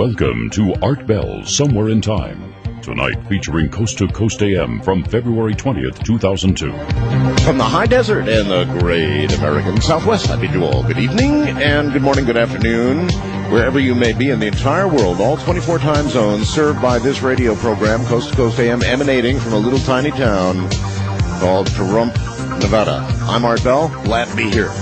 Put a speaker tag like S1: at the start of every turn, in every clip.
S1: Welcome to Art Bell Somewhere in Time. Tonight featuring Coast to Coast AM from February 20th, 2002.
S2: From the high desert and the great American Southwest, I bid you all good evening and good morning, good afternoon, wherever you may be in the entire world, all 24 time zones served by this radio program, Coast to Coast AM, emanating from a little tiny town called Pahrump, Nevada. I'm Art Bell, glad to be here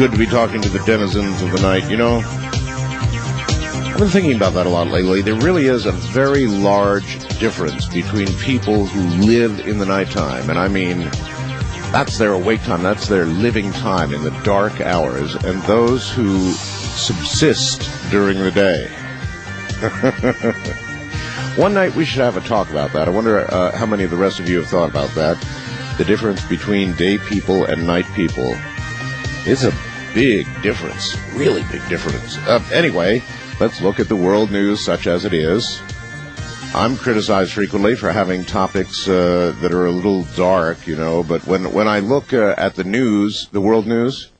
S2: good to be talking to the denizens of the night. You know, I've been thinking about that a lot lately. There really is a very large difference between people who live in the nighttime, and I mean, that's their awake time, that's their living time in the dark hours, and those who subsist during the day. One night we should have a talk about that. I wonder uh, how many of the rest of you have thought about that. The difference between day people and night people. It's a big difference. Really big difference. Uh, anyway, let's look at the world news such as it is. I'm criticized frequently for having topics uh, that are a little dark, you know, but when, when I look uh, at the news, the world news,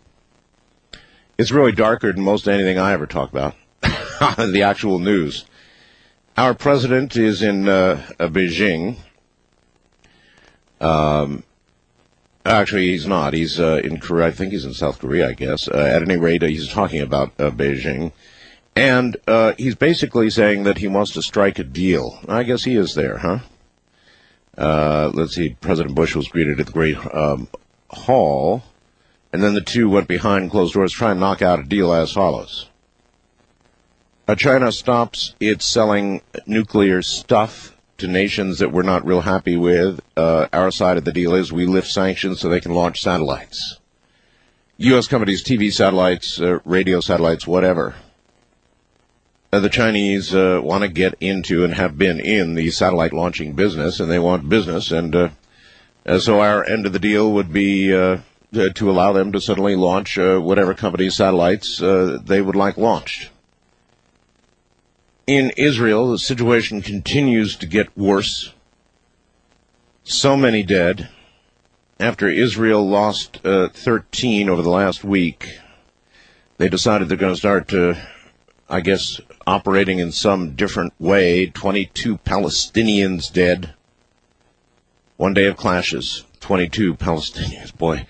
S2: it's really darker than most anything I ever talk about. the actual news. Our president is in uh, Beijing. Um, Actually, he's not. He's uh, in Korea. I think he's in South Korea, I guess. Uh, at any rate, uh, he's talking about uh, Beijing. And uh, he's basically saying that he wants to strike a deal. I guess he is there, huh? Uh, let's see. President Bush was greeted at the Great um, Hall. And then the two went behind closed doors to try and knock out a deal as follows. China stops its selling nuclear stuff to nations that we're not real happy with. Uh, our side of the deal is we lift sanctions so they can launch satellites. U.S. companies, TV satellites, uh, radio satellites, whatever. Uh, the Chinese uh, want to get into and have been in the satellite launching business, and they want business, and uh, so our end of the deal would be uh, to allow them to suddenly launch whatever company's satellites they would like launched in Israel, the situation continues to get worse. So many dead. After Israel lost uh, 13 over the last week, they decided they're going to start to, I guess, operating in some different way. 22 Palestinians dead. One day of clashes. 22 Palestinians. Boy.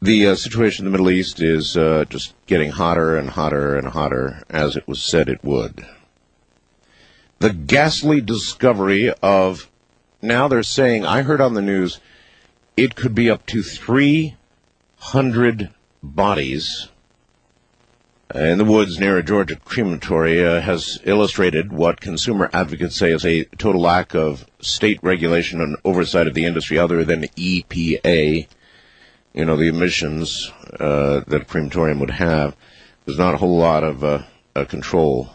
S2: The uh, situation in the Middle East is uh, just getting hotter and hotter and hotter, as it was said it would the ghastly discovery of now they're saying I heard on the news it could be up to 300 bodies in the woods near a Georgia crematory uh, has illustrated what consumer advocates say is a total lack of state regulation and oversight of the industry other than EPA. You know, the emissions uh, that a crematorium would have. There's not a whole lot of uh, uh control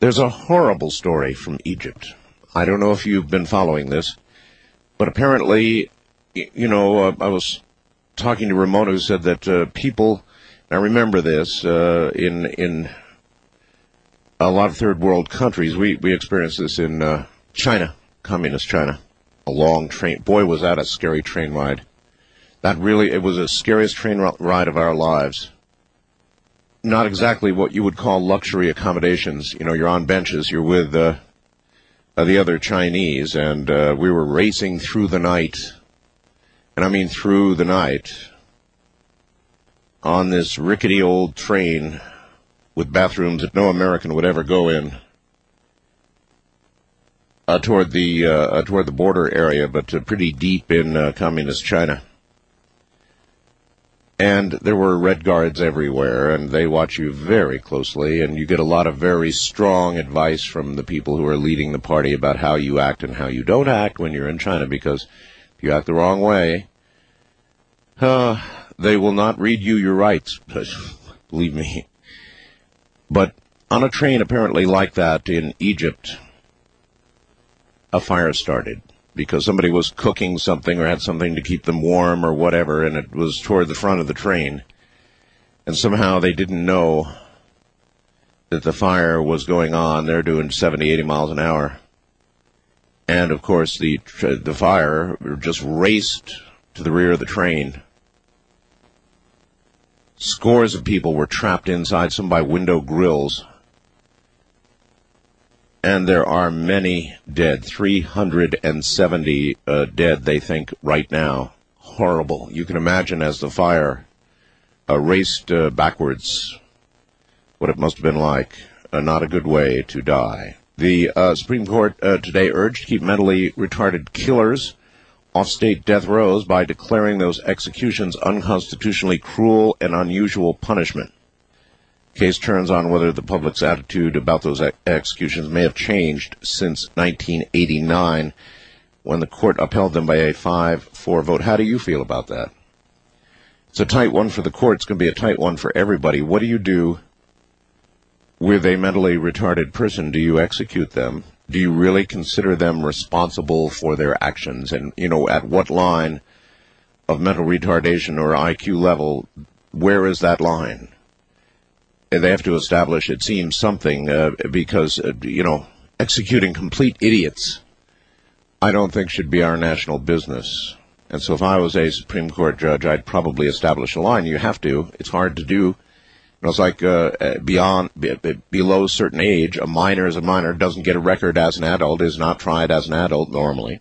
S2: there's a horrible story from Egypt. I don't know if you've been following this, but apparently, you know, uh, I was talking to Ramona who said that uh, people, I remember this, uh, in, in a lot of third world countries, we, we experienced this in uh, China, communist China. A long train, boy was that a scary train ride. That really, it was the scariest train ride of our lives not exactly what you would call luxury accommodations. You know, you're on benches, you're with uh, uh, the other Chinese, and uh, we were racing through the night, and I mean through the night, on this rickety old train with bathrooms that no American would ever go in. Uh, toward the uh, uh, toward the border area, but pretty deep in communist China and there were red guards everywhere, and they watch you very closely, and you get a lot of very strong advice from the people who are leading the party about how you act and how you don't act when you're in China, because if you act the wrong way, uh, they will not read you your rights. Believe me. But on a train apparently like that in Egypt, a fire started because somebody was cooking something or had something to keep them warm or whatever, and it was toward the front of the train. And somehow they didn't know that the fire was going on. They're doing 70, 80 miles an hour. And of course, the, the fire just raced to the rear of the train. Scores of people were trapped inside, some by window grills. And there are many dead. 370 uh, dead, they think, right now. Horrible. You can imagine as the fire uh, raced uh, backwards what it must have been like. Uh, not a good way to die. The uh, Supreme Court uh, today urged to keep mentally retarded killers off state death rows by declaring those executions unconstitutionally cruel and unusual punishment. Case turns on whether the public's attitude about those executions may have changed since 1989 when the court upheld them by a 5-4 vote. How do you feel about that? It's a tight one for the court. It's going to be a tight one for everybody. What do you do with a mentally retarded person? Do you execute them? Do you really consider them responsible for their actions? And, you know, at what line of mental retardation or IQ level, where is that line? They have to establish, it seems, something, uh, because, uh, you know, executing complete idiots, I don't think should be our national business. And so if I was a Supreme Court judge, I'd probably establish a line. You have to. It's hard to do you know, it's like uh, uh beyond below a certain age, a minor is a minor, doesn't get a record as an adult, is not tried as an adult normally.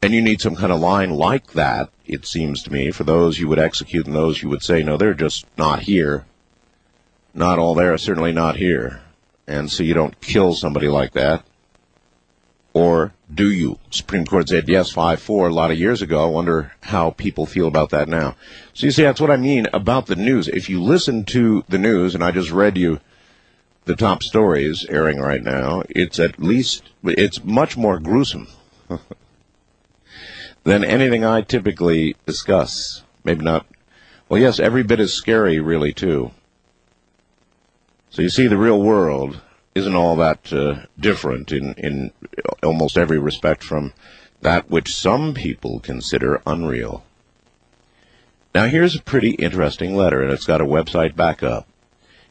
S2: And you need some kind of line like that, it seems to me, for those you would execute and those you would say, no, they're just not here. Not all there, certainly not here. And so you don't kill somebody like that. Or do you? Supreme Court said yes, 5-4 a lot of years ago. I wonder how people feel about that now. So you see, that's what I mean about the news. If you listen to the news, and I just read you the top stories airing right now, it's at least, it's much more gruesome than anything I typically discuss. Maybe not. Well, yes, every bit as scary, really, too. So you see, the real world isn't all that uh, different in, in almost every respect from that which some people consider unreal. Now here's a pretty interesting letter, and it's got a website backup.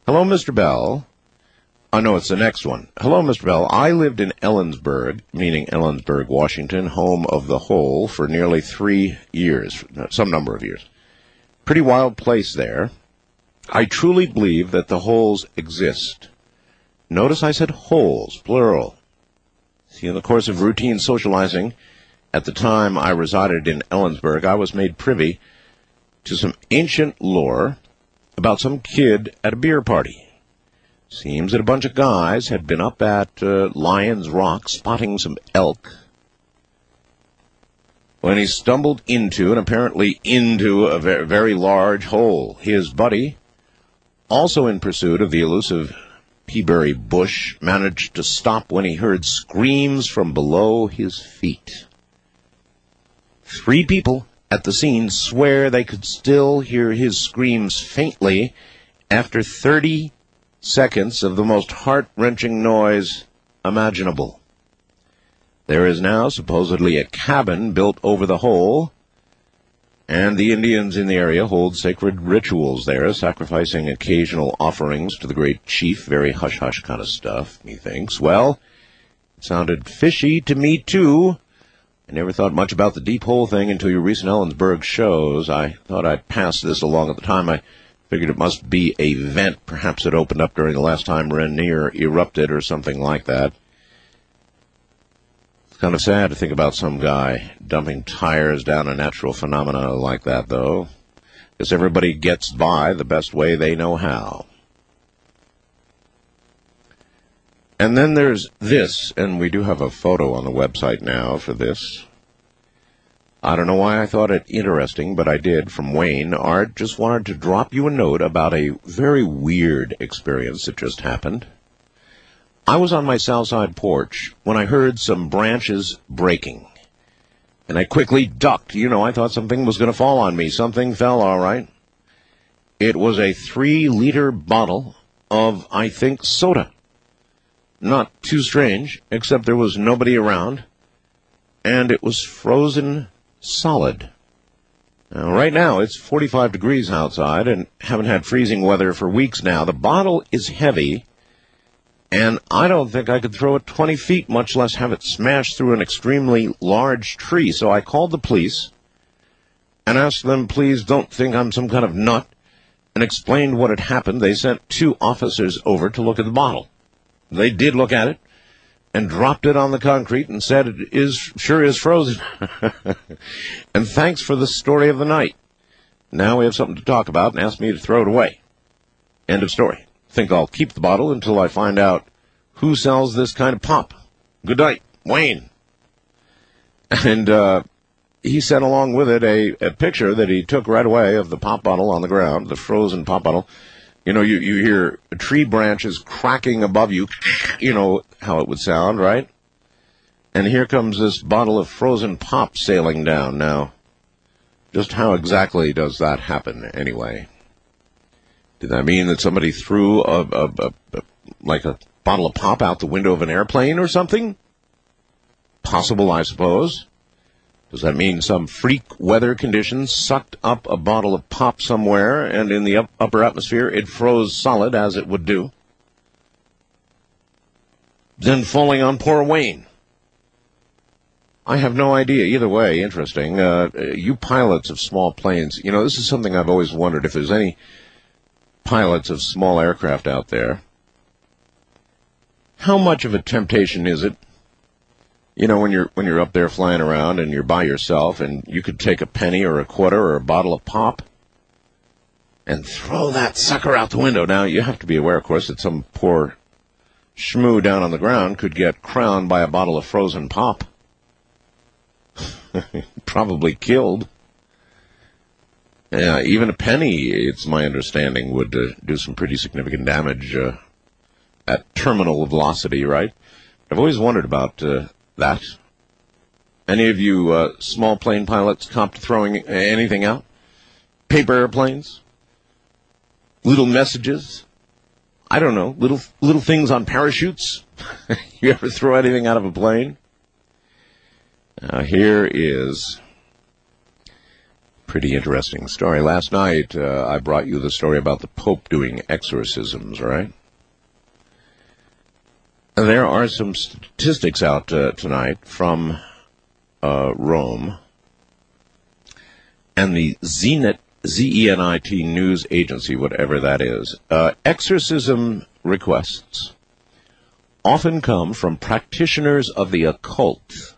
S2: Hello, Mr. Bell. Oh, no, it's the next one. Hello, Mr. Bell. I lived in Ellensburg, meaning Ellensburg, Washington, home of the Hole, for nearly three years, some number of years. Pretty wild place there. I truly believe that the holes exist. Notice I said holes, plural. See, in the course of routine socializing, at the time I resided in Ellensburg, I was made privy to some ancient lore about some kid at a beer party. Seems that a bunch of guys had been up at uh, Lion's Rock spotting some elk when he stumbled into and apparently into a very, very large hole. His buddy, also in pursuit of the elusive Peaberry Bush managed to stop when he heard screams from below his feet. Three people at the scene swear they could still hear his screams faintly after 30 seconds of the most heart-wrenching noise imaginable. There is now supposedly a cabin built over the hole and the Indians in the area hold sacred rituals there, sacrificing occasional offerings to the great chief. Very hush hush kind of stuff, methinks. Well, it sounded fishy to me too. I never thought much about the deep hole thing until your recent Ellensburg shows. I thought I'd pass this along at the time. I figured it must be a vent. Perhaps it opened up during the last time Rainier erupted or something like that. Kind of sad to think about some guy dumping tires down a natural phenomena like that, though, because everybody gets by the best way they know how. And then there's this, and we do have a photo on the website now for this. I don't know why I thought it interesting, but I did from Wayne. Art just wanted to drop you a note about a very weird experience that just happened. I was on my south side porch when I heard some branches breaking. And I quickly ducked. You know, I thought something was going to fall on me. Something fell, all right. It was a three liter bottle of, I think, soda. Not too strange, except there was nobody around. And it was frozen solid. Now, right now, it's 45 degrees outside and haven't had freezing weather for weeks now. The bottle is heavy and I don't think I could throw it 20 feet, much less have it smash through an extremely large tree. So I called the police and asked them, please don't think I'm some kind of nut and explained what had happened, they sent two officers over to look at the bottle. They did look at it and dropped it on the concrete and said it is sure is frozen. and thanks for the story of the night. Now we have something to talk about and asked me to throw it away. End of story. Think I'll keep the bottle until I find out who sells this kind of pop. Good night, Wayne. And uh, he sent along with it a, a picture that he took right away of the pop bottle on the ground, the frozen pop bottle. You know, you, you hear tree branches cracking above you. You know how it would sound, right? And here comes this bottle of frozen pop sailing down. Now, just how exactly does that happen anyway? Did that mean that somebody threw a, a, a, a like a bottle of pop out the window of an airplane or something? Possible, I suppose. Does that mean some freak weather conditions sucked up a bottle of pop somewhere and in the up, upper atmosphere it froze solid as it would do? Then falling on poor Wayne. I have no idea. Either way, interesting. Uh, you pilots of small planes, you know, this is something I've always wondered if there's any pilots of small aircraft out there. How much of a temptation is it you know when you're when you're up there flying around and you're by yourself and you could take a penny or a quarter or a bottle of pop and throw that sucker out the window. Now you have to be aware, of course, that some poor schmoo down on the ground could get crowned by a bottle of frozen pop, probably killed. Yeah, even a penny, it's my understanding, would uh, do some pretty significant damage uh, at terminal velocity, right? I've always wondered about uh, that. Any of you uh, small plane pilots comp throwing anything out? Paper airplanes? Little messages? I don't know. Little little things on parachutes? you ever throw anything out of a plane? Now here is pretty interesting story. Last night uh, I brought you the story about the Pope doing exorcisms, right? There are some statistics out uh, tonight from uh, Rome and the Zenit, Z-E-N-I-T news agency, whatever that is. Uh, exorcism requests often come from practitioners of the occult.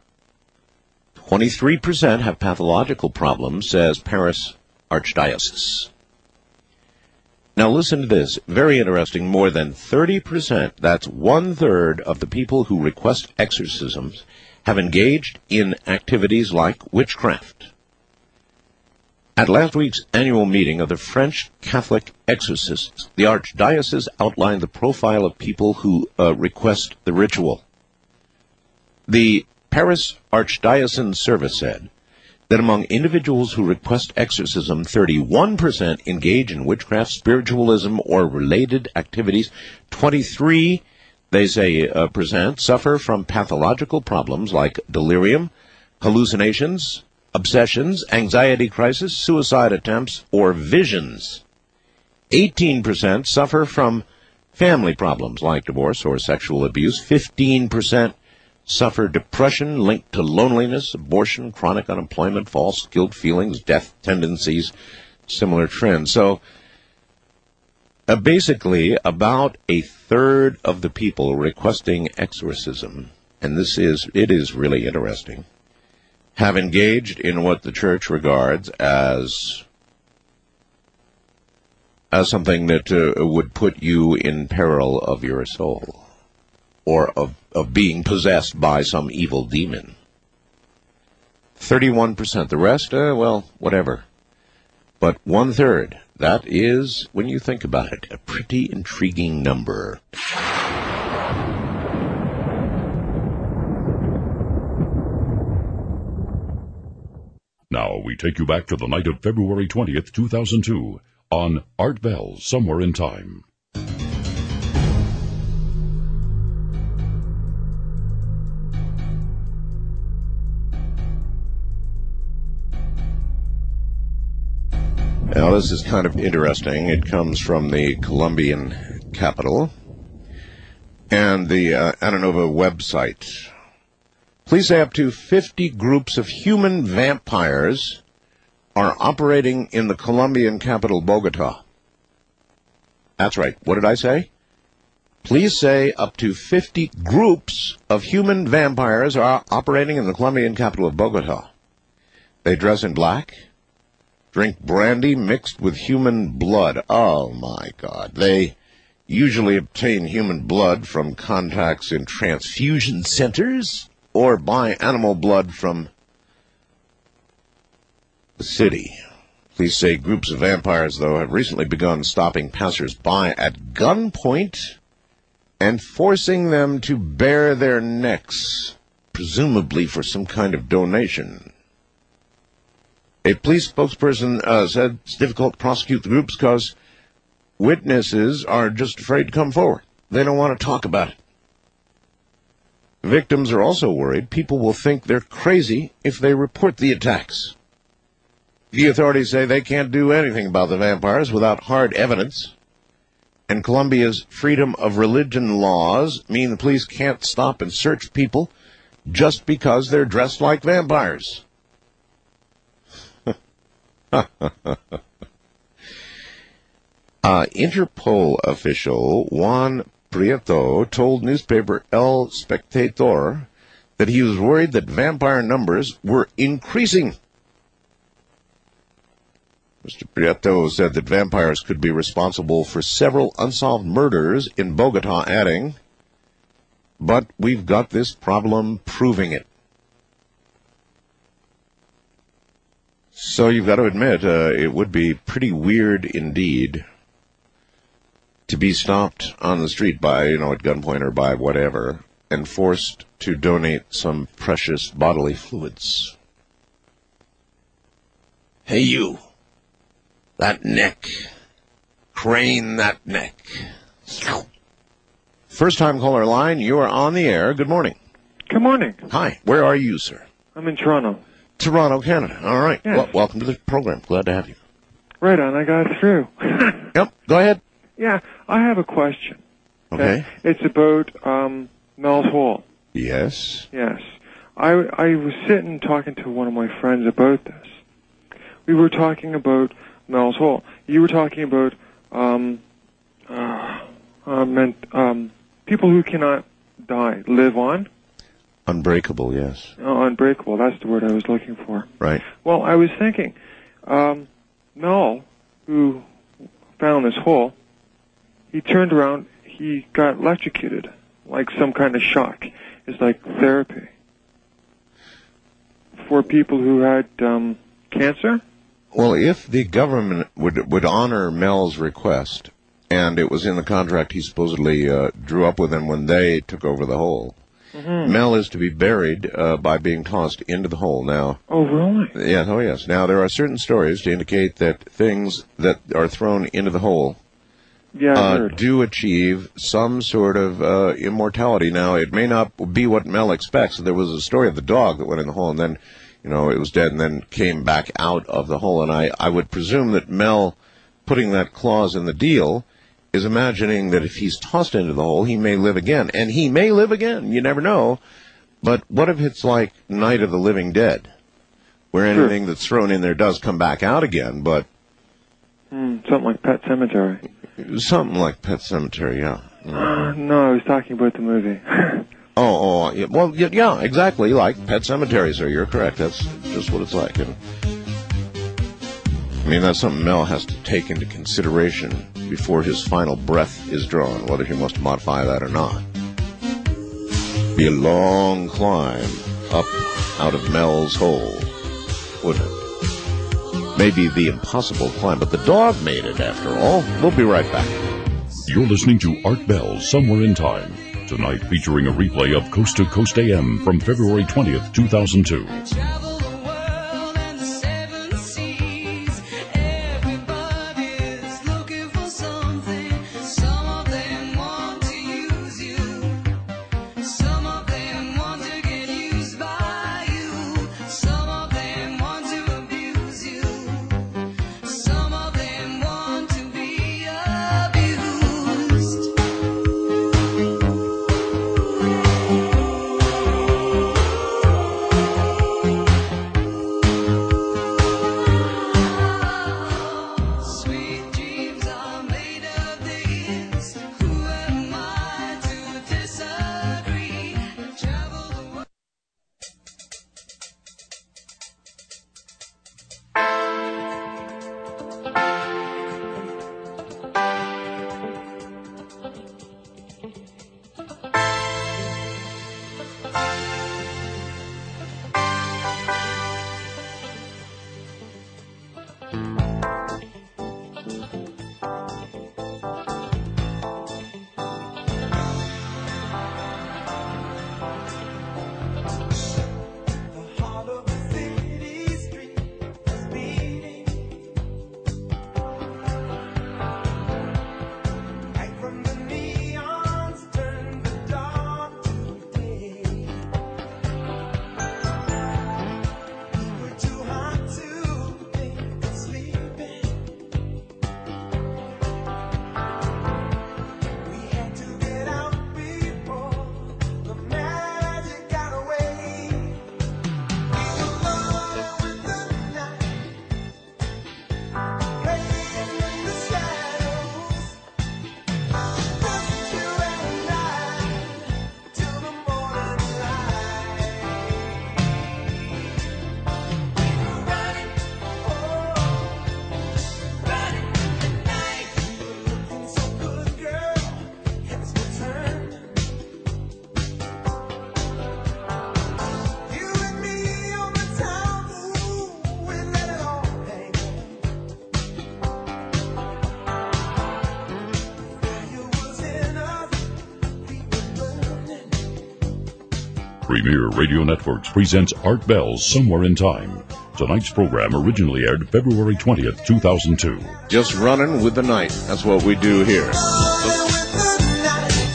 S2: 23% have pathological problems, says Paris Archdiocese. Now listen to this. Very interesting. More than 30%, that's one third of the people who request exorcisms have engaged in activities like witchcraft. At last week's annual meeting of the French Catholic exorcists, the Archdiocese outlined the profile of people who uh, request the ritual. The Paris Archdiocesan Service said that among individuals who request exorcism, 31% engage in witchcraft, spiritualism, or related activities. 23, they say, uh, present suffer from pathological problems like delirium, hallucinations, obsessions, anxiety crisis, suicide attempts, or visions. 18% suffer from family problems like divorce or sexual abuse. 15% suffer depression linked to loneliness, abortion, chronic unemployment, false guilt feelings, death tendencies, similar trends. So, uh, basically, about a third of the people requesting exorcism, and this is, it is really interesting, have engaged in what the church regards as as something that uh, would put you in peril of your soul or of, of being possessed by some evil demon. 31%. The rest, uh, well, whatever. But one third, that is, when you think about it, a pretty intriguing number.
S1: Now we take you back to the night of February 20th, 2002, on Art Bell Somewhere in Time.
S2: Now, this is kind of interesting. It comes from the Colombian capital and the uh, Ananova website. Police say up to 50 groups of human vampires are operating in the Colombian capital, Bogota. That's right. What did I say? Police say up to 50 groups of human vampires are operating in the Colombian capital of Bogota. They dress in black, drink brandy mixed with human blood. Oh my God. They usually obtain human blood from contacts in transfusion centers or buy animal blood from the city. Police say groups of vampires, though, have recently begun stopping passers-by at gunpoint and forcing them to bare their necks, presumably for some kind of donation. A police spokesperson uh, said it's difficult to prosecute the groups because witnesses are just afraid to come forward. They don't want to talk about it. Victims are also worried people will think they're crazy if they report the attacks. The authorities say they can't do anything about the vampires without hard evidence. And Colombia's freedom of religion laws mean the police can't stop and search people just because they're dressed like vampires. uh, Interpol official Juan Prieto told newspaper El Spectador that he was worried that vampire numbers were increasing. Mr. Prieto said that vampires could be responsible for several unsolved murders in Bogota, adding, But we've got this problem proving it. So you've got to admit, uh, it would be pretty weird indeed to be stopped on the street by, you know, at gunpoint or by whatever, and forced to donate some precious bodily fluids. Hey, you. That neck. Crane that neck. First time caller line, you are on the air. Good morning.
S3: Good morning.
S2: Hi. Where are you, sir?
S3: I'm in Toronto.
S2: Toronto, Canada. All right. Well, welcome to the program. Glad to have you.
S3: Right on, I got through.
S2: Yep. Go ahead.
S3: yeah, I have a question.
S2: Okay.
S3: It's about um, Mel's Hole.
S2: Yes.
S3: Yes. I, I was sitting talking to one of my friends about this. We were talking about Mel's Hole. You were talking about um, uh, uh, meant, um, people who cannot die, live on.
S2: Unbreakable. Yes.
S3: Uh, unbreakable, that's the word I was looking for.
S2: Right.
S3: Well, I was thinking, um, Mel, who found this hole, he turned around, he got electrocuted, like some kind of shock. It's like therapy for people who had um, cancer.
S2: Well, if the government would would honor Mel's request, and it was in the contract he supposedly uh, drew up with them when they took over the hole, Mel is to be buried uh, by being tossed into the hole. Now,
S3: Oh, really?
S2: yeah, oh yes. Now there are certain stories to indicate that things that are thrown into the hole
S3: Yeah,
S2: uh, do achieve some sort of uh, immortality. Now, it may not be what Mel expects. There was a story of the dog that went in the hole and then, you know, it was dead and then came back out of the hole. And I, I would presume that Mel, putting that clause in the deal, is imagining that if he's tossed into the hole, he may live again. And he may live again. You never know. But what if it's like Night of the Living Dead, where
S3: Sure.
S2: anything that's thrown in there does come back out again, but
S3: Hmm, something like Pet Sematary.
S2: something like Pet Sematary, yeah.
S3: Uh, no, I was talking about the movie.
S2: Oh, oh, yeah, well, yeah, yeah, exactly. Like pet cemeteries, sir. You're correct. That's just what it's like. And I mean, that's something Mel has to take into consideration before his final breath is drawn, whether he must modify that or not. Be a long climb up out of Mel's hole, wouldn't it? Maybe the impossible climb, but the dog made it after all. We'll be right back.
S1: You're listening to Art Bell Somewhere in Time. Tonight featuring a replay of Coast to Coast AM from February 20th, 2002. Premier Radio Networks presents Art Bell's Somewhere in Time. Tonight's program originally aired February 20th, 2002.
S2: Just running with the night. That's what we do here.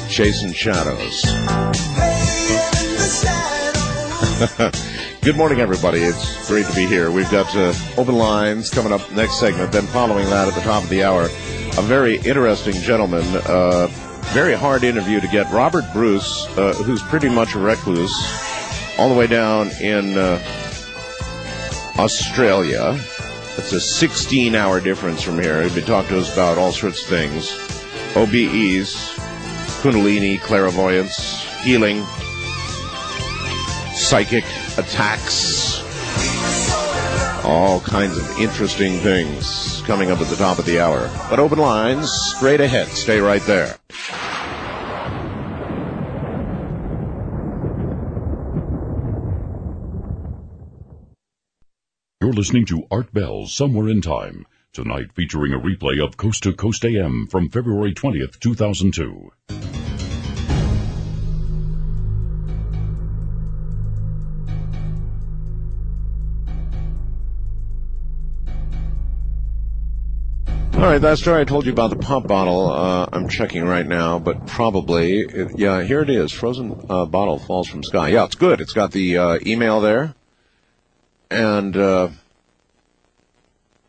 S2: Chasing shadows. Good morning, everybody. It's great to be here. We've got uh, open lines coming up next segment. Then following that at the top of the hour, a very interesting gentleman. Uh, very hard interview to get. Robert Bruce, uh, who's pretty much a recluse, all the way down in uh, Australia. It's a 16 hour difference from here. He'd be talking to us about all sorts of things OBEs, Kundalini, clairvoyance, healing, psychic attacks, all kinds of interesting things coming up at the top of the hour. But open lines straight ahead. Stay right there.
S1: You're listening to Art Bell's Somewhere in Time. Tonight featuring a replay of Coast to Coast AM from February 20th, 2002.
S2: All right, that story I told you about the pump bottle. Uh, I'm checking right now, but probably, it, yeah, here it is. Frozen uh, bottle falls from sky. Yeah, it's good. It's got the uh, email there, and uh,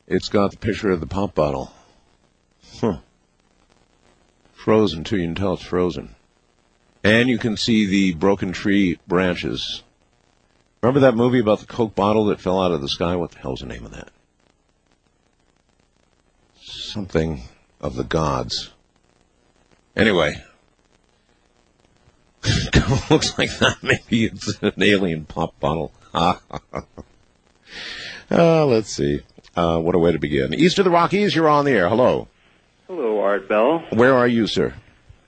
S2: it's got the picture of the pop bottle. Huh. Frozen too. You can tell it's frozen, and you can see the broken tree branches. Remember that movie about the Coke bottle that fell out of the sky? What the hell's the name of that? something of the gods. Anyway, looks like that. Maybe it's an alien pop bottle. uh, let's see. Uh, what a way to begin. East of the Rockies, you're on the air. Hello.
S4: Hello, Art Bell.
S2: Where are you, sir?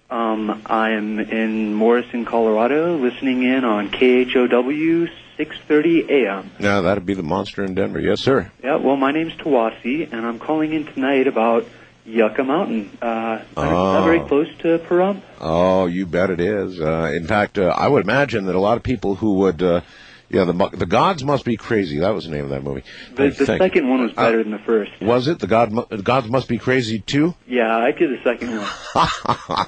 S4: Um, I'm in Morrison, Colorado, listening in on KHOW 6:30 a.m.
S2: No, that'd be the monster in Denver. Yes, sir.
S4: Yeah, well, my name's Tawasi, and I'm calling in tonight about Yucca Mountain. Uh,
S2: Oh.
S4: very close to Pahrump?
S2: Oh, you bet it is. Uh, in fact, uh, I would imagine that a lot of people who would, uh, yeah, the the gods must be crazy. That was the name of that movie.
S4: The, the second one was
S2: Uh,
S4: better than the first.
S2: Was it the God? The gods must be crazy too.
S4: Yeah, I did the second one.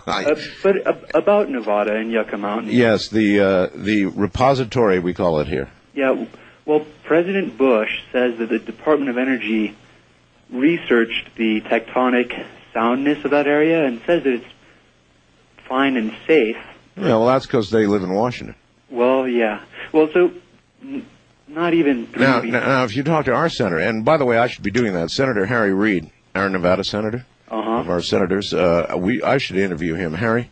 S4: Uh, but uh, about Nevada and Yucca Mountain.
S2: yes, the uh, the repository we call it here.
S4: Yeah, well, President Bush says that the Department of Energy researched the tectonic soundness of that area and says that it's fine and safe.
S2: Yeah, well, that's because they live in Washington.
S4: Well, yeah. Well, so not even
S2: Now, now, now, if you talk to our senator, and by the way, I should be doing that. Senator Harry Reid, our Nevada senator,
S4: Uh-huh.
S2: of our senators, uh, we I should interview him. Harry,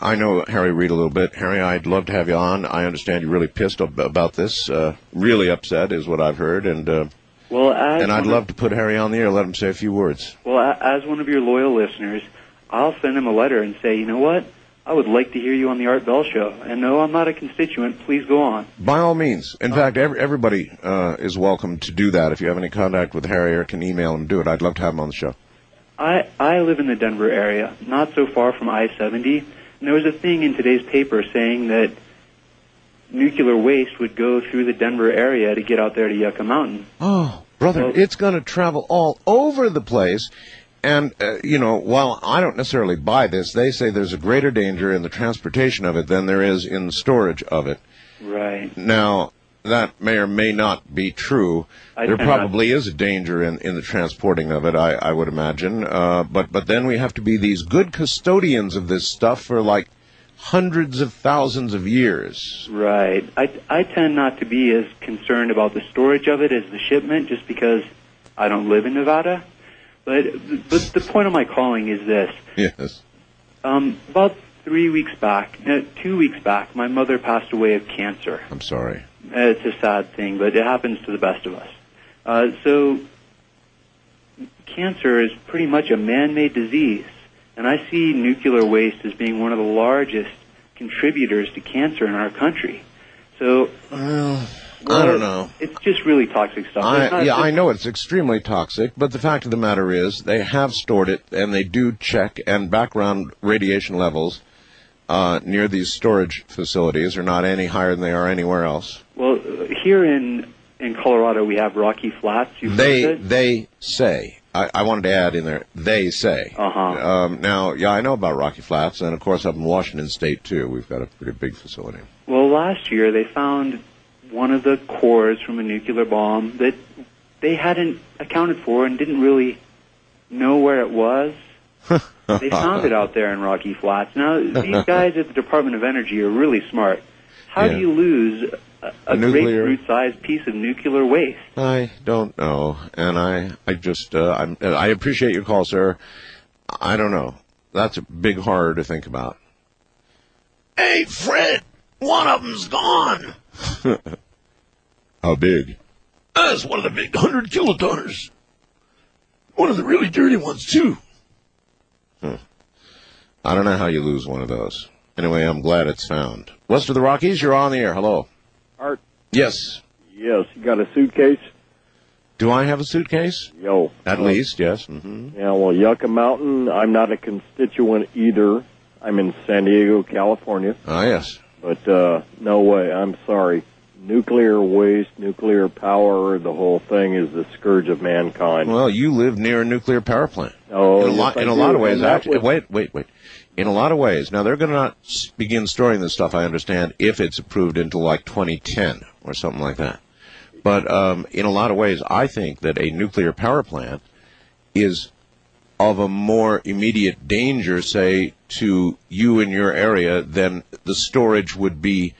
S2: I know Harry Reid a little bit. Harry, I'd love to have you on. I understand you're really pissed ab- about this. Uh, really upset is what I've heard, and uh,
S4: well,
S2: and I'd love to put Harry on the air. Let him say a few words.
S4: well, as one of your loyal listeners, I'll send him a letter and say, you know what? I would like to hear you on the Art Bell Show. And no, I'm not a constituent. Please go on.
S2: By all means. In fact, every, everybody uh, is welcome to do that. If you have any contact with Harry or can email him, do it. I'd love to have him on the show.
S4: I I live in the Denver area, not so far from I-70. And there was a thing in today's paper saying that nuclear waste would go through the Denver area to get out there to Yucca Mountain.
S2: Oh, brother,
S4: Well-
S2: it's going to travel all over the place. And, uh, you know, while I don't necessarily buy this, they say there's a greater danger in the transportation of it than there is in the storage of it.
S4: Right.
S2: Now, that may or may not be true.
S4: I
S2: there probably is a danger in, in the transporting of it, I, I would imagine. Uh, but, but then we have to be these good custodians of this stuff for like hundreds of thousands of years.
S4: Right. I, I tend not to be as concerned about the storage of it as the shipment just because I don't live in Nevada. But, but the point of my calling is this.
S2: Yes.
S4: Um, about three weeks back, no, two weeks back, my mother passed away of cancer.
S2: I'm sorry.
S4: It's a sad thing, but it happens to the best of us. Uh, so, cancer is pretty much a man-made disease, and I see nuclear waste as being one of the largest contributors to cancer in our country. So,
S2: Well, I don't know.
S4: It's just really toxic stuff.
S2: I, yeah, I know it's extremely toxic, but the fact of the matter is they have stored it and they do check and background radiation levels uh, near these storage facilities are not any higher than they are anywhere else.
S4: Well, uh, here in in Colorado, we have Rocky Flats. You've
S2: They
S4: heard of it?
S2: they say. I, I wanted to add in there. They say.
S4: Uh-huh.
S2: Um, now, yeah, I know about Rocky Flats, and of course up in Washington State too. We've got a pretty big facility.
S4: Well, last year they found one of the cores from a nuclear bomb that they hadn't accounted for and didn't really know where it was. they found it out there in Rocky Flats. Now, these guys at the Department of Energy are really smart. How
S2: Yeah.
S4: do you lose a, a
S2: A nuclear-
S4: grapefruit-sized piece of nuclear waste?
S2: I don't know, and I I just uh, I'm, I appreciate your call, sir. I don't know. That's a big horror to think about. Hey, Fred, one of them's gone. How big? That's one of the big hundred kilotonners. One of the really dirty ones too. Huh. I don't know how you lose one of those. Anyway, I'm glad it's found. West of the Rockies, you're on the air. Hello.
S5: Art.
S2: Yes.
S5: Yes, you got a suitcase?
S2: Do I have a suitcase?
S5: Yo.
S2: At
S5: Uh,
S2: least, yes. hmm
S5: Yeah, well, Yucca Mountain, I'm not a constituent either. I'm in San Diego, California.
S2: Ah, yes.
S5: But, uh, no way, I'm sorry. Nuclear waste, nuclear power, the whole thing is the scourge of mankind.
S2: Well, you live near a nuclear power plant.
S5: oh,
S2: in a
S5: yes,
S2: lot,
S5: I
S2: in a lot of ways, actually. Wait, wait, wait. In a lot of ways. Now they're going to not begin storing this stuff. I understand if it's approved until like 2010 or something like that. But um, in a lot of ways, I think that a nuclear power plant is of a more immediate danger, say, to you in your area than the storage would be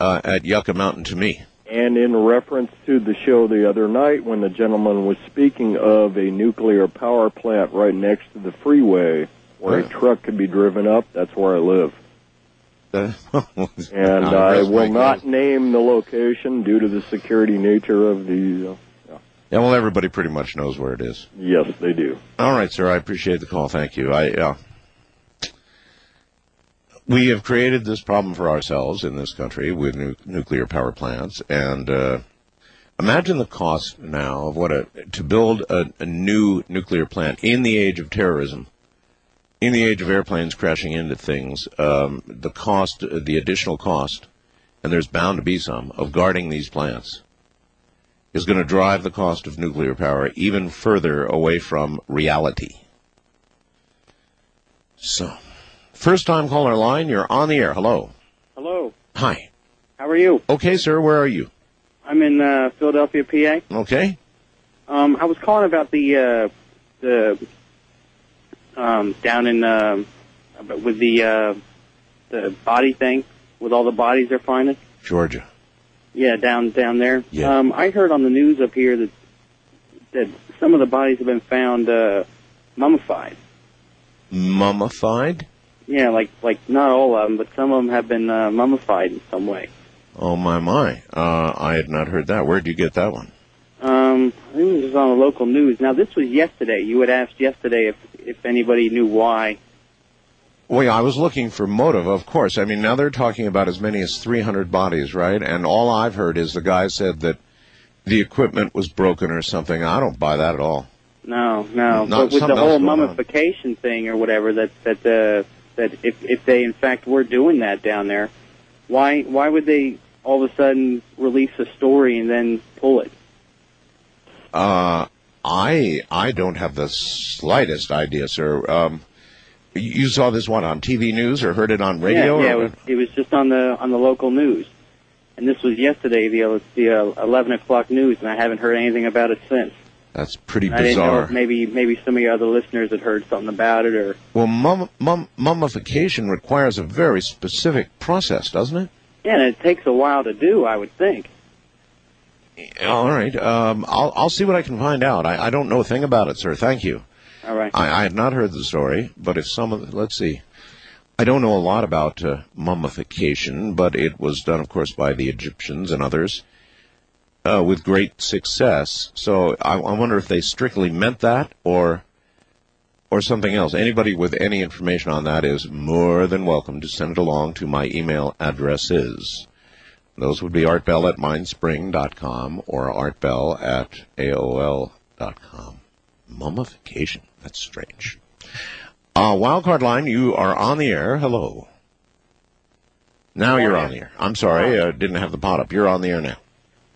S2: uh, at Yucca Mountain to me.
S5: And in reference to the show the other night when the gentleman was speaking of a nuclear power plant right next to the freeway where
S2: Right.
S5: a truck could be driven up, that's where I live.
S2: Uh,
S5: And I will not name the location due to the security nature of the. Uh,
S2: Yeah, well, everybody pretty much knows where it is.
S5: yes, they do.
S2: All right, sir. I appreciate the call. Thank you. I uh, we have created this problem for ourselves in this country with nu- nuclear power plants, and uh, imagine the cost now of what a to build a, a new nuclear plant in the age of terrorism, in the age of airplanes crashing into things. Um, the cost, the additional cost, and there's bound to be some of guarding these plants is going to drive the cost of nuclear power even further away from reality. So, first time caller line, you're on the air. Hello.
S6: Hello.
S2: Hi.
S6: How are you?
S2: Okay, sir, where are you?
S6: I'm in uh, Philadelphia, PA.
S2: Okay.
S6: Um, I was calling about the uh, the um, down in uh, with the uh, the body thing with all the bodies they're finding.
S2: Georgia.
S6: Yeah, down down there.
S2: Yeah.
S6: Um, I heard on the news up here that that some of the bodies have been found uh, mummified.
S2: Mummified?
S6: Yeah, like like not all of them, but some of them have been uh, mummified in some way.
S2: Oh, my, my. Uh, I had not heard that. Where did you get that one?
S6: Um, I think it was on the local news. Now this was yesterday. You had asked yesterday if if anybody knew why.
S2: Well, yeah, I was looking for motive, of course. I mean, now they're talking about as many as 300 bodies, right? And all I've heard is the guy said that the equipment was broken or something. I don't buy that at all.
S6: No, no.
S2: Not
S6: but with the whole mummification thing or whatever, that that uh, that if if they in fact were doing that down there, why why would they all of a sudden release a story and then pull it?
S2: Uh, I I don't have the slightest idea, sir. Um, you saw this one on TV news or heard it on radio?
S6: Yeah, yeah. It was, it was just on the on the local news, and this was yesterday, the the uh, eleven o'clock news, and I haven't heard anything about it since.
S2: That's pretty
S6: I
S2: bizarre.
S6: maybe maybe some of your other listeners had heard something about it, or
S2: Well, mum, mum, mummification requires a very specific process, doesn't it?
S6: yeah, and it takes a while to do. I would think.
S2: All right. Um, I'll I'll see what I can find out. I, I don't know a thing about it, sir. Thank you.
S6: All right.
S2: I, I had not heard the story, but if some of let's see, I don't know a lot about uh, mummification, but it was done, of course, by the Egyptians and others uh, with great success. So I, I wonder if they strictly meant that or or something else. Anybody with any information on that is more than welcome to send it along to my email addresses. Those would be artbell at mindspring.com or artbell at aol.com. Mummification. That's strange. Uh, wildcard line, you are on the air. Hello. Now you're on the air. I'm sorry, uh, didn't have the pot up. You're on the air now.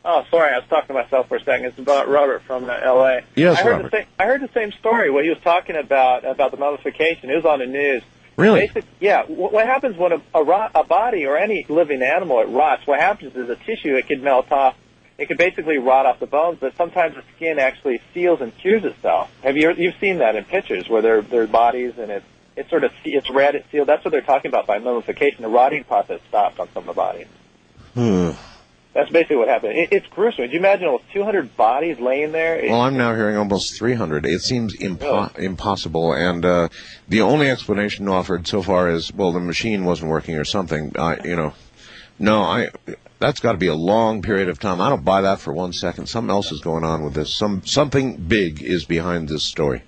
S7: Oh, sorry, I was talking to myself for a second. It's about Robert from uh, L.A.
S2: Yes,
S7: I heard
S2: Robert.
S7: The same, I heard the same story. What he was talking about about the mummification. It was on the news.
S2: Really?
S7: Basic, yeah. What, what happens when a, a, rot, a body or any living animal it rots? What happens is the tissue it could melt off. It could basically rot off the bones, but sometimes the skin actually seals and cures itself. Have you you've seen that in pictures where their their bodies and it's it's sort of it's red, it's sealed. That's what they're talking about by mummification. The rotting process stops on some of the bodies.
S2: Hmm.
S7: That's basically what happened. It, it's gruesome. Did you imagine almost 200 bodies laying there? It-
S2: Well, I'm now hearing almost 300. It seems impo- impossible, and uh, the only explanation offered so far is, well, the machine wasn't working or something. I, you know, no, I. That's got to be a long period of time. I don't buy that for one second. Something else is going on with this. Some something big is behind this story.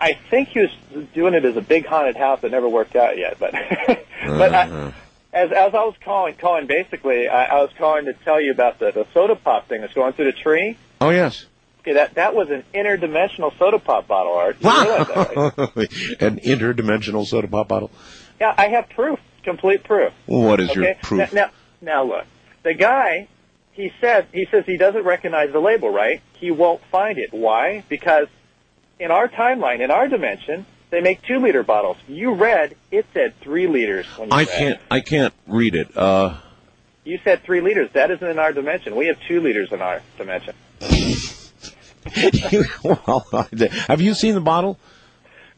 S7: I think he was doing it as a big haunted house that never worked out yet. But but I,
S2: Uh-huh.
S7: As as I was calling, calling basically, I, I was calling to tell you about the, the soda pop thing that's going through the tree.
S2: Oh yes.
S7: Okay, that that was an interdimensional soda pop bottle art. You realize that, right?
S2: An interdimensional soda pop bottle.
S7: Yeah, I have proof, complete proof.
S2: What is your proof?
S7: Now, now, now look, the guy, he said, he says he doesn't recognize the label, right? He won't find it. Why? Because in our timeline, in our dimension, they make two liter bottles. You read, it said three liters. When you
S2: I
S7: read.
S2: can't. I can't read it. Uh,
S7: You said three liters. That isn't in our dimension. We have two liters in our dimension.
S2: well, have you seen the bottle?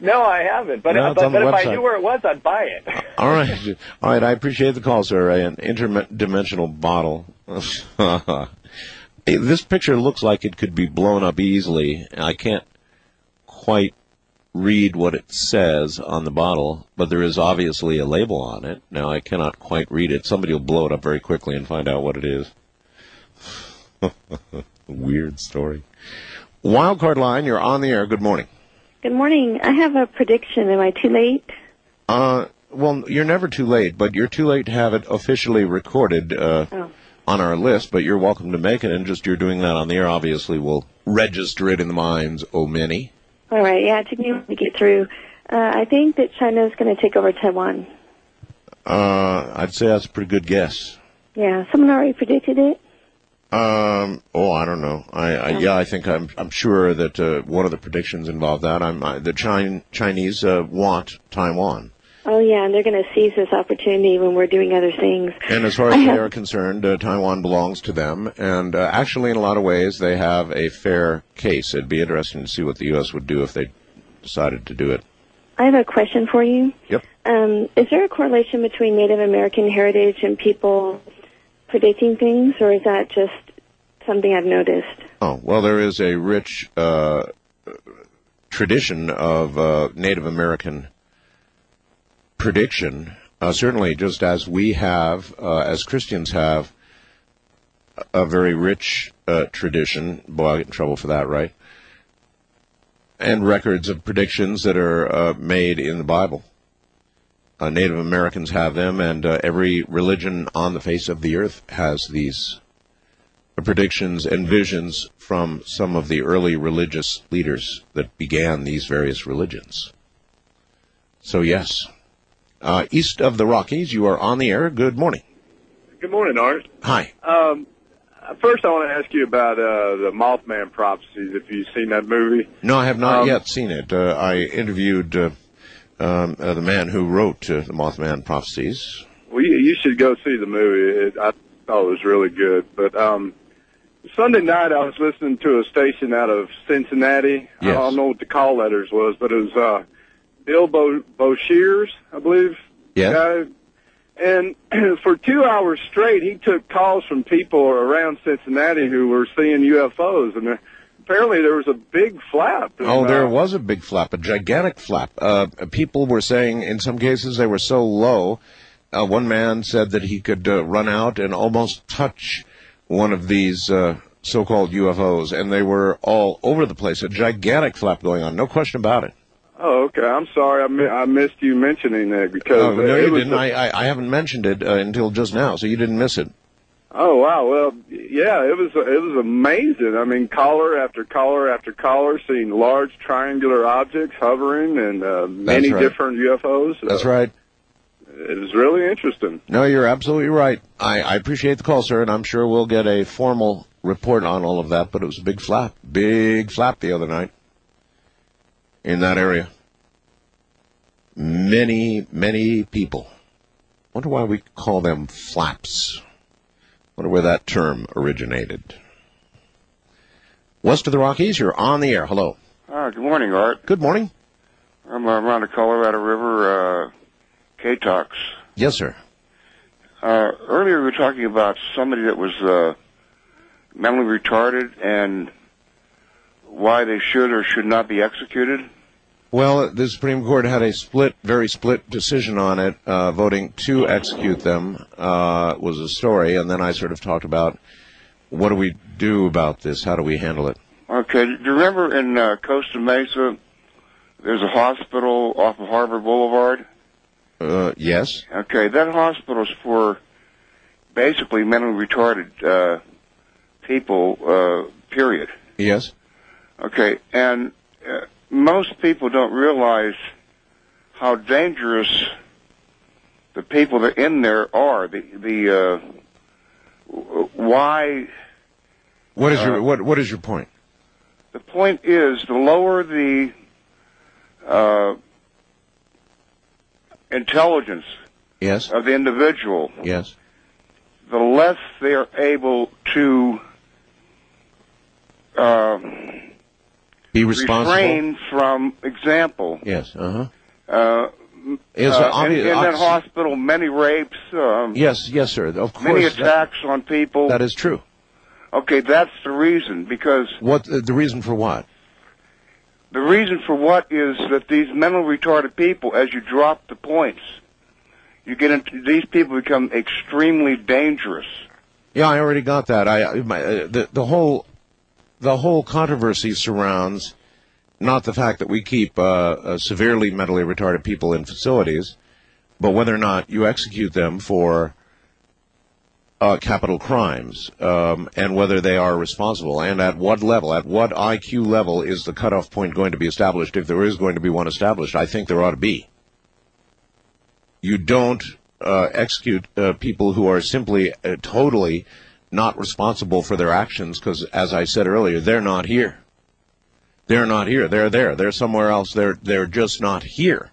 S7: No, I haven't. But,
S2: No,
S7: but, but if I knew where it was, I'd buy it.
S2: All right, all right. I appreciate the call, sir. An interdimensional bottle. This picture looks like it could be blown up easily. I can't quite read what it says on the bottle, but there is obviously a label on it. Now I cannot quite read it. Somebody will blow it up very quickly and find out what it is. Weird story. Wildcard line, you're on the air. Good morning.
S8: Good morning. I have a prediction. Am I too late?
S2: Uh, well, you're never too late, but you're too late to have it officially recorded uh,
S8: Oh.
S2: on our list. But you're welcome to make it, and just you're doing that on the air. Obviously, we'll register it in the minds o many.
S8: All right. Yeah, it took me to get through. Uh, I think that China is going to take over Taiwan.
S2: Uh, I'd say that's a pretty good guess.
S8: Yeah, someone already predicted it.
S2: Um, oh, I don't know. I, I yeah, I think I'm I'm sure that uh, one of the predictions involved that. I'm I, the Chin, Chinese uh, want Taiwan.
S8: Oh yeah, and they're going to seize this opportunity when we're doing other things.
S2: And as far as they are concerned, uh, Taiwan belongs to them. And uh, actually, in a lot of ways, they have a fair case. It'd be interesting to see what the U.S. would do if they decided to do it.
S8: I have a question for you.
S2: Yep.
S8: Um, is there a correlation between Native American heritage and people predicting things, or is that just something I've noticed?
S2: Oh, well, there is a rich uh, tradition of uh, Native American prediction. Uh, certainly, just as we have, uh, as Christians have, a very rich uh, tradition. Boy, I get in trouble for that, right? And records of predictions that are uh, made in the Bible. Uh, Native Americans have them, and uh, every religion on the face of the earth has these predictions and visions from some of the early religious leaders that began these various religions. So, yes. Uh, east of the Rockies, you are on the air. Good morning.
S9: Good morning, Art.
S2: Hi.
S9: Um, first, I want to ask you about uh, the Mothman prophecies. If you've seen that movie,
S2: No, I have not
S9: Um,
S2: yet seen it. Uh, I interviewed uh, um, uh, the man who wrote uh, the Mothman prophecies.
S9: well, you, you should go see the movie. It, I thought it was really good. But um, Sunday night, I was listening to a station out of Cincinnati.
S2: Yes.
S9: I don't know what the call letters was, but it was uh, Bill Bo- Boshears, I believe. Guy. And for two hours straight, he took calls from people around Cincinnati who were seeing UFOs, and apparently there was a big flap.
S2: Oh, there
S9: uh,
S2: was a big flap, a gigantic flap. Uh, people were saying, in some cases, they were so low. Uh, one man said that he could uh, run out and almost touch one of these uh, so-called UFOs, and they were all over the place. A gigantic flap going on, no question about it.
S9: Oh, okay. I'm sorry. I, mi- I missed you mentioning that because
S2: Oh, no,
S9: uh,
S2: you didn't. I I I haven't mentioned it uh, until just now, so you didn't miss it.
S9: Oh wow. Well, yeah, it was it was amazing. I mean, caller after caller after caller seeing large triangular objects hovering and uh, many
S2: right.
S9: different UFOs.
S2: That's
S9: Uh,
S2: right.
S9: it was really interesting.
S2: No, you're absolutely right. I, I appreciate the call, sir, and I'm sure we'll get a formal report on all of that. But it was a big flap, big flap the other night in that area. Many, many people. Wonder why we call them flaps. Wonder where that term originated. West of the Rockies, you're on the air. Hello.
S10: Uh, good morning, Art.
S2: Good morning.
S10: I'm around the Colorado River, uh, K-Tox.
S2: Yes, sir.
S10: Uh, earlier we were talking about somebody that was uh, mentally retarded and why they should or should not be executed.
S2: Well, the Supreme Court had a split, very split decision on it, uh, voting to execute them uh, was a story, and then I sort of talked about what do we do about this? How do we handle it?
S10: Okay, do you remember in uh, Costa Mesa, there's a hospital off of Harbor Boulevard?
S2: Uh, yes.
S10: Okay, that hospital is for basically mentally retarded uh, people, uh, period.
S2: Yes.
S10: Okay, and uh, most people don't realize how dangerous the people that are in there are. The the uh, why
S2: What is
S10: Uh,
S2: your what What is your point?
S10: the point is the lower the uh, intelligence
S2: Yes.
S10: of the individual,
S2: Yes.
S10: the less they are able to uh,
S2: Be responsible.
S10: refrain from example.
S2: Yes. Uh huh.
S10: Uh, uh, in, in that hospital, many rapes, um,
S2: Yes. Yes, sir. Of course.
S10: many
S2: that-
S10: attacks on people.
S2: that is true.
S10: okay, that's the reason. Because
S2: What the reason for what?
S10: the reason for what is that these mentally retarded people, as you drop the points, you get into these people become extremely dangerous.
S2: Yeah, I already got that. I my, uh, the the whole the whole controversy surrounds not the fact that we keep uh, uh, severely mentally retarded people in facilities, but whether or not you execute them for uh, capital crimes um, and whether they are responsible and at what level, at what IQ level is the cutoff point going to be established if there is going to be one established? I think there ought to be. You don't uh, execute uh, people who are simply uh, totally not responsible for their actions because, as I said earlier, they're not here. They're not here. They're there. They're somewhere else. They're they're just not here.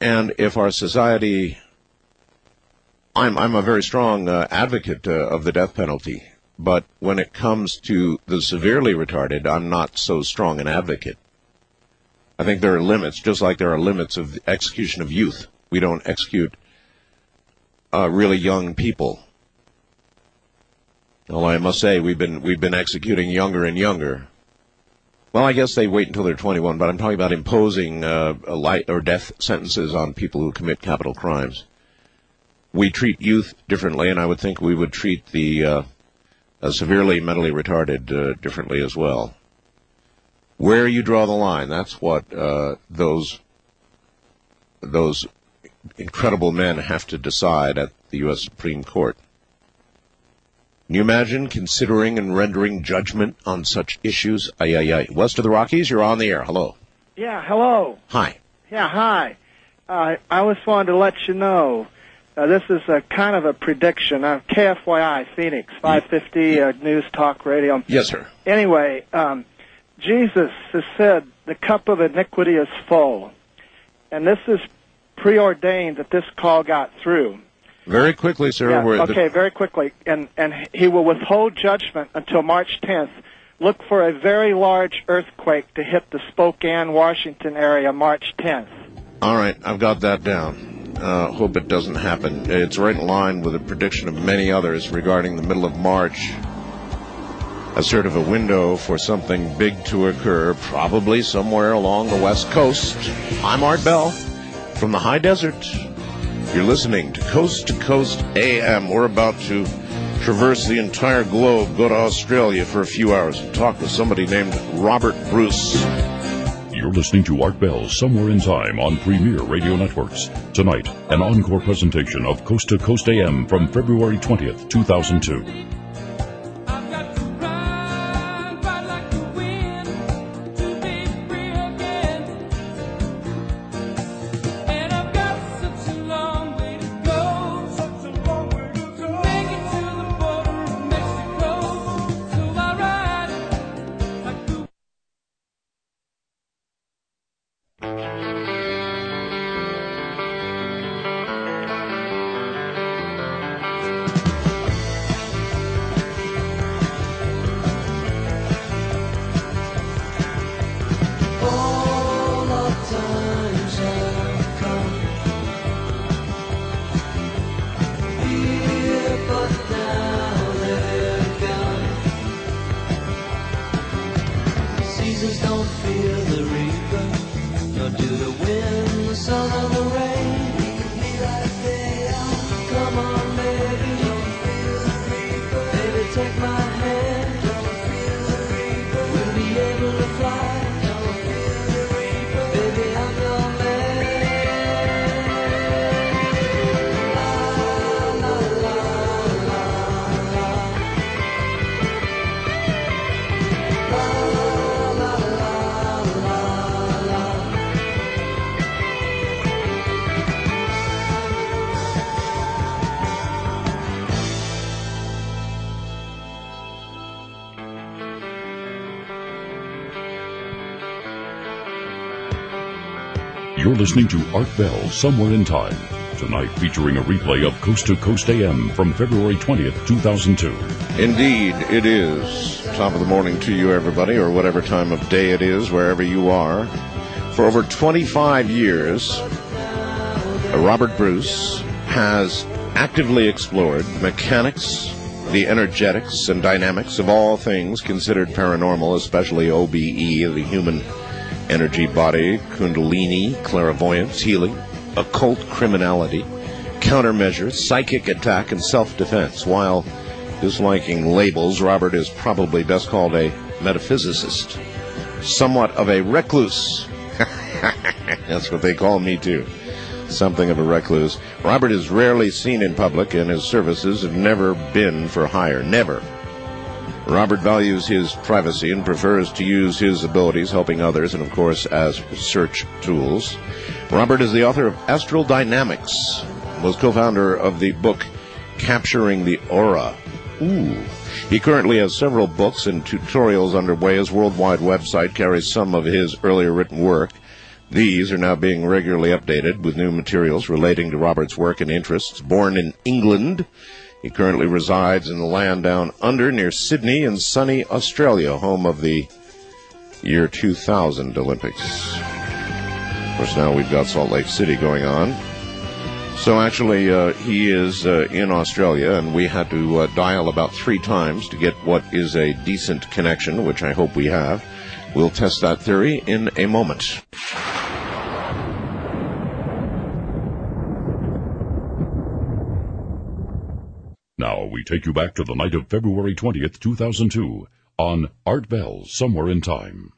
S2: And if our society, I'm I'm a very strong uh, advocate uh, of the death penalty, but when it comes to the severely retarded, I'm not so strong an advocate. I think there are limits, just like there are limits of execution of youth. We don't execute uh, really young people. Although I must say we've been we've been executing younger and younger. Well, I guess they wait until they're 21, but I'm talking about imposing uh, light or death sentences on people who commit capital crimes. We treat youth differently, and I would think we would treat the uh, uh, severely mentally retarded uh, differently as well. Where you draw the line, that's what uh, those those incredible men have to decide at the U.S. Supreme Court. Can you imagine considering and rendering judgment on such issues? Ay, ay, ay. West of the Rockies, you're on the air. Hello.
S11: Yeah, hello.
S2: Hi.
S11: Yeah, hi. Uh, I was wanted to let you know. Uh, this is a kind of a prediction. I'm KFYI Phoenix 550 uh, News Talk Radio.
S2: Yes, sir.
S11: Anyway, um, Jesus has said the cup of iniquity is full, and this is preordained that this call got through.
S2: Very quickly, sir.
S11: Yeah,
S2: we're- the-
S11: okay, very quickly. And and he will withhold judgment until March 10th. Look for a very large earthquake to hit the Spokane, Washington area March 10th.
S2: All right, I've got that down. Uh, hope it doesn't happen. It's right in line with a prediction of many others regarding the middle of March. A sort of a window for something big to occur, probably somewhere along the west coast. I'm Art Bell from the high desert. You're listening to Coast to Coast AM. We're about to traverse the entire globe, go to Australia for a few hours, and talk with somebody named Robert Bruce.
S1: You're listening to Art Bell Somewhere in Time on Premier Radio Networks. Tonight, an encore presentation of Coast to Coast AM from February 20th, 2002. Listening to Art Bell Somewhere in Time. Tonight featuring a replay of Coast to Coast AM from February 20th, 2002.
S2: Indeed, it is. Top of the morning to you, everybody, or whatever time of day it is, wherever you are. For over 25 years, Robert Bruce has actively explored mechanics, the energetics and dynamics of all things considered paranormal, especially OBE, the human energy body, kundalini, clairvoyance, healing, occult criminality, countermeasures, psychic attack, and self-defense. While disliking labels, Robert is probably best called a metaphysicist, somewhat of a recluse. That's what they call me too. Something of a recluse. Robert is rarely seen in public, and his services have never been for hire. Never. Robert values his privacy and prefers to use his abilities helping others and, of course, as research tools. Robert is the author of Astral Dynamics, was co-founder of the book Capturing the Aura. Ooh. He currently has several books and tutorials underway. His worldwide website carries some of his earlier written work. These are now being regularly updated with new materials relating to Robert's work and interests. Born in England, he currently resides in the land down under near Sydney in sunny Australia, home of the year 2000 Olympics. Of course, now we've got Salt Lake City going on. So actually, uh, he is uh, in Australia, and we had to uh, dial about three times to get what is a decent connection, which I hope we have. We'll test that theory in a moment.
S1: Now we take you back to the night of February 20th, 2002 on Art Bell Somewhere in Time.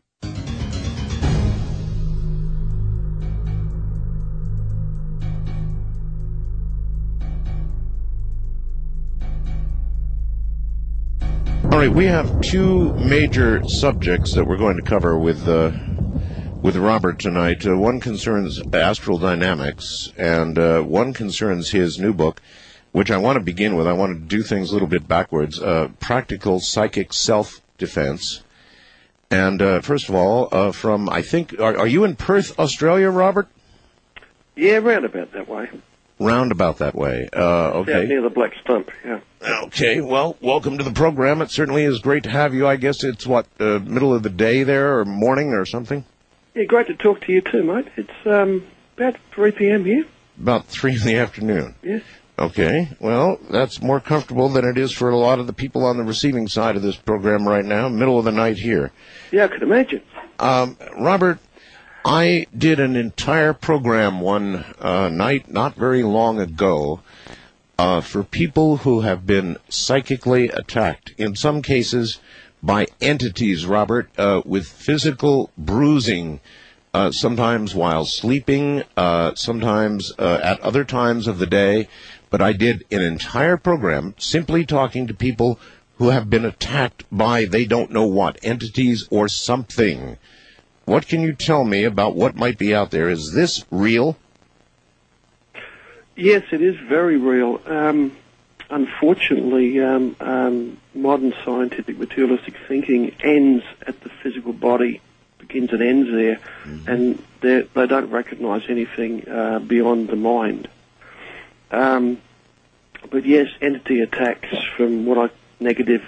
S2: All right, we have two major subjects that we're going to cover with uh, with Robert tonight. Uh, one concerns astral dynamics, and uh, one concerns his new book, which I want to begin with. I want to do things a little bit backwards. Uh, Practical Psychic Self Defense. And uh, first of all, uh, from I think, are, are you in Perth, Australia, Robert?
S12: Yeah, round about that way.
S2: Roundabout that way. Uh, okay.
S12: near the Black Stump, yeah.
S2: Okay, well, welcome to the program. It certainly is great to have you. I guess it's what uh, middle of the day there, or morning, or something.
S12: Yeah, great to talk to you too, mate. It's um, about 3 p.m. here.
S2: About three in the afternoon.
S12: Yes.
S2: Okay, well, that's more comfortable than it is for a lot of the people on the receiving side of this program right now. Middle of the night here.
S12: Yeah, I could imagine.
S2: Um, Robert, I did an entire program one uh, night not very long ago uh, for people who have been psychically attacked. In some cases, by entities, Robert, uh, with physical bruising. Uh, sometimes while sleeping, uh, sometimes uh, at other times of the day. But I did an entire program simply talking to people who have been attacked by they don't know what entities or something. What can you tell me about what might be out there? Is this real?
S12: Yes, it is very real. Um, unfortunately, um, um, modern scientific materialistic thinking ends at the physical body, begins and ends there, and they they don't recognise anything uh, beyond the mind. Um, but yes, entity attacks from what I negative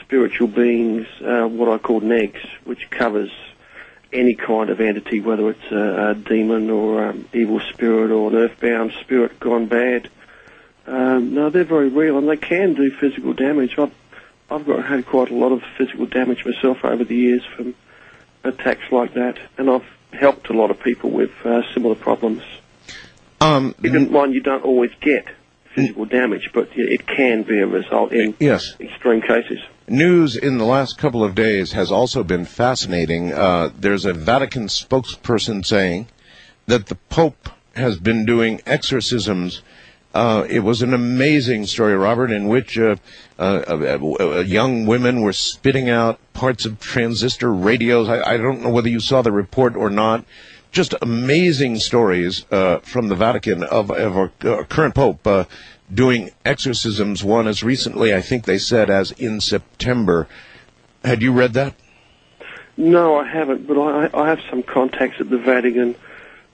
S12: spiritual beings, uh, what I call negs, which covers any kind of entity, whether it's a, a demon or um, evil spirit or an earthbound spirit gone bad. Um, no, they're very real, and they can do physical damage. I've I've got had quite a lot of physical damage myself over the years from attacks like that, and I've helped a lot of people with uh, similar problems.
S2: Um,
S12: Even mind you don't always get physical damage, but it can be a result in
S2: Yes.
S12: extreme cases.
S2: News in the last couple of days has also been fascinating. Uh, there's a Vatican spokesperson saying that the Pope has been doing exorcisms. Uh, it was an amazing story, Robert, in which uh, uh, uh, uh, young women were spitting out parts of transistor radios. I, I don't know whether you saw the report or not. Just amazing stories uh, from the Vatican of, of our current Pope uh, doing exorcisms. One as recently, I think they said, as in September. Had you read that?
S12: No, I haven't, but I, I have some contacts at the Vatican,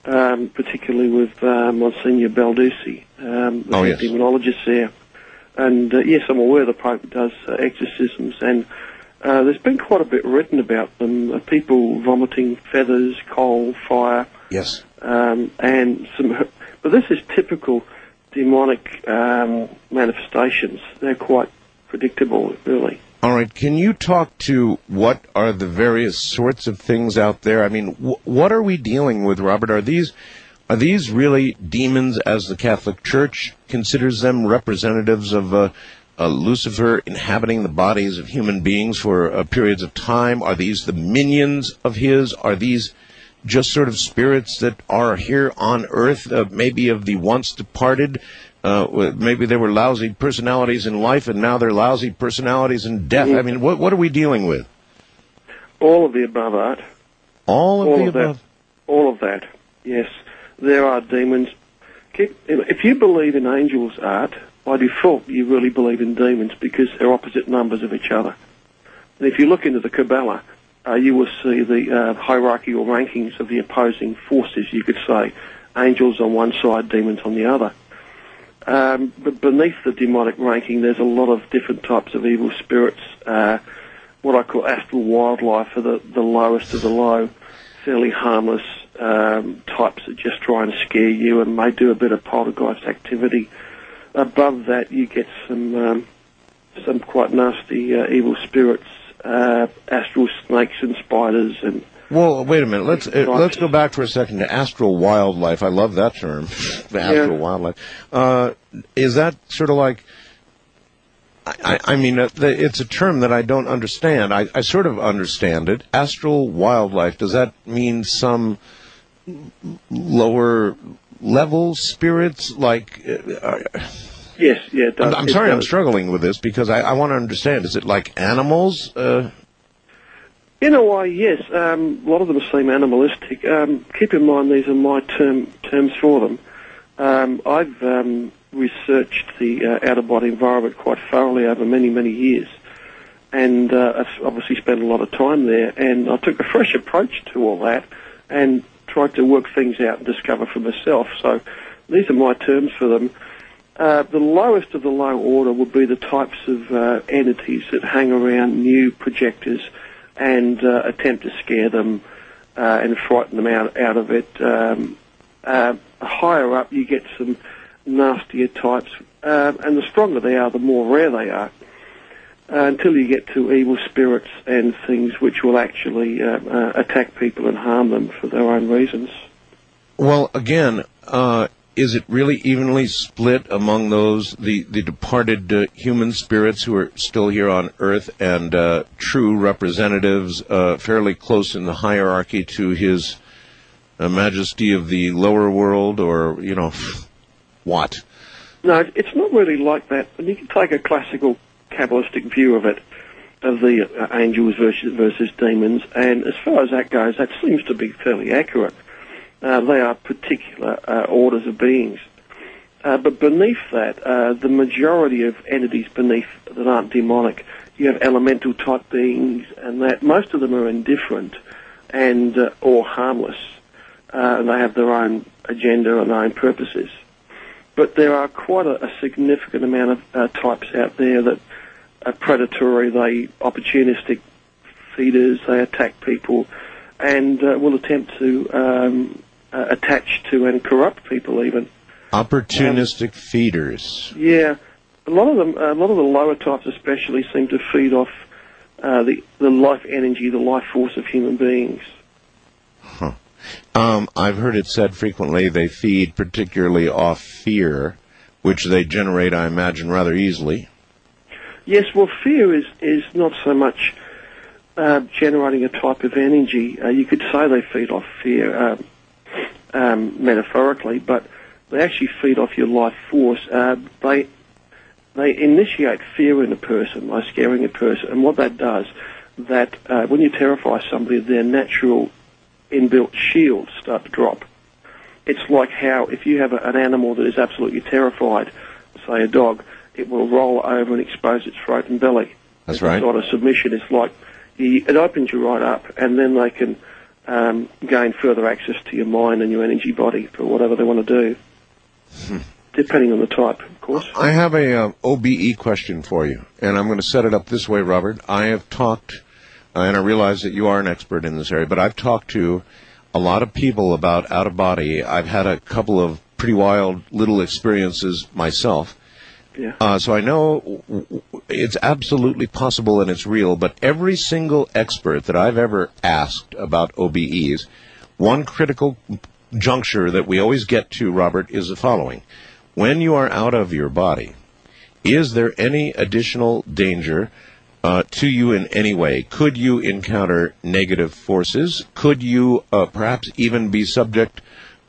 S12: um, particularly with uh, Monsignor Balducci, um, the
S2: Oh, yes.
S12: demonologist there. And uh, yes, I'm aware the Pope does uh, exorcisms, and uh, there's been quite a bit written about them. Uh, people vomiting feathers, coal, fire,
S2: Yes.
S12: um, and some. But this is typical demonic um, manifestations. They're quite predictable, really.
S2: All right. Can you talk to what are the various sorts of things out there? I mean, wh- what are we dealing with, Robert? Are these are these really demons, as the Catholic Church considers them, representatives of uh, uh, Lucifer inhabiting the bodies of human beings for uh, periods of time? Are these the minions of his? Are these just sort of spirits that are here on earth, uh, maybe of the once departed? Uh, maybe they were lousy personalities in life, and now they're lousy personalities in death. I mean, what what are we dealing with?
S12: All of the above art.
S2: All of
S12: all
S2: the
S12: of
S2: above.
S12: That, all of that. Yes, there are demons. Keep, if you believe in angels' art, by default, you really believe in demons because they're opposite numbers of each other. And if you look into the Kabbalah, uh, you will see the uh, hierarchical rankings of the opposing forces. You could say angels on one side, demons on the other. Um, but beneath the demonic ranking, there's a lot of different types of evil spirits. Uh, what I call astral wildlife are the, the lowest of the low, fairly harmless um, types that just try and scare you and may do a bit of poltergeist activity. Above that, you get some um, some quite nasty uh, evil spirits, uh, astral snakes and spiders, and
S2: Well, wait a minute. Let's uh, let's go back for a second to astral wildlife. I love that term, the astral
S12: Yeah.
S2: wildlife. Uh, is that sort of like? I, I I mean, uh, it's a term that I don't understand. I, I sort of understand it. Astral wildlife. Does that mean some lower level spirits? Like, uh, uh,
S12: yes, yeah. It does.
S2: I'm, I'm sorry, I'm struggling with this because I, I want to understand. Is it like animals? Uh,
S12: In a way, yes. Um, a lot of them seem animalistic. Um, keep in mind these are my term, terms for them. Um, I've um, researched the uh, out-of-body environment quite thoroughly over many, many years. And uh, I've obviously spent a lot of time there. And I took a fresh approach to all that and tried to work things out and discover for myself. So these are my terms for them. Uh, the lowest of the low order would be the types of uh, entities that hang around new projectors and uh, attempt to scare them uh, and frighten them out, out of it. Um, uh, higher up, you get some nastier types, um, and the stronger they are, the more rare they are. Uh, until you get to evil spirits and things which will actually uh, uh, attack people and harm them for their own reasons.
S2: Well, again, uh, is it really evenly split among those the the departed uh, human spirits who are still here on Earth and uh, true representatives, uh, fairly close in the hierarchy to His uh, Majesty of the lower world, or you know, what?
S12: No, it's not really like that. And you can take a classical Kabbalistic view of it, of the uh, angels versus, versus demons, and as far as that goes, that seems to be fairly accurate. Uh, they are particular uh, orders of beings. Uh, but beneath that, uh, the majority of entities beneath that aren't demonic, you have elemental type beings, and that most of them are indifferent and uh, or harmless. And they have their own agenda and their own purposes. But there are quite a, a significant amount of types out there that are predatory. They opportunistic feeders. They attack people, and uh, will attempt to um, uh, attach to and corrupt people even.
S2: Opportunistic feeders.
S12: Yeah, a lot of them, a lot of the lower types especially, seem to feed off uh, the the life energy, the life force of human beings.
S2: Um, I've heard it said frequently they feed particularly off fear, which they generate, I imagine, rather easily.
S12: Yes, well, fear is is not so much uh, generating a type of energy. Uh, you could say they feed off fear um, um, metaphorically, but they actually feed off your life force. Uh, they they initiate fear in a person by scaring a person, and what that does, that uh, when you terrify somebody, their natural inbuilt shields start to drop. It's like how if you have a, an animal that is absolutely terrified, say a dog, it will roll over and expose its throat and belly.
S2: That's right.
S12: Sort of submission. It's like you, it opens you right up, and then they can um, gain further access to your mind and your energy body for whatever they want to do,
S2: Hmm.
S12: depending on the type, of course.
S2: I have a um, OBE question for you, and I'm going to set it up this way, Robert. I have talked, uh, and I realize that you are an expert in this area, but I've talked to a lot of people about out of body. I've had a couple of pretty wild little experiences myself.
S12: Yeah.
S2: Uh, so I know it's absolutely possible and it's real, but every single expert that I've ever asked about OBEs, one critical juncture that we always get to, Robert, is the following. When you are out of your body, is there any additional danger uh, to you in any way? Could you encounter negative forces? Could you uh, perhaps even be subject,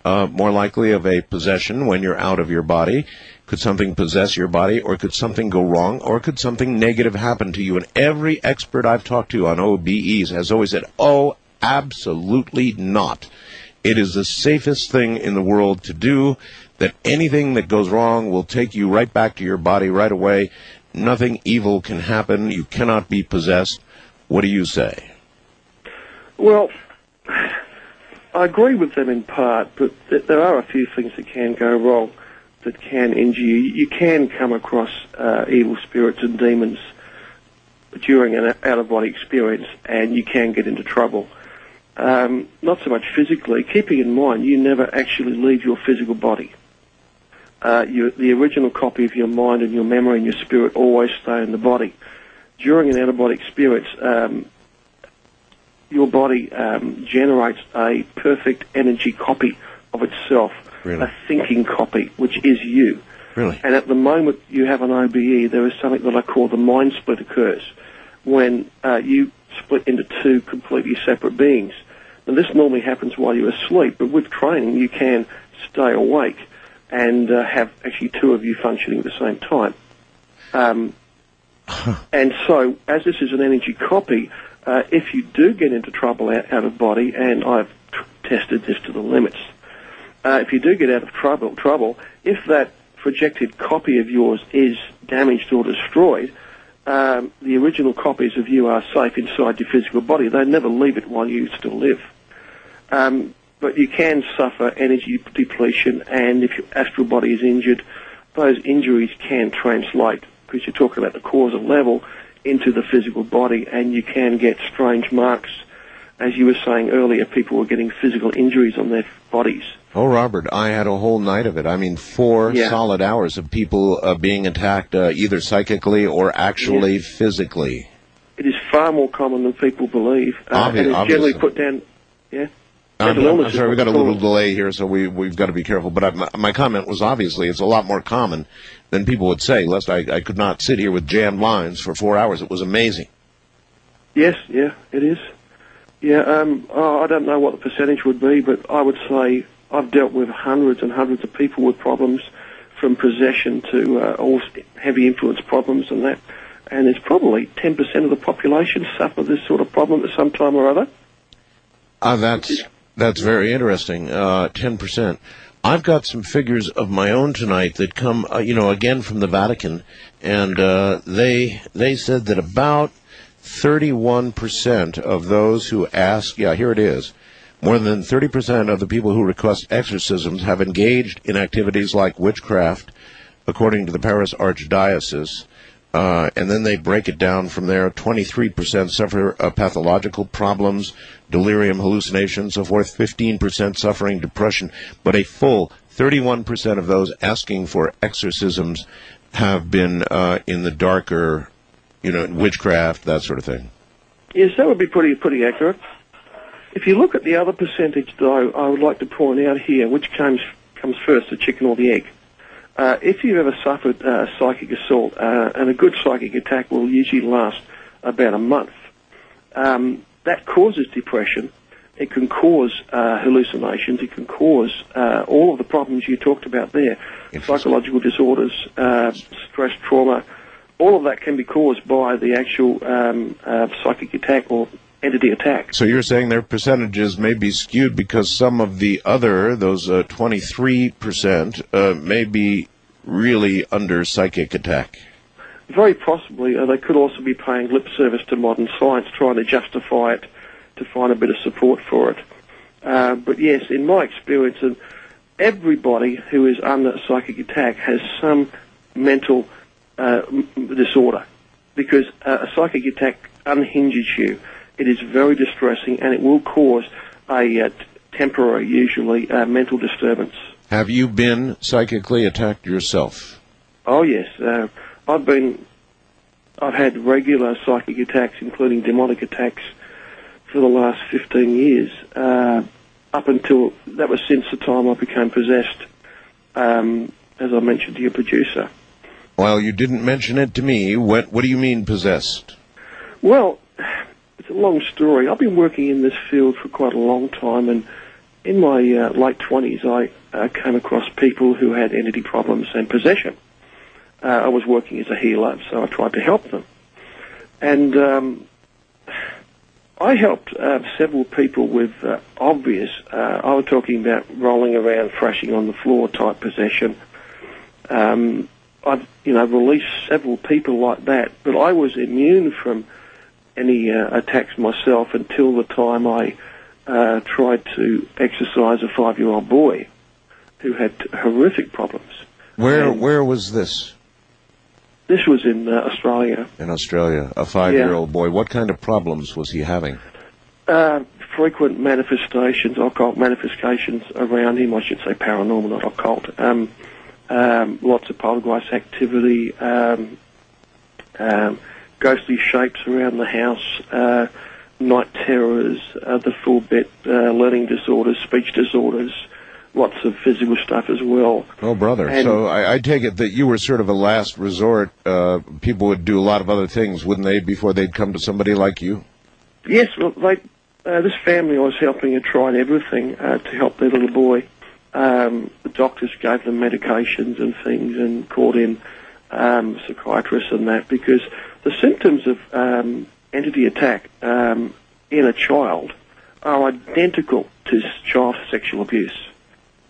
S2: uh, more likely, of a possession when you're out of your body? Could something possess your body, or could something go wrong, or could something negative happen to you? And every expert I've talked to on OBEs has always said, oh, absolutely not. It is the safest thing in the world to do, that anything that goes wrong will take you right back to your body right away. Nothing evil can happen. You cannot be possessed. What do you say?
S12: Well, I agree with them in part, but there are a few things that can go wrong that can injure you. You can come across uh, evil spirits and demons during an out of body experience, and you can get into trouble. Um, not so much physically, keeping in mind you never actually leave your physical body. Uh, you, the original copy of your mind and your memory and your spirit always stay in the body. During an out of body experience, um, your body um, generates a perfect energy copy of itself,
S2: Really?
S12: a thinking copy, which is you.
S2: Really?
S12: And at the moment you have an OBE, there is something that I call the mind split occurs, when uh, you split into two completely separate beings. Now this normally happens while you're asleep, but with training you can stay awake and uh, have actually two of you functioning at the same time. Um, and so, as this is an energy copy, uh, if you do get into trouble out, out of body, and I've tested this to the limits, uh, if you do get out of trouble, trouble, if that projected copy of yours is damaged or destroyed, um, the original copies of you are safe inside your physical body. They never leave it while you still live. Um, but you can suffer energy depletion, and if your astral body is injured, those injuries can translate, because you're talking about the causal level, into the physical body, and you can get strange marks. As you were saying earlier, people were getting physical injuries on their bodies.
S2: Oh, Robert, I had a whole night of it. I mean, four
S12: Yeah.
S2: solid hours of people uh, being attacked uh, either psychically or actually physically.
S12: It is far more common than people believe, uh,
S2: Obvi-
S12: and it's
S2: obviously.
S12: generally put down. Yeah.
S2: I'm, I'm sorry, we
S12: what
S2: got a little delay here, so we, we've got to be careful. But I, my, my comment was obviously it's a lot more common than people would say, lest I, I could not sit here with jammed lines for four hours. It was amazing.
S12: Yes, yeah, it is. Yeah, um, oh, I don't know what the percentage would be, but I would say I've dealt with hundreds and hundreds of people with problems, from possession to uh, all heavy influence problems and that. And it's probably 10% of the population suffer this sort of problem at some time or other.
S2: Uh, that's that's very interesting. Uh, Ten percent. I've got some figures of my own tonight that come, uh, you know, again from the Vatican, and uh, they they said that about thirty-one percent of those who ask, yeah, here it is, more than thirty percent of the people who request exorcisms have engaged in activities like witchcraft, according to the Paris Archdiocese. Uh, and then they break it down from there. 23% suffer uh, pathological problems, delirium, hallucinations, so forth. 15% suffering depression. But a full 31% of those asking for exorcisms have been uh, in the darker, you know, witchcraft, that sort of thing.
S12: Yes, that would be pretty pretty accurate. If you look at the other percentage, though, I would like to point out here which comes comes first, the chicken or the egg. Uh, if you've ever suffered uh, psychic assault, uh, and a good psychic attack will usually last about a month, um, that causes depression. It can cause uh, hallucinations. It can cause uh, all of the problems you talked about there, psychological disorders, uh, stress, trauma. All of that can be caused by the actual um, uh, psychic attack or entity attack.
S2: So you're saying their percentages may be skewed because some of the other, those uh, 23%, uh, may be really under psychic attack.
S12: Very possibly, uh, they could also be paying lip service to modern science, trying to justify it to find a bit of support for it. Uh, but yes, in my experience, everybody who is under psychic attack has some mental uh, disorder because uh, a psychic attack unhinges you. It is very distressing and it will cause a uh, temporary, usually, uh, mental disturbance.
S2: Have you been psychically attacked yourself?
S12: Oh yes, uh, I've been. I've had regular psychic attacks, including demonic attacks, for the last 15 years. Uh, up until that was since the time I became possessed, um, as I mentioned to your producer.
S2: Well, you didn't mention it to me. What, what do you mean possessed?
S12: Well, it's a long story. I've been working in this field for quite a long time, and in my uh, late 20s, I uh, came across people who had entity problems and possession. Uh, I was working as a healer, so I tried to help them. And um, I helped uh, several people with uh, obvious, uh, I was talking about rolling around, thrashing on the floor type possession. Um, I've, you know, released several people like that, but I was immune from any uh, attacks myself until the time I uh, tried to exorcise a five-year-old boy who had horrific problems.
S2: Where, where was this?
S12: This was in uh, Australia.
S2: In Australia. A five-year-old boy. What kind of problems was he having?
S12: Uh, frequent manifestations, occult manifestations around him. I should say paranormal, not occult. Um, um, lots of poltergeist activity, um, um, ghostly shapes around the house, uh, night terrors, uh, the full bit, uh, learning disorders, speech disorders, lots of physical stuff as well.
S2: Oh, brother.
S12: And-
S2: so I, I take it that you were sort of a last resort. Uh, people would do a lot of other things, wouldn't they, before they'd come to somebody like you?
S12: Yes, well, they, uh, this family I was helping had tried everything uh, to help their little boy. Um, the doctors gave them medications and things and called in um, psychiatrists and that because the symptoms of um, entity attack um, in a child are identical to child sexual abuse.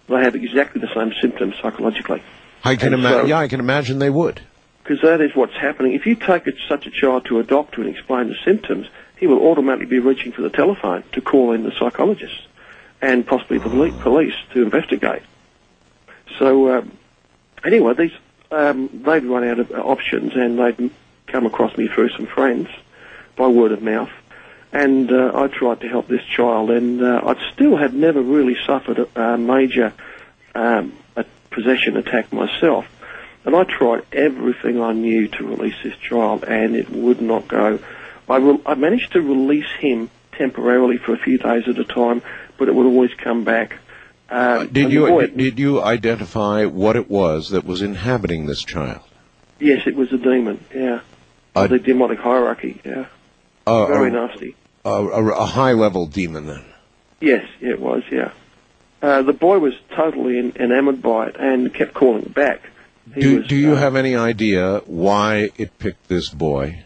S12: They have exactly the same symptoms psychologically.
S2: I can imagine.
S12: so-
S2: yeah, I can imagine they would.
S12: because that is what's happening. If you take a, such a child to a doctor and explain the symptoms, he will automatically be reaching for the telephone to call in the psychologist and possibly the police to investigate. So um, anyway, these um, they'd run out of options and they'd come across me through some friends by word of mouth. And uh, I tried to help this child, and uh, I still had never really suffered a, a major um, a possession attack myself. And I tried everything I knew to release this child, and it would not go. I, re- I managed to release him temporarily for a few days at a time, but it would always come back. Um,
S2: Did you did, you identify what it was that was inhabiting this child?
S12: Yes, it was a demon. Yeah,
S2: A-
S12: the demonic hierarchy. Yeah,
S2: Uh,
S12: very
S2: a,
S12: nasty.
S2: a, a, a high level demon then.
S12: Yes, it was. Yeah, uh, the boy was totally en- enamored by it and kept calling back. He
S2: Do
S12: was,
S2: do you
S12: uh,
S2: have any idea why it picked this boy?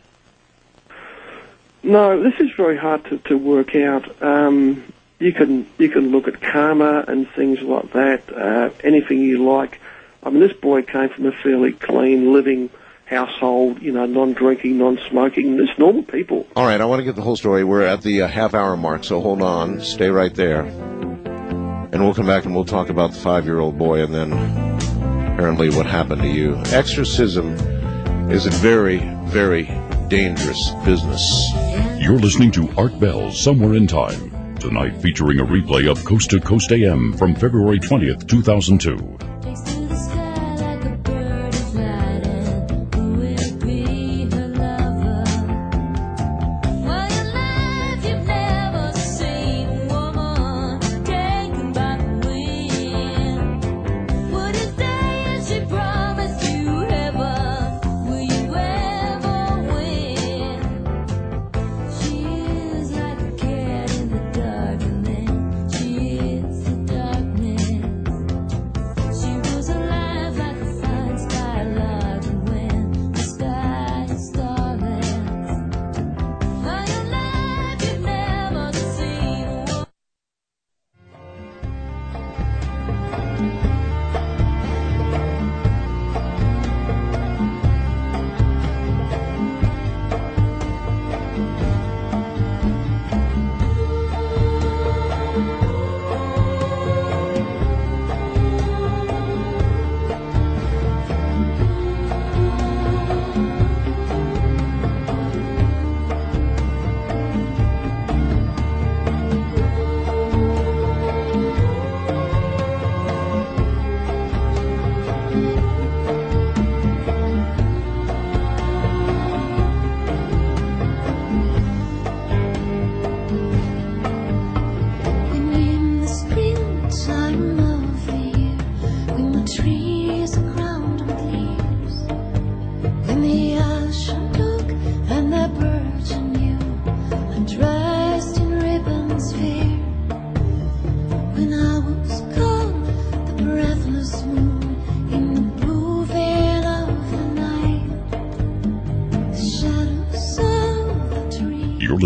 S12: No, this is very hard to, to work out. Um, you can you can look at karma and things like that. Uh, anything you like. I mean, this boy came from a fairly clean living household. You know, non-drinking, non-smoking. Just normal people.
S2: All right, I want to get the whole story. We're at the uh, half hour mark, so hold on, stay right there, and we'll come back and we'll talk about the five year old boy and then apparently what happened to you. Exorcism is a very very dangerous business.
S1: You're listening to Art Bell Somewhere in Time. Tonight featuring a replay of Coast to Coast AM from February 20th, 2002.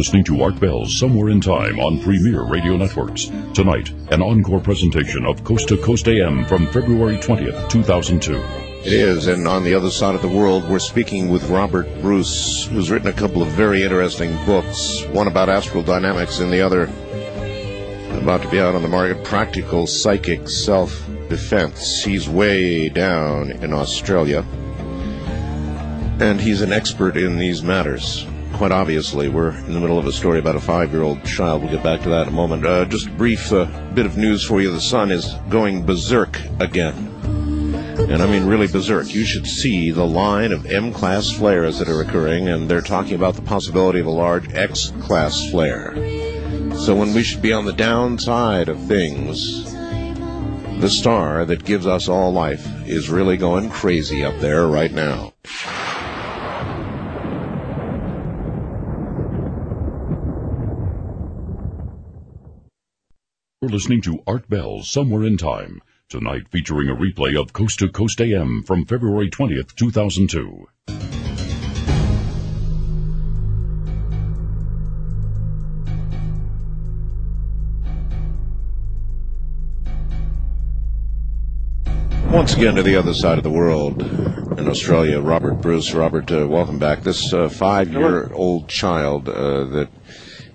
S1: Listening to Art Bell's Somewhere in Time on Premier Radio Networks. Tonight, an encore presentation of Coast to Coast AM from February 20th, 2002.
S2: It is, and on the other side of the world, we're speaking with Robert Bruce, who's written a couple of very interesting books, one about astral dynamics and the other about to be out on the market, Practical Psychic Self-Defense. He's way down in Australia, and he's an expert in these matters. Quite obviously, we're in the middle of a story about a five-year-old child. We'll get back to that in a moment. Uh, just a brief uh, bit of news for you. The sun is going berserk again. And I mean really berserk. You should see the line of M-class flares that are occurring, and they're talking about the possibility of a large X-class flare. So when we should be on the downside of things, the star that gives us all life is really going crazy up there right now.
S1: You're listening to Art Bell's Somewhere in Time. Tonight featuring a replay of Coast to Coast AM from February 20th, 2002.
S2: Once again to the other side of the world in Australia, Robert Bruce. Robert, uh, welcome back. This uh, five-year-old child uh, that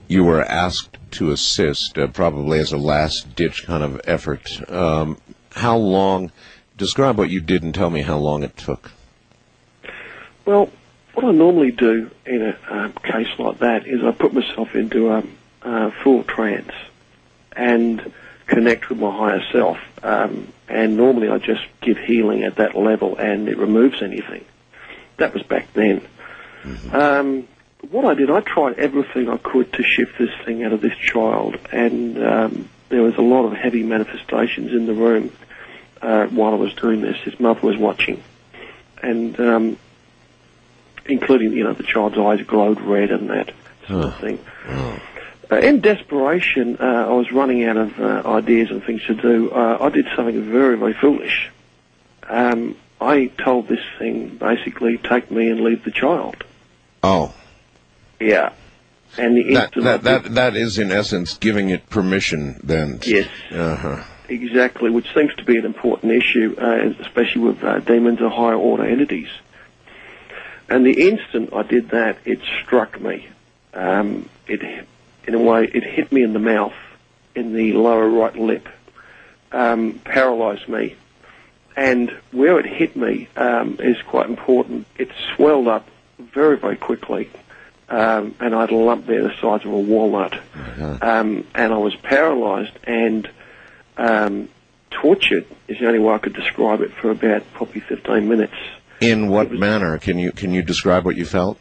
S2: you were asked to assist, uh, probably as a last-ditch kind of effort. Um, how long? Describe what you did and tell me how long it took.
S12: Well, what I normally do in a um, case like that is I put myself into a, a full trance and connect with my higher self. Um, and normally I just give healing at that level and it removes anything. That was back then. Um, what I did, I tried everything I could to shift this thing out of this child, and um, there was a lot of heavy manifestations in the room uh, while I was doing this. His mother was watching, and um, including you know the child's eyes glowed red and that sort of thing. Uh, in desperation, uh, I was running out of uh, ideas and things to do. Uh, I did something very, very foolish. Um, I told this thing basically, take me and leave the child.
S2: Oh,
S12: Yeah. And the
S2: that that, that that is in essence giving it permission. Then.
S12: Yes.
S2: Uh huh.
S12: Exactly, which seems to be an important issue, uh, especially with uh, demons or higher order entities. And the instant I did that, it struck me. Um, it, in a way, it hit me in the mouth, in the lower right lip, um, paralyzed me. And where it hit me um, is quite important. It swelled up very, very quickly, um, and I had a lump there the size of a walnut. Um, and I was paralyzed and um, tortured is the only way I could describe it for about probably 15 minutes.
S2: In what manner can you can you describe what you felt?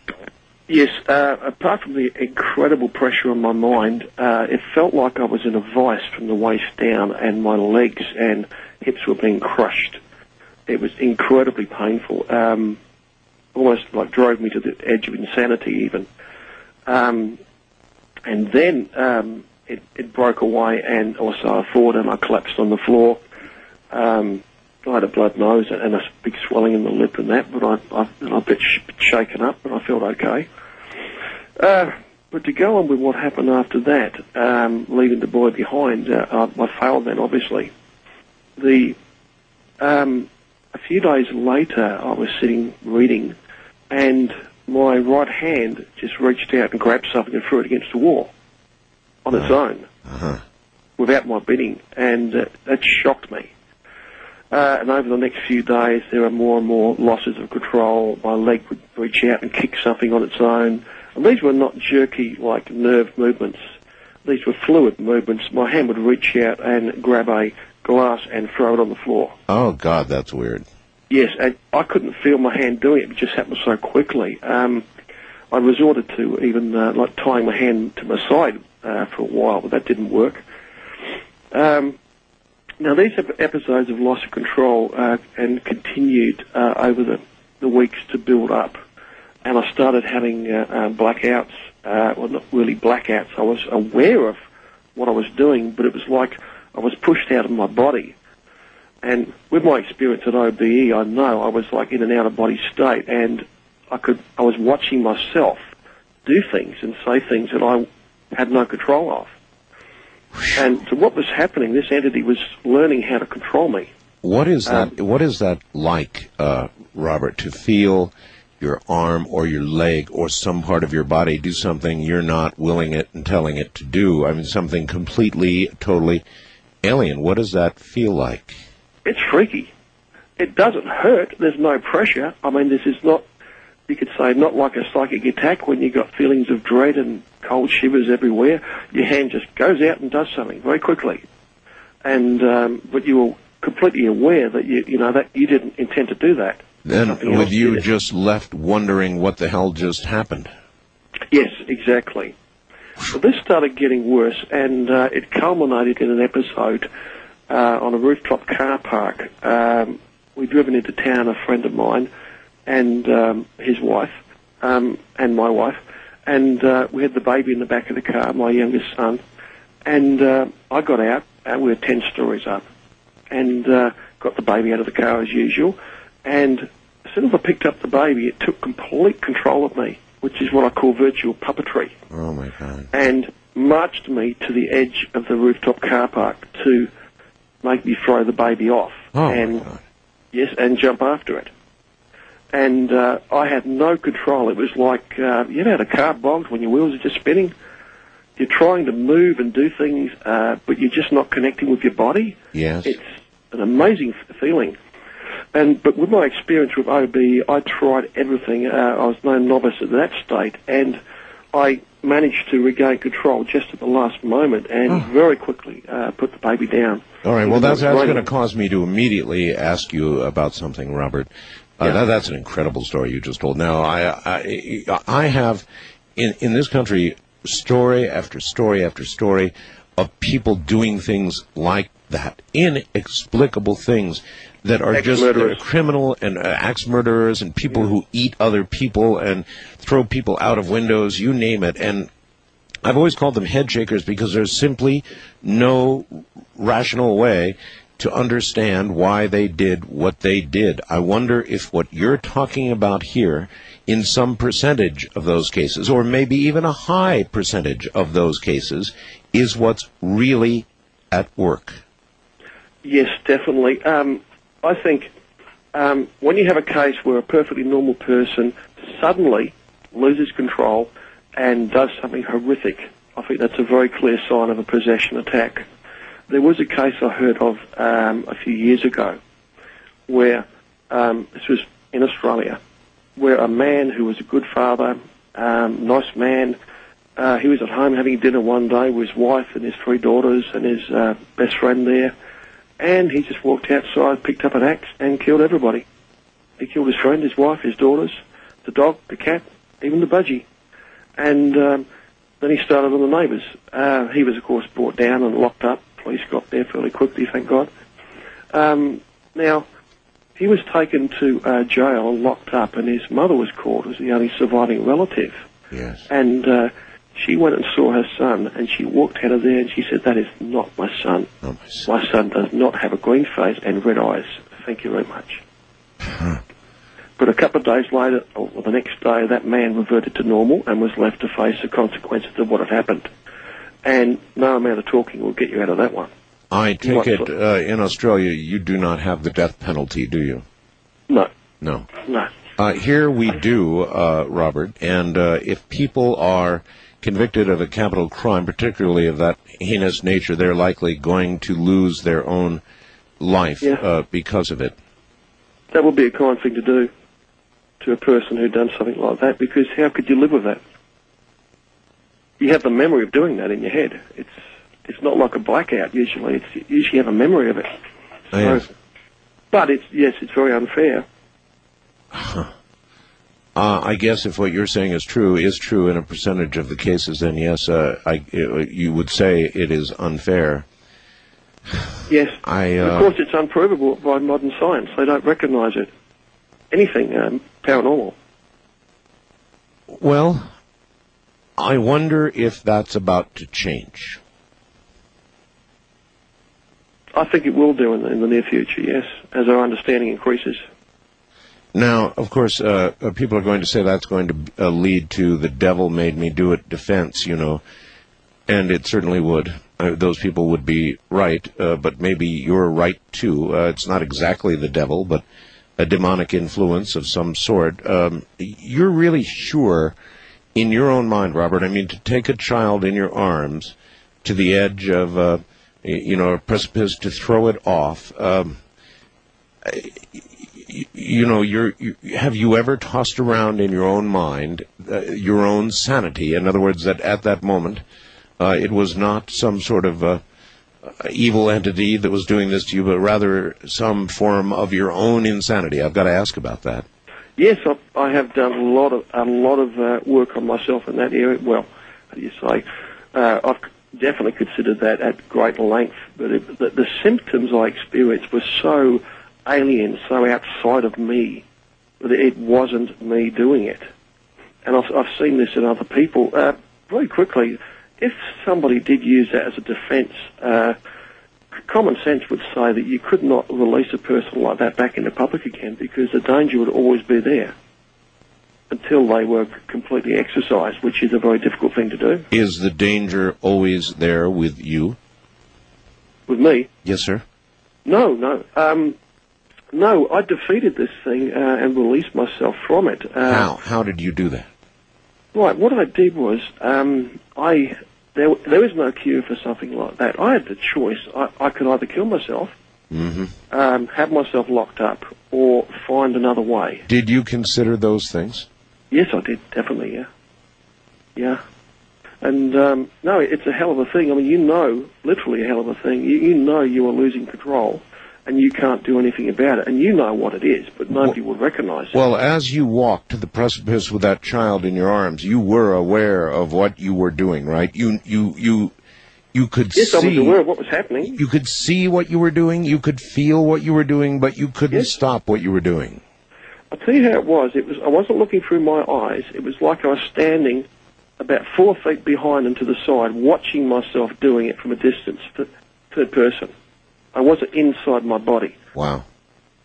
S12: Yes, uh, apart from the incredible pressure on my mind, uh, it felt like I was in a vice from the waist down and my legs and hips were being crushed. It was incredibly painful. Um, almost like drove me to the edge of insanity even. Um, and then um, it, it broke away and also I thought and I collapsed on the floor. Um, I had a blood nose and a big swelling in the lip and that, but I, I, and I've been sh- shaken up, but I felt okay. Uh, but to go on with what happened after that, um, leaving the boy behind, uh, I, I failed then, obviously. The um, a few days later, I was sitting reading, and my right hand just reached out and grabbed something and threw it against the wall on its own, without my bidding, and uh, that shocked me. Uh, and over the next few days, there were more and more losses of control. My leg would reach out and kick something on its own. And these were not jerky, like nerve movements. These were fluid movements. My hand would reach out and grab a glass and throw it on the floor.
S2: Oh God, that's weird.
S12: Yes, and I couldn't feel my hand doing it. It just happened so quickly. Um, I resorted to even uh, like tying my hand to my side uh, for a while, but that didn't work. Um, now these episodes of loss of control uh, and continued uh, over the, the weeks to build up, and I started having uh, uh, blackouts. Well, not really blackouts. I was aware of what I was doing, but it was like I was pushed out of my body. And with my experience at OBE, I know I was like in an out of body state, and I could I was watching myself do things and say things that I had no control of. And so what was happening, this entity was learning how to control me.
S2: What is
S12: Um,
S2: that? what is that like, uh, Robert? To feel your arm or your leg or some part of your body do something you're not willing it and telling it to do. I mean, something completely, totally alien. What does that feel like?
S12: It's freaky. It doesn't hurt. There's no pressure. I mean, this is not, you could say, not like a psychic attack when you've got feelings of dread and cold shivers everywhere. Your hand just goes out and does something very quickly. And, um, but you were completely aware that you, you know, that you didn't intend to do that.
S2: Then, with you just left wondering what the hell just happened.
S12: Yes, exactly. So this started getting worse, and uh, it culminated in an episode on a rooftop car park. Um, we'd driven into town, a friend of mine, and um, his wife, um, and my wife, and uh, we had the baby in the back of the car, my youngest son, and uh, I got out, and we were ten stories up, and uh, got the baby out of the car as usual, and as soon as I picked up the baby, it took complete control of me, which is what I call virtual puppetry,
S2: Oh my God!
S12: and marched me to the edge of the rooftop car park to make me throw the baby off,
S2: Oh
S12: and yes, and jump after it. And uh, I had no control. It was like uh, you know how the car bogs when your wheels are just spinning. You're trying to move and do things, uh, but you're just not connecting with your body.
S2: Yes.
S12: It's an amazing feeling. And but with my experience with OB, I tried everything. Uh, I was no novice at that state, and I managed to regain control just at the last moment, and very quickly uh, put the baby down.
S2: All right. Well, that's, that's going to cause me to immediately ask you about something, Robert. Uh,
S12: Yeah.
S2: that, that's an incredible story you just told. Now, I, I, I have in in this country story after story after story of people doing things like that, inexplicable things that are just criminal and uh, axe murderers and people who eat other people and throw people out of windows, you name it. And I've always called them head shakers because there's simply no rational way to understand why they did what they did. I wonder if what you're talking about here, in some percentage of those cases, or maybe even a high percentage of those cases, is what's really at work.
S12: Yes, definitely. Um, I think um, when you have a case where a perfectly normal person suddenly loses control and does something horrific, I think that's a very clear sign of a possession attack. There was a case I heard of um, a few years ago where um, this was in Australia, where a man who was a good father, um, nice man, uh, he was at home having dinner one day with his wife and his three daughters and his uh, best friend there, and he just walked outside, picked up an axe, and killed everybody. He killed his friend, his wife, his daughters, the dog, the cat, even the budgie. And um, then he started on the neighbours. Uh, he was, of course, brought down and locked up. Police got there fairly quickly, thank God. Um, now, he was taken to uh, jail and locked up, and his mother was caught as the only surviving relative.
S2: Yes.
S12: And uh, she went and saw her son, and she walked out of there, and she said, "That is not my son.
S2: Oh, my son.
S12: My son does not have a green face and red eyes. Thank you very much." But a couple of days later, or the next day, that man reverted to normal and was left to face the consequences of what had happened. And no amount of talking will get you out of that one.
S2: I take it uh, in Australia you do not have the death penalty, do you?
S12: No,
S2: No.
S12: no.
S2: Uh, here we do, uh, Robert, and uh, if people are convicted of a capital crime, particularly of that heinous nature, they're likely going to lose their own life
S12: Yeah.
S2: uh, because of it.
S12: That would be a kind thing to do to a person who'd done something like that, because how could you live with that? You have the memory of doing that in your head. It's it's not like a blackout usually. It's you usually have a memory of it.
S2: Oh, yes.
S12: But it's yes, it's very unfair.
S2: Uh, I guess if what you're saying is true, is true in a percentage of the cases, then yes, uh, I, you would say it is unfair.
S12: Yes.
S2: I,
S12: of
S2: uh,
S12: course, it's unprovable by modern science. They don't recognise it. Anything um, paranormal.
S2: well, I wonder if that's about to change.
S12: I think it will do in the, in the near future. Yes, as our understanding increases.
S2: Now, of course, uh, uh, people are going to say that's going to uh, lead to the devil made me do it defense, you know, and it certainly would. Uh, those people would be right, uh, but maybe you're right too. Uh, it's not exactly the devil, but a demonic influence of some sort. Um, you're really sure in your own mind, Robert, I mean, to take a child in your arms to the edge of, you know, a precipice to throw it off. Um, you know, you're, you, have you ever tossed around in your own mind uh, your own sanity? In other words, that at that moment, uh, it was not some sort of uh, uh, evil entity that was doing this to you, but rather some form of your own insanity. I've got to ask about that.
S12: Yes, I, I have done a lot of a lot of uh, work on myself in that area. Well, you say? Uh, I've definitely considered that at great length. But it, the, the symptoms I experienced were so alien, so outside of me that it wasn't me doing it. And I've, I've seen this in other people. Uh, very quickly, if somebody did use that as a defence, uh, common sense would say that you could not release a person like that back into public again because the danger would always be there until they were completely exorcised, which is a very difficult thing to do.
S2: Is the danger always there with you?
S12: With me,
S2: Yes, sir.
S12: no, no. Um, no, I defeated this thing uh, and released myself from it. Uh,
S2: How? How did you do that?
S12: Right. What I did was, um, I there there is no cure for something like that. I had the choice. I, I could either kill myself,
S2: hmm
S12: um, have myself locked up, or find another way.
S2: Did you consider those things?
S12: Yes, I did definitely. Yeah, yeah. And um, no, it's a hell of a thing. I mean, you know, literally a hell of a thing. You, you know you are losing control, and you can't do anything about it. And you know what it is, but nobody would recognise it.
S2: Well, as you walked to the precipice with that child in your arms, you were aware of what you were doing, right? You you you you could
S12: yes, I
S2: see
S12: was aware of what was happening.
S2: you could see what you were doing, you could feel what you were doing, but you couldn't stop what you were doing.
S12: I'll tell you how it was. It was I wasn't looking through my eyes. It was like I was standing about four feet behind and to the side, watching myself doing it from a distance, third person. I wasn't inside my body.
S2: Wow.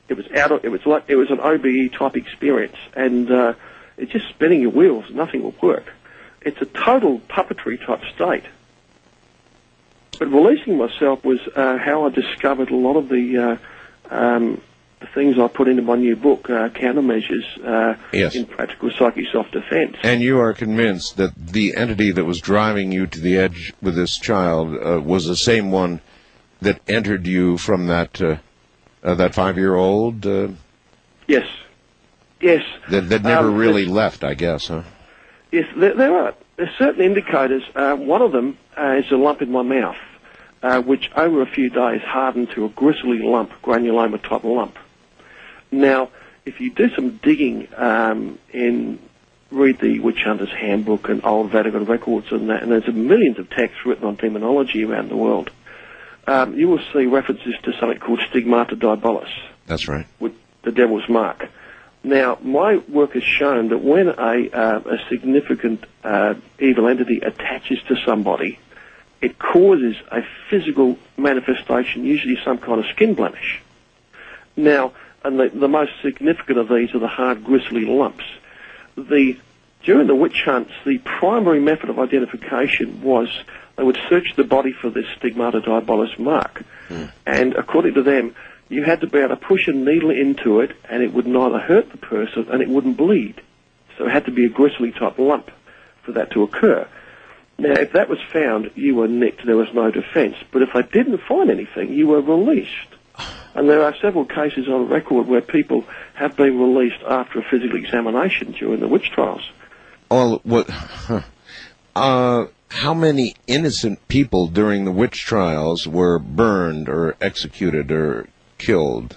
S12: It was out. Of, it was like it was an OBE type experience, and uh, it's just spinning your wheels. Nothing will work. It's a total puppetry type state. But releasing myself was uh, how I discovered a lot of the uh, um, the things I put into my new book, uh, Countermeasures uh,
S2: Yes.
S12: in Practical Psychic Self-Defense.
S2: And you are convinced that the entity that was driving you to the edge with this child uh, was the same one that entered you from that uh, uh, that five year old uh,
S12: Yes, yes.
S2: that that never
S12: Um,
S2: really left, I guess, huh?
S12: Yes, there, there are. There's certain indicators. Uh, one of them uh, is a lump in my mouth, uh, which over a few days hardened to a gristly lump, granuloma type lump. Now, if you do some digging um, in, read the Witch Hunter's Handbook and old Vatican records and that, and there's millions of texts written on demonology around the world, um, you will see references to something called stigmata diabolis
S2: That's right.
S12: with the devil's mark. Now, my work has shown that when a, uh, a significant uh, evil entity attaches to somebody, it causes a physical manifestation, usually some kind of skin blemish. Now, and the, the most significant of these are the hard, gristly lumps. The during the witch hunts, the primary method of identification was they would search the body for this stigmata diabolis mark, and according to them, you had to be able to push a needle into it, and it would neither hurt the person and it wouldn't bleed. So it had to be a gristly type lump for that to occur. Now, if that was found, you were nicked. There was no defence. But if they didn't find anything, you were released. And there are several cases on record where people have been released after a physical examination during the witch trials.
S2: Well, what? huh. Uh, how many innocent people during the witch trials were burned or executed or killed?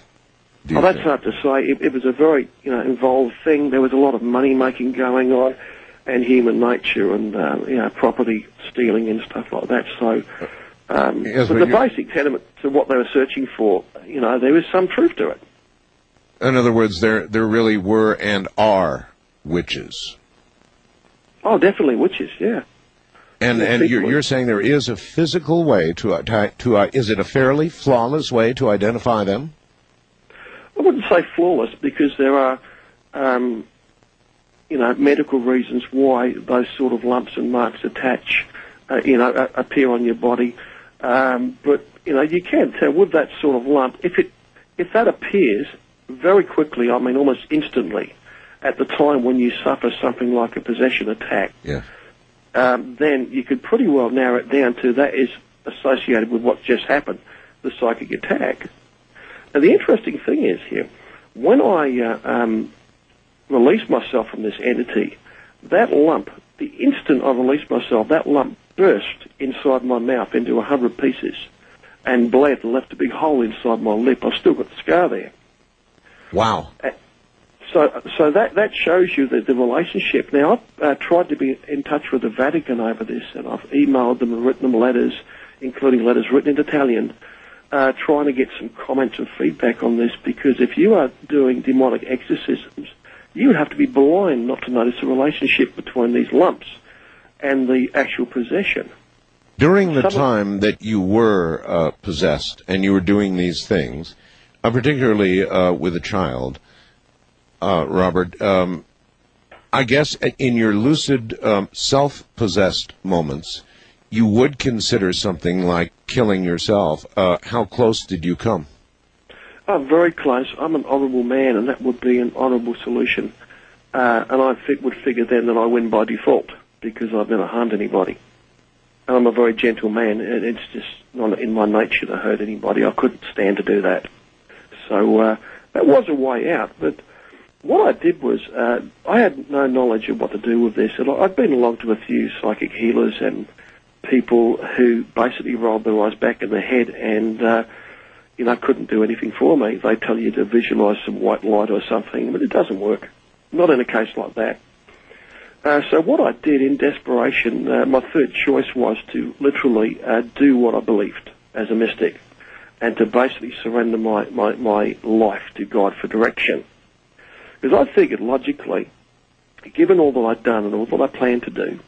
S12: Oh, that's hard to say. It, it was a very, you know, involved thing. There was a lot of money making going on, and human nature, and uh, you know, property stealing and stuff like that. So, um,
S2: Yes,
S12: but
S2: but
S12: the basic tenement to what they were searching for, you know, there is some truth to it.
S2: In other words, there there really were and are witches,
S12: Oh, definitely witches. Yeah.
S2: And and you're you're saying there is a physical way to uh, to, to uh, is it a fairly flawless way to identify them?
S12: I wouldn't say flawless because there are um, you know, medical reasons why those sort of lumps and marks attach, uh, you know, appear on your body. Um, but you know, you can tell with that sort of lump if it if that appears very quickly. I mean, almost instantly, at the time when you suffer something like a possession attack.
S2: Yeah.
S12: Um, then you could pretty well narrow it down to that is associated with what just happened, the psychic attack. Now, the interesting thing is here, when I uh, um, released myself from this entity, that lump, the instant I released myself, that lump burst inside my mouth into a hundred pieces and bled and left a big hole inside my lip. I've still got the scar there.
S2: Wow.
S12: So, so that that shows you the, the relationship. Now, I've uh, tried to be in touch with the Vatican over this, and I've emailed them and written them letters, including letters written in Italian, uh, trying to get some comments and feedback on this. Because if you are doing demonic exorcisms, you would have to be blind not to notice the relationship between these lumps and the actual possession.
S2: During the
S12: Some
S2: time that you were uh, possessed and you were doing these things, uh, particularly uh, with a child, uh, Robert, um, I guess in your lucid, um, self-possessed moments, you would consider something like killing yourself. Uh, how close did you come?
S12: I'm very close. I'm an honourable man, and that would be an honourable solution. Uh, and I would figure then that I win by default because I've never harmed anybody. And I'm a very gentle man, and it's just not in my nature to hurt anybody. I couldn't stand to do that. So uh, that was a way out. But what I did was uh, I had no knowledge of what to do with this. And I'd been along to a few psychic healers and people who basically rolled their eyes back in their head and uh, you know, couldn't do anything for me. They tell you to visualize some white light or something, but it doesn't work. Not in a case like that. Uh, so what I did in desperation, uh, my third choice was to literally uh, do what I believed as a mystic, and to basically surrender my, my, my life to God for direction. Because I figured logically, given all that I'd done and all that I planned to do,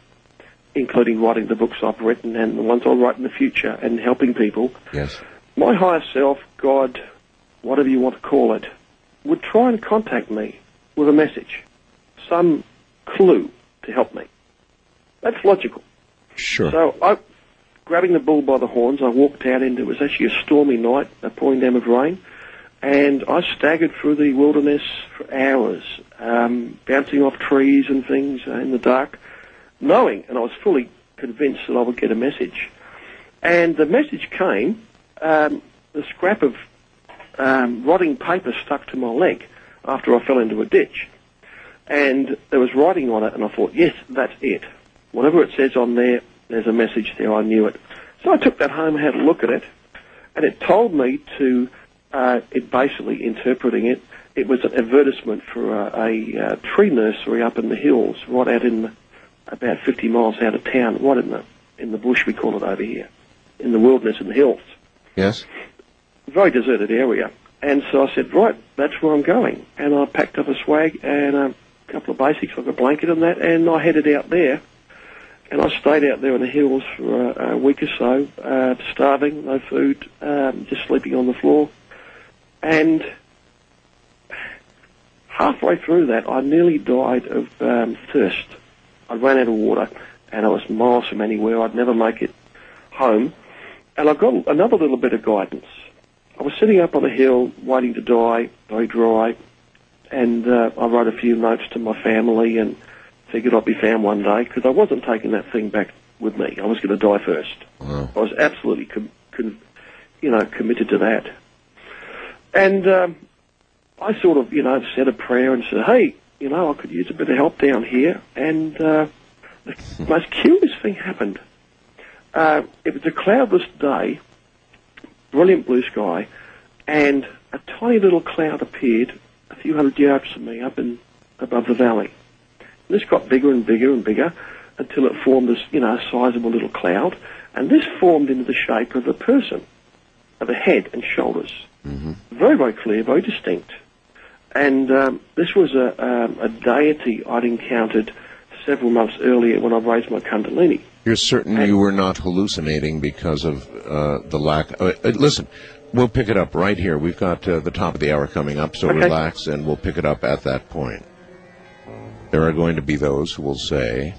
S12: including writing the books I've written and the ones I'll write in the future and helping people,
S2: Yes.
S12: my higher self, God, whatever you want to call it, would try and contact me with a message, some clue to help me. That's logical.
S2: Sure.
S12: So I, grabbing the bull by the horns, I walked out into it was actually a stormy night, a pouring down of rain, and I staggered through the wilderness for hours, um, bouncing off trees and things in the dark, knowing, and I was fully convinced that I would get a message. And the message came, um, the scrap of um, rotting paper stuck to my leg after I fell into a ditch. And there was writing on it, and I thought, yes, that's it. Whatever it says on there, there's a message there. I knew it. So I took that home had a look at it, and it told me to, uh, it basically interpreting it, it was an advertisement for a, a, uh tree nursery up in the hills, right out in the, about 50 miles out of town, right in the in the bush we call it over here, in the wilderness in the hills
S2: Yes.
S12: very deserted area. And so I said, right, that's where I'm going. And I packed up a swag and a couple of basics, like a blanket and that, and I headed out there. And I stayed out there in the hills for a, a week or so, uh, starving, no food, um, just sleeping on the floor. And halfway through that, I nearly died of um, thirst. I ran out of water, and I was miles from anywhere. I'd never make it home. And I got another little bit of guidance. I was sitting up on a hill, waiting to die, very dry, and uh, I wrote a few notes to my family and figured I'd be found one day because I wasn't taking that thing back with me. I was going to die first.
S2: Wow.
S12: I was absolutely, com- com- you know, committed to that. And um, I sort of, you know, said a prayer and said, "Hey, you know, I could use a bit of help down here." And uh, the most curious thing happened. Uh, it was a cloudless day, brilliant blue sky, and a tiny little cloud appeared a few hundred yards from me up in above the valley. And this got bigger and bigger and bigger until it formed this, you know, sizable little cloud, and this formed into the shape of a person, of a head and shoulders. Very, very clear, very distinct. And um, this was a, um, a deity I'd encountered several months earlier when I raised my Kundalini.
S2: You're certain you were not hallucinating because of uh, the lack. Uh, uh, listen, we'll pick it up right here. We've got uh, the top of the hour coming up, so
S12: Okay.
S2: relax, and we'll pick it up at that point. there are going to be those who will say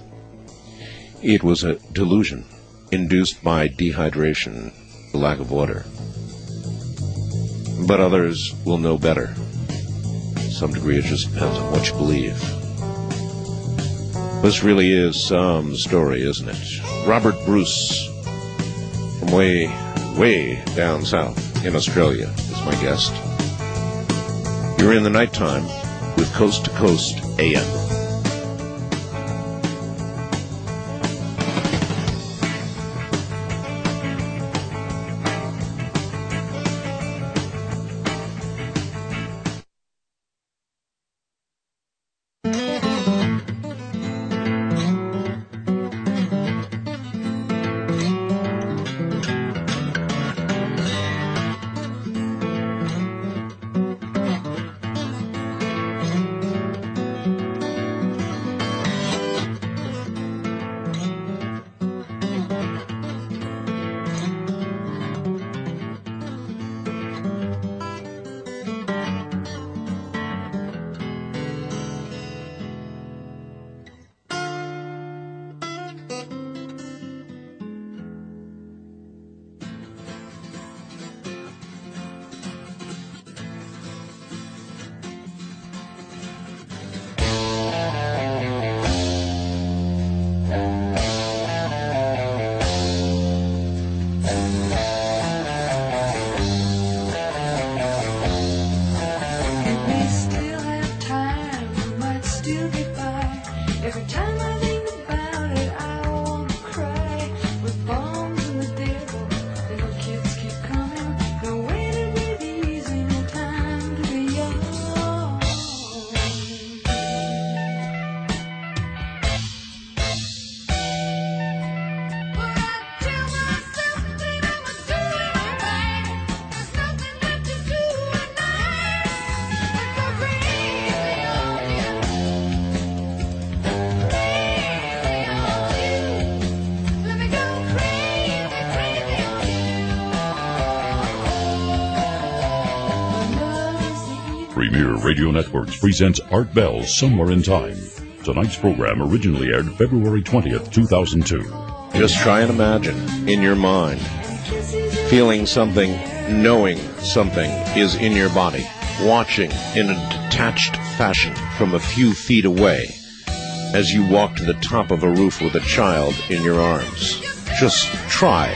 S2: it was a delusion induced by dehydration, the lack of water. But others will know better. Some degree, it just depends on what you believe. This really is some story, isn't it? Robert Bruce, from way, way down south in Australia, is my guest. You're in the nighttime with Coast to Coast AM.
S1: Presents Art Bell Somewhere in Time. Tonight's program originally aired February 20th, 2002.
S2: Just try and imagine in your mind feeling something, knowing something is in your body, watching in a detached fashion from a few feet away as you walk to the top of a roof with a child in your arms. Just try.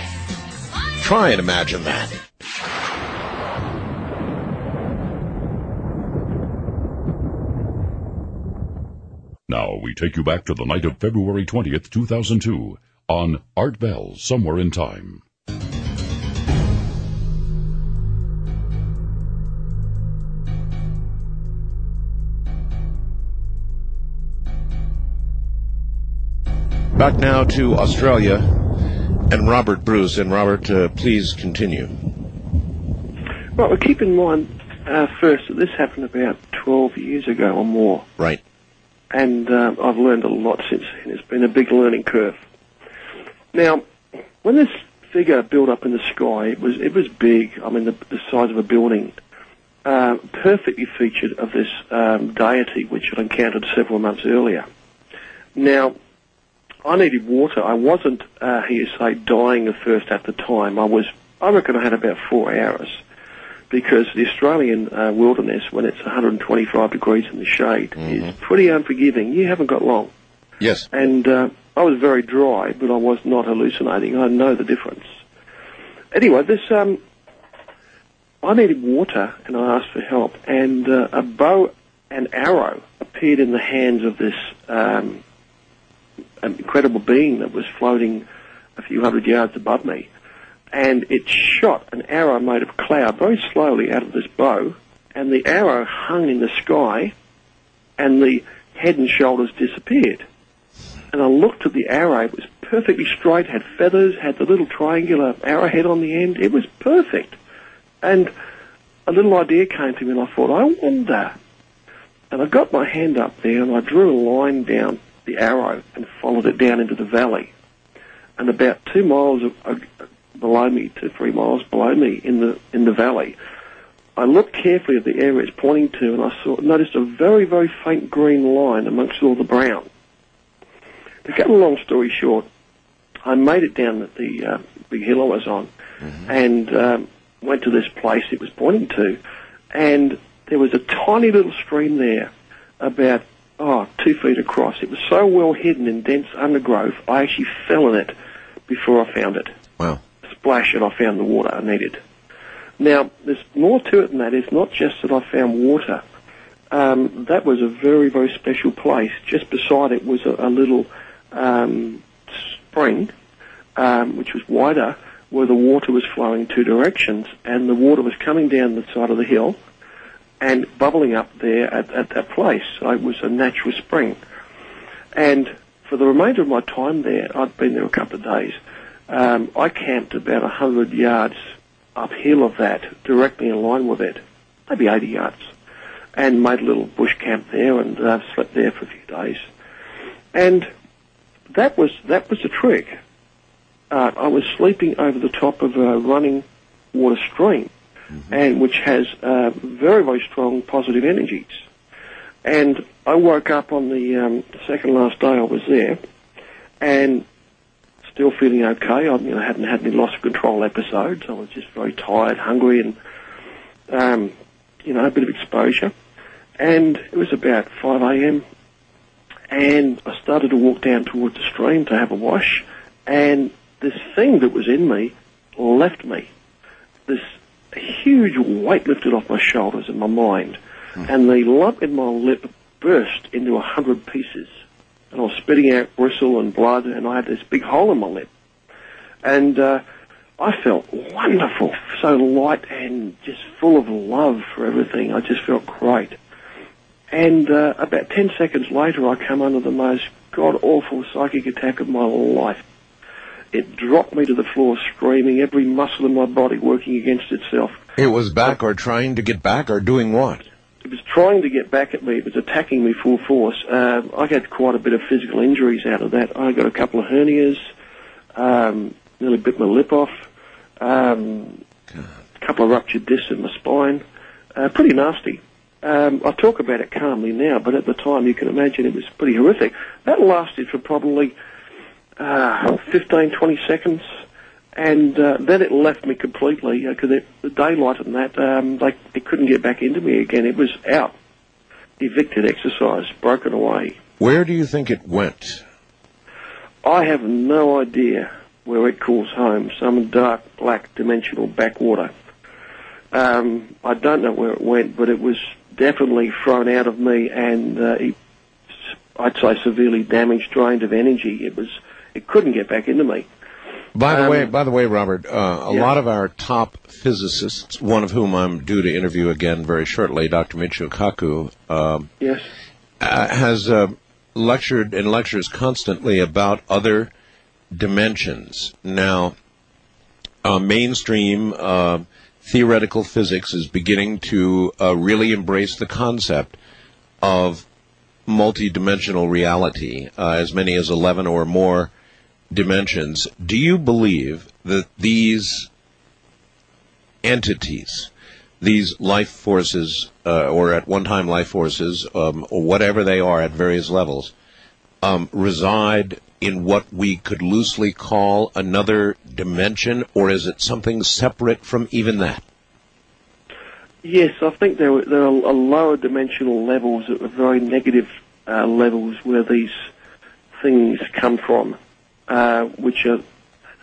S2: Try and imagine that.
S1: Now we take you back to the night of February 20th, 2002 on Art Bell Somewhere in Time.
S2: Back now to Australia and Robert Bruce. And Robert, uh, please continue.
S12: Well, keep in mind uh, first that this happened about 12 years ago or more.
S2: Right.
S12: And uh, I've learned a lot since then. It's been a big learning curve. Now, when this figure built up in the sky, it was it was big. I mean, the, the size of a building. Uh, perfectly featured of this um, deity, which I'd encountered several months earlier. Now, I needed water. I wasn't, uh, say, dying of thirst at the time. I was, I reckon I had about four hours because the Australian uh, wilderness, when it's 125 degrees in the shade, is pretty unforgiving. You haven't got long.
S2: Yes.
S12: And uh, I was very dry, but I was not hallucinating. I know the difference. Anyway, this um, I needed water, and I asked for help, and uh, a bow and arrow appeared in the hands of this um, incredible being that was floating a few hundred yards above me, and it shot an arrow made of cloud very slowly out of this bow, and the arrow hung in the sky, and the head and shoulders disappeared. And I looked at the arrow; it was perfectly straight, had feathers, had the little triangular arrowhead on the end. It was perfect. And a little idea came to me, and I thought, I wonder. And I got my hand up there, and I drew a line down the arrow and followed it down into the valley. And about two miles of, below me, two three miles below me in the in the valley, I looked carefully at the area it's pointing to, and I saw noticed a very, very faint green line amongst all the brown. To cut a long story short, I made it down at the uh, big hill I was on, and um, went to this place it was pointing to, and there was a tiny little stream there, about oh two feet across. It was so well hidden in dense undergrowth, I actually fell in it before I found it.
S2: Wow.
S12: Splash, and I found the water I needed. Now, there's more to it than that. It's not just that I found water. Um, that was a very, very special place. Just beside it was a, a little um, spring, um, which was wider, where the water was flowing two directions, and the water was coming down the side of the hill and bubbling up there at, at that place. So it was a natural spring. And for the remainder of my time there, I'd been there a couple of days, um, I camped about a hundred yards uphill of that, directly in line with it, maybe 80 yards, and made a little bush camp there and uh, slept there for a few days. And that was that was the trick. Uh, I was sleeping over the top of a running water stream, and which has uh, very very strong positive energies. And I woke up on the um, second last day I was there, and still feeling okay. I you know, hadn't had any loss of control episodes. I was just very tired, hungry, and um, you know a bit of exposure. And it was about 5 a.m. And I started to walk down towards the stream to have a wash, and this thing that was in me left me. This huge weight lifted off my shoulders and my mind, and the lump in my lip burst into a hundred pieces. And I was spitting out bristle and blood, and I had this big hole in my lip. And uh, I felt wonderful, so light and just full of love for everything. I just felt great. And uh, about 10 seconds later, I come under the most god awful psychic attack of my life. It dropped me to the floor screaming, every muscle in my body working against itself.
S2: It was back or trying to get back or doing what?
S12: It was trying to get back at me. It was attacking me full force. Um, I got quite a bit of physical injuries out of that. I got a couple of hernias, um, nearly bit my lip off, um, a couple of ruptured discs in my spine. Uh, pretty nasty. Um, I talk about it calmly now, but at the time you can imagine it was pretty horrific. That lasted for probably uh, 15, 20 seconds, and uh, then it left me completely because the daylight and that um, they it couldn't get back into me again. It was out, evicted, exorcise, broken away.
S2: Where do you think it went?
S12: I have no idea where it calls home. Some dark black dimensional backwater. Um, I don't know where it went, but it was definitely thrown out of me, and uh, it, I'd say severely damaged, drained of energy. It was it couldn't get back into me.
S2: By the
S12: Um,
S2: way, by the way, Robert, uh, a
S12: Yeah.
S2: lot of our top physicists, one of whom I'm due to interview again very shortly, Dr. Michio Kaku, um,
S12: Yes.
S2: uh, has uh, lectured and lectures constantly about other dimensions. Now, uh, mainstream uh, theoretical physics is beginning to uh, really embrace the concept of multidimensional reality, uh, as many as 11 or more dimensions. Do you believe that these entities, these life forces, uh, or at one time life forces, um, or whatever they are at various levels, um, reside in what we could loosely call another dimension, or is it something separate from even that?
S12: Yes, I think there, are- there are lower dimensional levels, very negative uh, levels where these things come from, uh, which are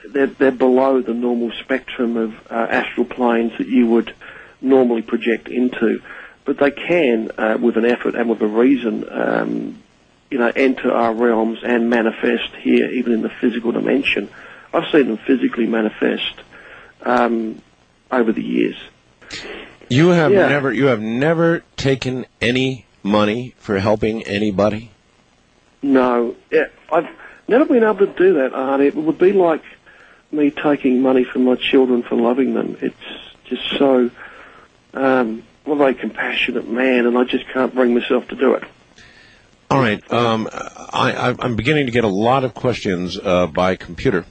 S12: they're, they're below the normal spectrum of uh, astral planes that you would normally project into. But they can, uh, with an effort and with a reason, um, you know, enter our realms and manifest here, even in the physical dimension. I've seen them physically manifest um, over the years.
S2: You have
S12: Yeah.
S2: never you have never taken any money for helping anybody?
S12: No, yeah, I've never been able to do that, Arnie. It would be like me taking money from my children for loving them. It's just so, um, I'm a very compassionate man, and I just can't bring myself to do it.
S2: All right. Um, I, I'm beginning to get a lot of questions uh, by computer,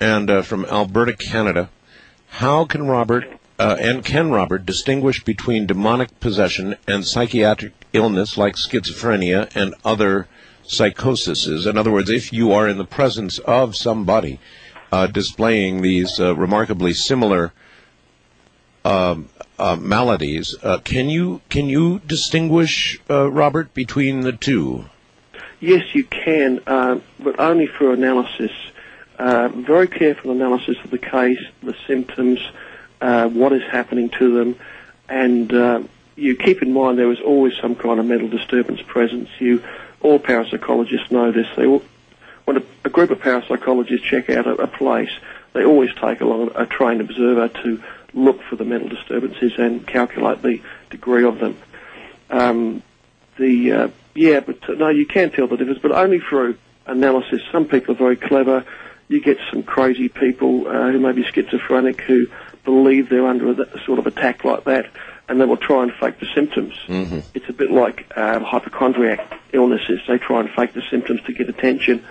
S2: and uh, from Alberta, Canada. How can Robert uh, and can Robert distinguish between demonic possession and psychiatric illness like schizophrenia and other psychoses? In other words, if you are in the presence of somebody uh, displaying these uh, remarkably similar um, uh, maladies, uh, can you can you distinguish, uh, Robert, between the two?
S12: Yes, you can, uh, but only through analysis. Uh, very careful analysis of the case, the symptoms, what is happening to them, and you keep in mind there is always some kind of mental disturbance present. You, all parapsychologists know this. They when a, a group of parapsychologists check out a, a place, they always take along a trained observer to look for the mental disturbances and calculate the degree of them. Um, the uh, yeah, but uh, no, you can tell the difference, but only through analysis. Some people are very clever. You get some crazy people uh, who may be schizophrenic who believe they're under a sort of attack like that, and they will try and fake the symptoms.
S2: Mm-hmm.
S12: It's a bit like um, hypochondriac illnesses. They try and fake the symptoms to get attention.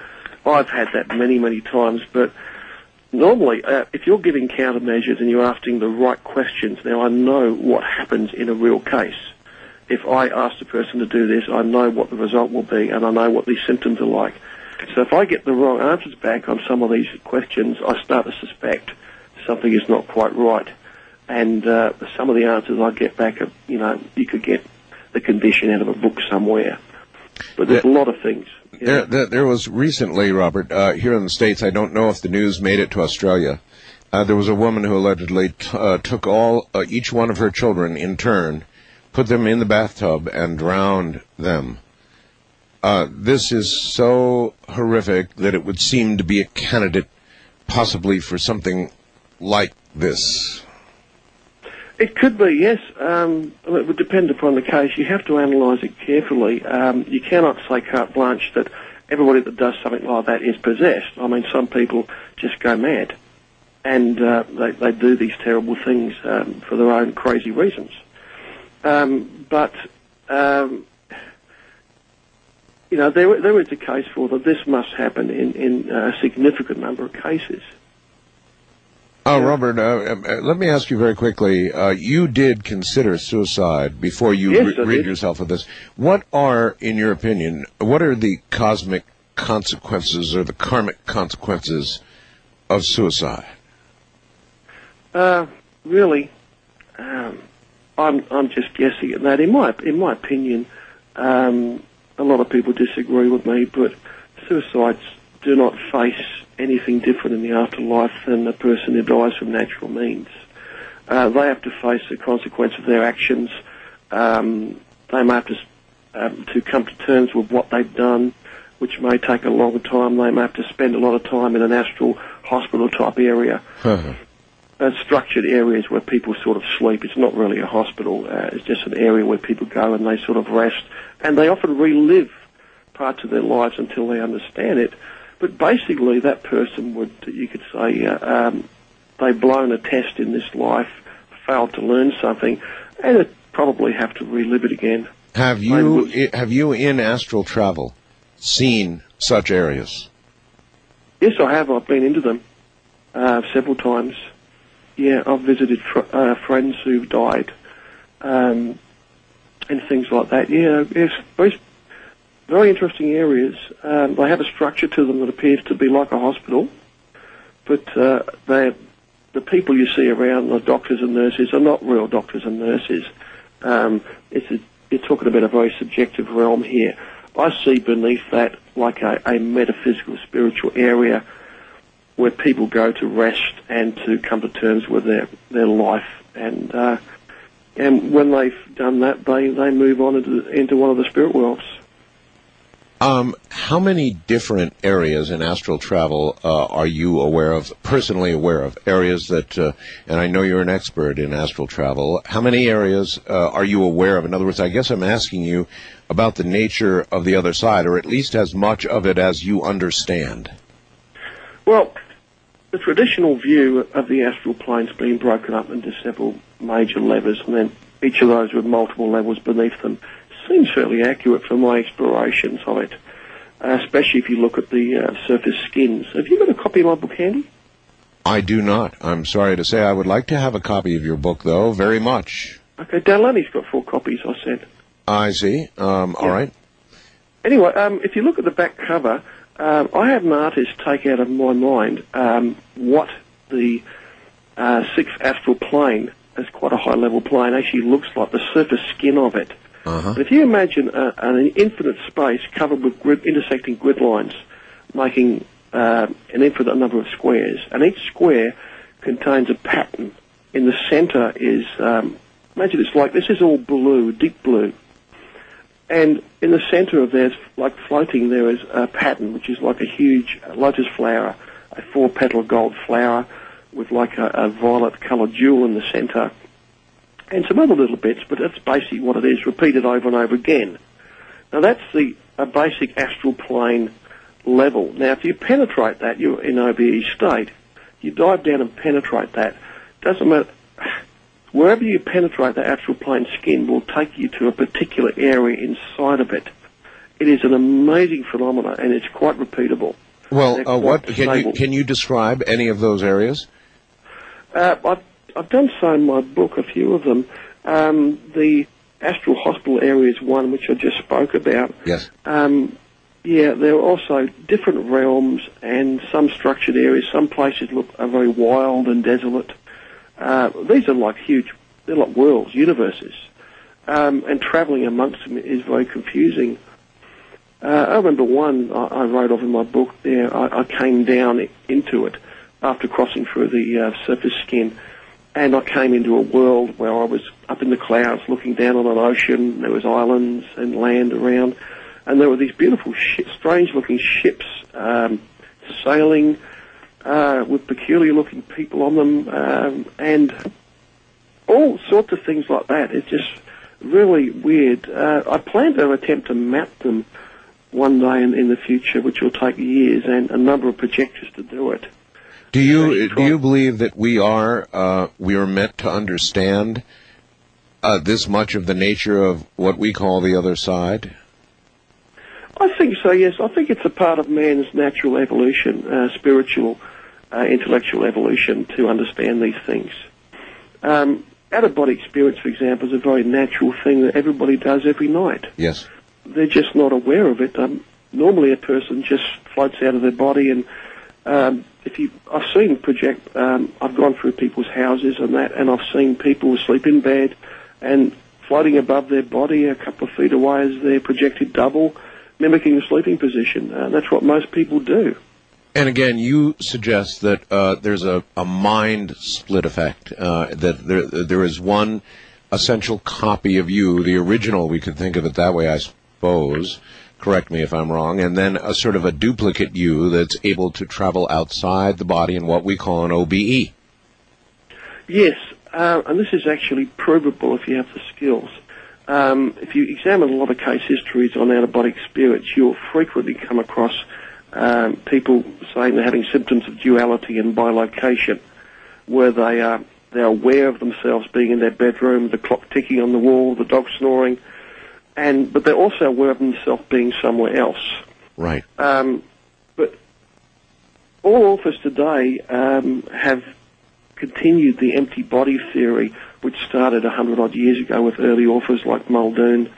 S12: I've had that many, many times, but normally, uh, if you're giving countermeasures and you're asking the right questions, now I know what happens in a real case. If I ask the person to do this, I know what the result will be, and I know what these symptoms are like. So if I get the wrong answers back on some of these questions, I start to suspect something is not quite right. And uh, some of the answers I get back are, you know, you could get the condition out of a book somewhere. But there's a lot of things.
S2: There, there, there was recently, Robert, uh, here in the States, I don't know if the news made it to Australia. Uh, there was a woman who allegedly t- uh, took all, uh, each one of her children in turn, put them in the bathtub, and drowned them. Uh, this is so horrific that it would seem to be a candidate possibly for something like this.
S12: It could be, yes. Um, it would depend upon the case. You have to analyse it carefully. Um, you cannot say carte blanche that everybody that does something like that is possessed. I mean, some people just go mad and uh, they, they do these terrible things um, for their own crazy reasons. Um, but, um, you know, there, there is a case for that this must happen in, in a significant number of cases.
S2: Oh, Robert, uh, uh, let me ask you very quickly. Uh, you did consider suicide before you
S12: Yes,
S2: re- rid yourself of this. What are, in your opinion, what are the cosmic consequences or the karmic consequences of suicide?
S12: Uh, really, um, I'm I'm just guessing at that. In my in my opinion, um, a lot of people disagree with me, but suicides do not face anything different in the afterlife than a person who dies from natural means. Uh, they have to face the consequence of their actions. Um, they may have to um, to come to terms with what they've done, which may take a long time. They may have to spend a lot of time in an astral hospital type area uh, structured areas where people sort of sleep. It's not really a hospital. Uh, it's just an area where people go and they sort of rest, and they often relive parts of their lives until they understand it. But basically, that person would, you could say, uh, um, they've blown a test in this life, failed to learn something, and it probably have to relive it again.
S2: Have you have you in astral travel seen such areas?
S12: Yes, I have. I've been into them uh, several times. Yeah, I've visited fr- uh, friends who've died um, and things like that. Yeah, yes, very, very interesting areas. Um, they have a structure to them that appears to be like a hospital, but uh, they the people you see around, the doctors and nurses, are not real doctors and nurses. Um, it's a, you're talking about a very subjective realm here. I see beneath that like a, a metaphysical, spiritual area where people go to rest and to come to terms with their their life, and uh, and when they've done that, they they move on into into one of the spirit worlds.
S2: Um, how many different areas in astral travel uh, are you aware of, personally aware of? Areas that, uh, and I know you're an expert in astral travel. How many areas uh, are you aware of? In other words, I guess I'm asking you about the nature of the other side, or at least as much of it as you understand.
S12: Well, the traditional view of the astral plane's been broken up into several major levels, and then each of those with multiple levels beneath them seems fairly accurate for my explorations of it, uh, especially if you look at the uh, surface skins. Have you got a copy of my book handy?
S2: I do not. I'm sorry to say. I would like to have a copy of your book, though, very much.
S12: Okay, Delaney's got four copies, I said.
S2: I see. Um, All right.
S12: Anyway, um, if you look at the back cover, um, I had an artist take out of my mind um, what the uh, sixth astral plane, as quite a high level plane, actually looks like, the surface skin of it.
S2: Uh-huh.
S12: But if you imagine a, an infinite space covered with grid, intersecting grid lines, making uh, an infinite number of squares, and each square contains a pattern. In the center is, um, imagine it's like this is all blue, deep blue. And in the center of there's like floating there is a pattern which is like a huge lotus flower, a four petal gold flower with like a, a violet coloured jewel in the center, and some other little bits. But that's basically what it is, repeated over and over again. Now that's the a basic astral plane level. Now if you penetrate that, you're in OBE state. You dive down and penetrate that. Doesn't matter wherever you penetrate the astral plane skin will take you to a particular area inside of it. It is an amazing phenomenon and it's quite repeatable.
S2: Well, uh, what can you can you describe any of those areas?
S12: Uh, I've, I've done so in my book, a few of them. Um, the astral hospital area is one which I just spoke about.
S2: Yes.
S12: Um, yeah, there are also different realms and some structured areas. Some places look are very wild and desolate. Uh, these are like huge, they're like worlds, universes. Um, and travelling amongst them is very confusing. Uh, I remember one I, I wrote of in my book there. I, I came down into it after crossing through the uh, surface skin, and I came into a world where I was up in the clouds looking down on an ocean. There was islands and land around, and there were these beautiful, shi strange-looking ships um, sailing uh, with peculiar-looking people on them, um, and all sorts of things like that. It's just really weird. Uh, I plan to attempt to map them one day in, in the future, which will take years and a number of projectors to do it.
S2: Do you do you believe that we are uh, we are meant to understand uh, this much of the nature of what we call the other side?
S12: I think so, yes. I think it's a part of man's natural evolution, uh, spiritual, uh, intellectual evolution to understand these things. Um, out-of-body experience, for example, is a very natural thing that everybody does every night.
S2: Yes.
S12: They're just not aware of it. Um, normally a person just floats out of their body and um, if you, I've seen project, um, I've gone through people's houses and that, and I've seen people asleep in bed and floating above their body a couple of feet away as their projected double, mimicking the sleeping position. Uh, that's what most people do.
S2: And again, you suggest that uh, there's a, a mind split effect. Uh, that there there is one essential copy of you, the original. We could think of it that way, I suppose. Correct me if I'm wrong. And then a sort of a duplicate you that's able to travel outside the body in what we call an. OBE.
S12: Yes, uh, and this is actually provable if you have the skills. Um, if you examine a lot of case histories on out-of-body experience, you'll frequently come across um, people saying they're having symptoms of duality and bilocation, where they are they're aware of themselves being in their bedroom, the clock ticking on the wall, the dog snoring, and but they're also aware of themselves being somewhere else.
S2: Right.
S12: Um, but all authors today um, have continued the empty body theory, which started a hundred odd years ago with early authors like Muldoon,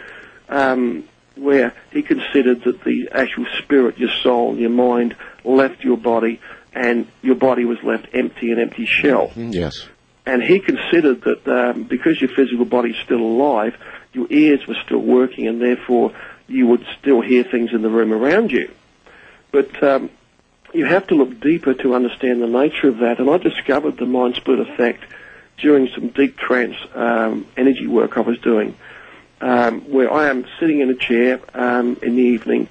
S12: um, where he considered that the actual spirit, your soul, your mind, left your body, and your body was left empty, an empty shell.
S2: Yes.
S12: And he considered that um, because your physical body is still alive, your ears were still working, and therefore you would still hear things in the room around you. But um, you have to look deeper to understand the nature of that. And I discovered the mind split effect during some deep trance um, energy work I was doing, um, where I am sitting in a chair um, in the evening,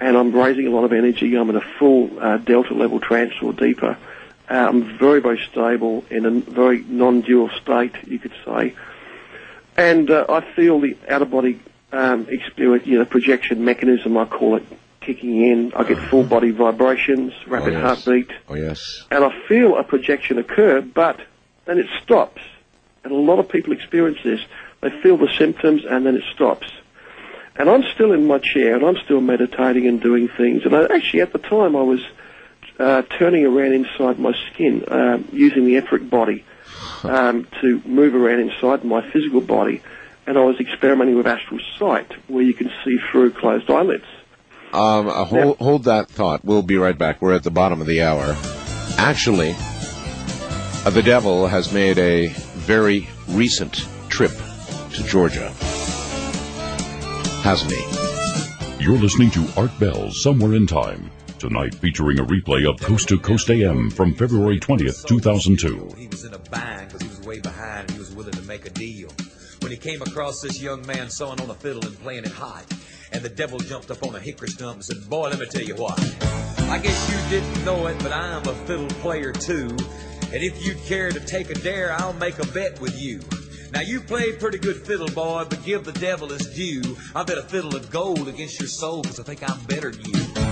S12: and I'm raising a lot of energy. I'm in a full uh, delta level trance or deeper. Uh, I'm very, very stable in a very non-dual state, you could say. And uh, I feel the out-of-body um, experience, you know, projection mechanism, I call it, kicking in. I get full body vibrations, rapid
S2: Oh, yes.
S12: heartbeat,
S2: Oh yes.
S12: and I feel a projection occur, but then it stops. And a lot of people experience this. They feel the symptoms and then it stops. And I'm still in my chair and I'm still meditating and doing things. And I, actually, at the time, I was uh, turning around inside my skin, um, using the etheric body um, to move around inside my physical body, and I was experimenting with astral sight, where you can see through closed eyelids.
S2: Um, uh, hold, hold that thought. We'll be right back. We're at the bottom of the hour. Actually, uh, the devil has made a very recent trip to Georgia, hasn't he?
S1: You're listening to Art Bell's Somewhere in Time. Tonight featuring a replay of Coast to Coast AM from February 20th, 2002.
S13: He was in a he was way behind he was willing to make a deal. When he came across this young man sawing on a fiddle and playing it hot, and the devil jumped up on a hickory stump and said, Boy, let me tell you what. I guess you didn't know it, but I'm a fiddle player too. And if you'd care to take a dare, I'll make a bet with you. Now you play pretty good fiddle, boy, but give the devil his due. I bet a fiddle of gold against your soul, cause I think I'm better than you.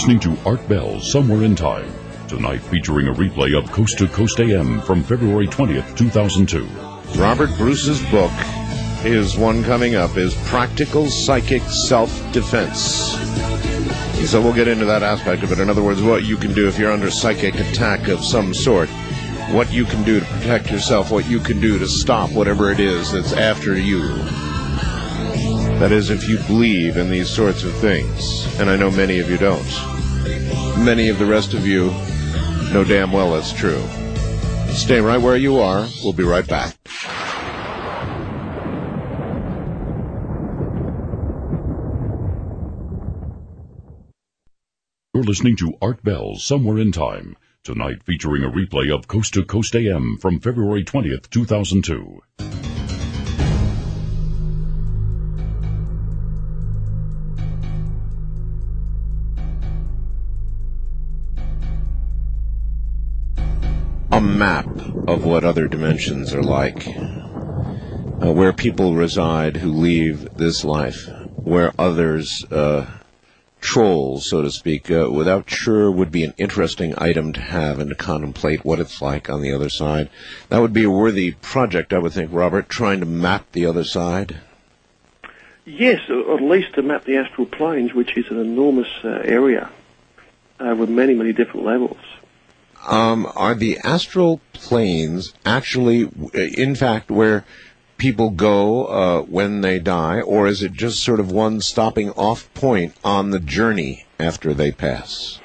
S1: Listening to Art Bell's Somewhere in Time. Tonight featuring a replay of Coast to Coast AM from February 20th, 2002.
S2: Robert Bruce's book is one coming up is Practical Psychic Self-Defense. So we'll get into that aspect of it. In other words, what you can do if you're under psychic attack of some sort. What you can do to protect yourself, what you can do to stop whatever it is that's after you. That is, if you believe in these sorts of things. And I know many of you don't. Many of the rest of you know damn well that's true. Stay right where you are. We'll be right back.
S1: You're listening to Art Bell's Somewhere in Time. Tonight featuring a replay of Coast to Coast AM from February 20th, 2002.
S2: Map of what other dimensions are like, uh, where people reside who leave this life, where others uh, troll, so to speak, uh, without sure would be an interesting item to have and to contemplate what it's like on the other side. That would be a worthy project, I would think, Robert, trying to map the other side.
S12: Yes, at least to map the astral planes, which is an enormous uh, area uh, with many, many different levels.
S2: Um, are the astral planes actually, in fact, where people go uh, when they die, or is it just sort of one stopping off point on the journey after they pass?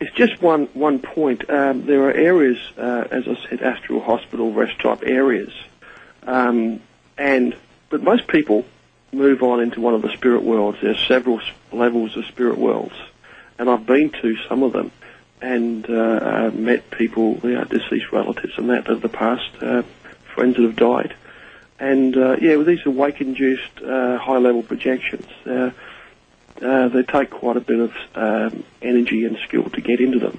S12: It's just one one point. Um, there are areas, uh, as I said, astral hospital rest type areas, um, and but most people move on into one of the spirit worlds. There are several levels of spirit worlds, and I've been to some of them. And uh, uh, met people, you know, deceased relatives and that of the past, uh, friends that have died. And uh, yeah, well, these are wake-induced uh, high-level projections. Uh, uh, they take quite a bit of um, energy and skill to get into them.